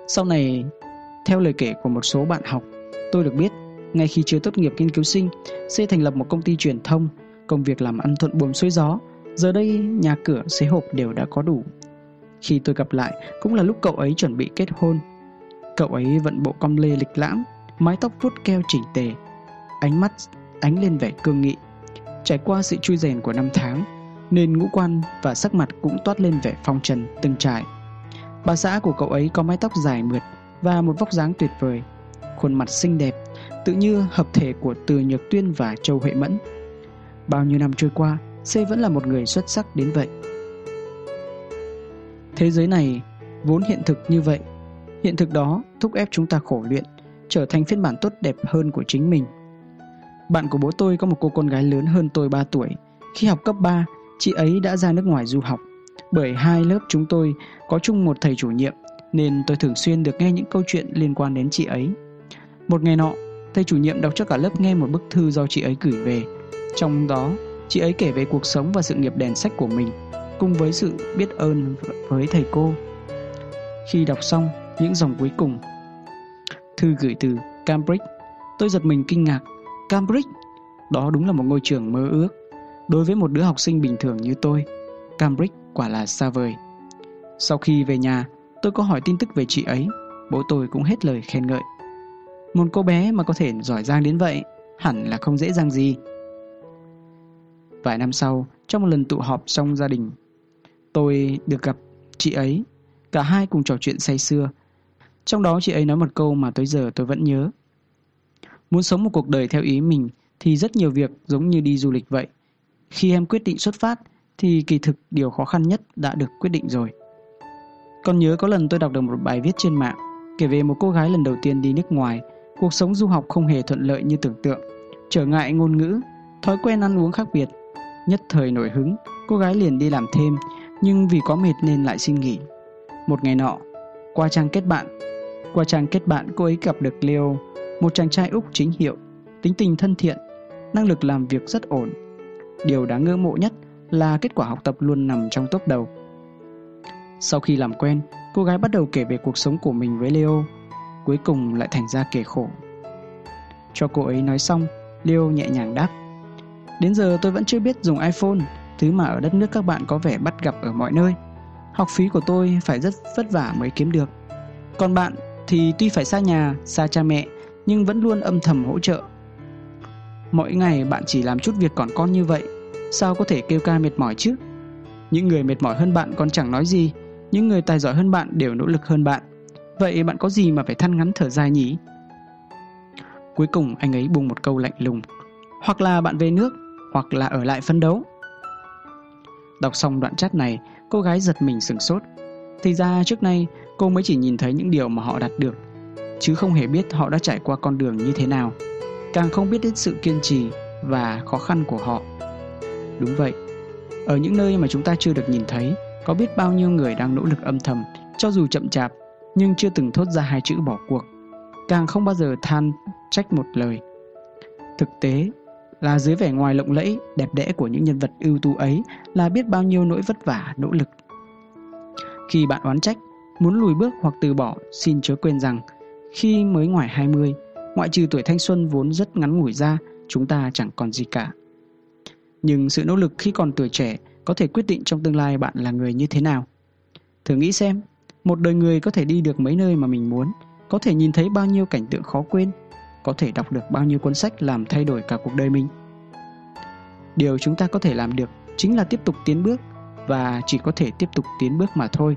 [SPEAKER 2] Sau này Theo lời kể của một số bạn học Tôi được biết Ngay khi chưa tốt nghiệp nghiên cứu sinh C thành lập một công ty truyền thông Công việc làm ăn thuận buồm xuôi gió. Giờ đây nhà cửa xế hộp đều đã có đủ Khi tôi gặp lại Cũng là lúc cậu ấy chuẩn bị kết hôn Cậu ấy vận bộ cong lê lịch lãm, mái tóc vuốt keo chỉnh tề, ánh mắt ánh lên vẻ cương nghị. Trải qua sự chui rèn của năm tháng, nên ngũ quan và sắc mặt cũng toát lên vẻ phong trần từng trải. Bà xã của cậu ấy có mái tóc dài mượt và một vóc dáng tuyệt vời, khuôn mặt xinh đẹp, tự như hợp thể của Từ Nhược Tuyên và Châu Huệ Mẫn. Bao nhiêu năm trôi qua, C vẫn là một người xuất sắc đến vậy. Thế giới này vốn hiện thực như vậy Hiện thực đó thúc ép chúng ta khổ luyện, trở thành phiên bản tốt đẹp hơn của chính mình. Bạn của bố tôi có một cô con gái lớn hơn tôi 3 tuổi. Khi học cấp 3, chị ấy đã ra nước ngoài du học. Bởi hai lớp chúng tôi có chung một thầy chủ nhiệm, nên tôi thường xuyên được nghe những câu chuyện liên quan đến chị ấy. Một ngày nọ, thầy chủ nhiệm đọc cho cả lớp nghe một bức thư do chị ấy gửi về. Trong đó, chị ấy kể về cuộc sống và sự nghiệp đèn sách của mình, cùng với sự biết ơn với thầy cô. Khi đọc xong, những dòng cuối cùng. Thư gửi từ Cambridge. Tôi giật mình kinh ngạc. Cambridge? Đó đúng là một ngôi trường mơ ước. Đối với một đứa học sinh bình thường như tôi, Cambridge quả là xa vời. Sau khi về nhà, tôi có hỏi tin tức về chị ấy. Bố tôi cũng hết lời khen ngợi. Một cô bé mà có thể giỏi giang đến vậy, hẳn là không dễ dàng gì. Vài năm sau, trong một lần tụ họp trong gia đình, tôi được gặp chị ấy. Cả hai cùng trò chuyện say sưa, trong đó chị ấy nói một câu mà tới giờ tôi vẫn nhớ. Muốn sống một cuộc đời theo ý mình thì rất nhiều việc giống như đi du lịch vậy. Khi em quyết định xuất phát thì kỳ thực điều khó khăn nhất đã được quyết định rồi. Còn nhớ có lần tôi đọc được một bài viết trên mạng kể về một cô gái lần đầu tiên đi nước ngoài, cuộc sống du học không hề thuận lợi như tưởng tượng, trở ngại ngôn ngữ, thói quen ăn uống khác biệt. Nhất thời nổi hứng, cô gái liền đi làm thêm, nhưng vì có mệt nên lại xin nghỉ. Một ngày nọ, qua trang kết bạn, qua trang kết bạn cô ấy gặp được Leo, một chàng trai Úc chính hiệu, tính tình thân thiện, năng lực làm việc rất ổn. Điều đáng ngưỡng mộ nhất là kết quả học tập luôn nằm trong top đầu. Sau khi làm quen, cô gái bắt đầu kể về cuộc sống của mình với Leo, cuối cùng lại thành ra kể khổ. Cho cô ấy nói xong, Leo nhẹ nhàng đáp. Đến giờ tôi vẫn chưa biết dùng iPhone, thứ mà ở đất nước các bạn có vẻ bắt gặp ở mọi nơi. Học phí của tôi phải rất vất vả mới kiếm được. Còn bạn thì tuy phải xa nhà, xa cha mẹ, nhưng vẫn luôn âm thầm hỗ trợ. Mỗi ngày bạn chỉ làm chút việc còn con như vậy, sao có thể kêu ca mệt mỏi chứ? Những người mệt mỏi hơn bạn còn chẳng nói gì, những người tài giỏi hơn bạn đều nỗ lực hơn bạn. Vậy bạn có gì mà phải than ngắn thở dài nhỉ? Cuối cùng anh ấy buông một câu lạnh lùng. Hoặc là bạn về nước, hoặc là ở lại phân đấu. Đọc xong đoạn chat này, cô gái giật mình sửng sốt. Thì ra trước nay cô mới chỉ nhìn thấy những điều mà họ đạt được, chứ không hề biết họ đã trải qua con đường như thế nào. Càng không biết đến sự kiên trì và khó khăn của họ. Đúng vậy, ở những nơi mà chúng ta chưa được nhìn thấy, có biết bao nhiêu người đang nỗ lực âm thầm, cho dù chậm chạp, nhưng chưa từng thốt ra hai chữ bỏ cuộc. Càng không bao giờ than trách một lời. Thực tế là dưới vẻ ngoài lộng lẫy, đẹp đẽ của những nhân vật ưu tú ấy là biết bao nhiêu nỗi vất vả, nỗ lực. Khi bạn oán trách, muốn lùi bước hoặc từ bỏ, xin chớ quên rằng khi mới ngoài 20, ngoại trừ tuổi thanh xuân vốn rất ngắn ngủi ra, chúng ta chẳng còn gì cả. Nhưng sự nỗ lực khi còn tuổi trẻ có thể quyết định trong tương lai bạn là người như thế nào. Thử nghĩ xem, một đời người có thể đi được mấy nơi mà mình muốn, có thể nhìn thấy bao nhiêu cảnh tượng khó quên, có thể đọc được bao nhiêu cuốn sách làm thay đổi cả cuộc đời mình. Điều chúng ta có thể làm được chính là tiếp tục tiến bước và chỉ có thể tiếp tục tiến bước mà thôi.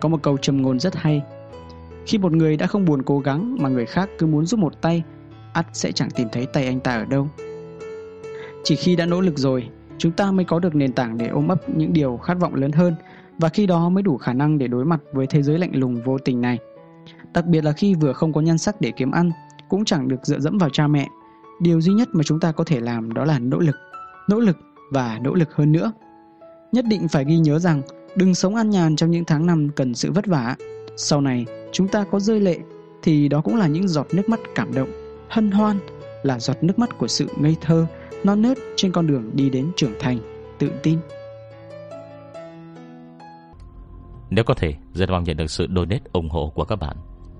[SPEAKER 2] Có một câu trầm ngôn rất hay. Khi một người đã không buồn cố gắng mà người khác cứ muốn giúp một tay, ắt sẽ chẳng tìm thấy tay anh ta ở đâu. Chỉ khi đã nỗ lực rồi, chúng ta mới có được nền tảng để ôm ấp những điều khát vọng lớn hơn và khi đó mới đủ khả năng để đối mặt với thế giới lạnh lùng vô tình này. Đặc biệt là khi vừa không có nhan sắc để kiếm ăn, cũng chẳng được dựa dẫm vào cha mẹ. Điều duy nhất mà chúng ta có thể làm đó là nỗ lực, nỗ lực và nỗ lực hơn nữa. Nhất định phải ghi nhớ rằng đừng sống an nhàn trong những tháng năm cần sự vất vả. Sau này, chúng ta có rơi lệ thì đó cũng là những giọt nước mắt cảm động, hân hoan, là giọt nước mắt của sự ngây thơ, non nớt trên con đường đi đến trưởng thành, tự tin.
[SPEAKER 3] Nếu có thể, rất mong nhận được sự donate ủng hộ của các bạn.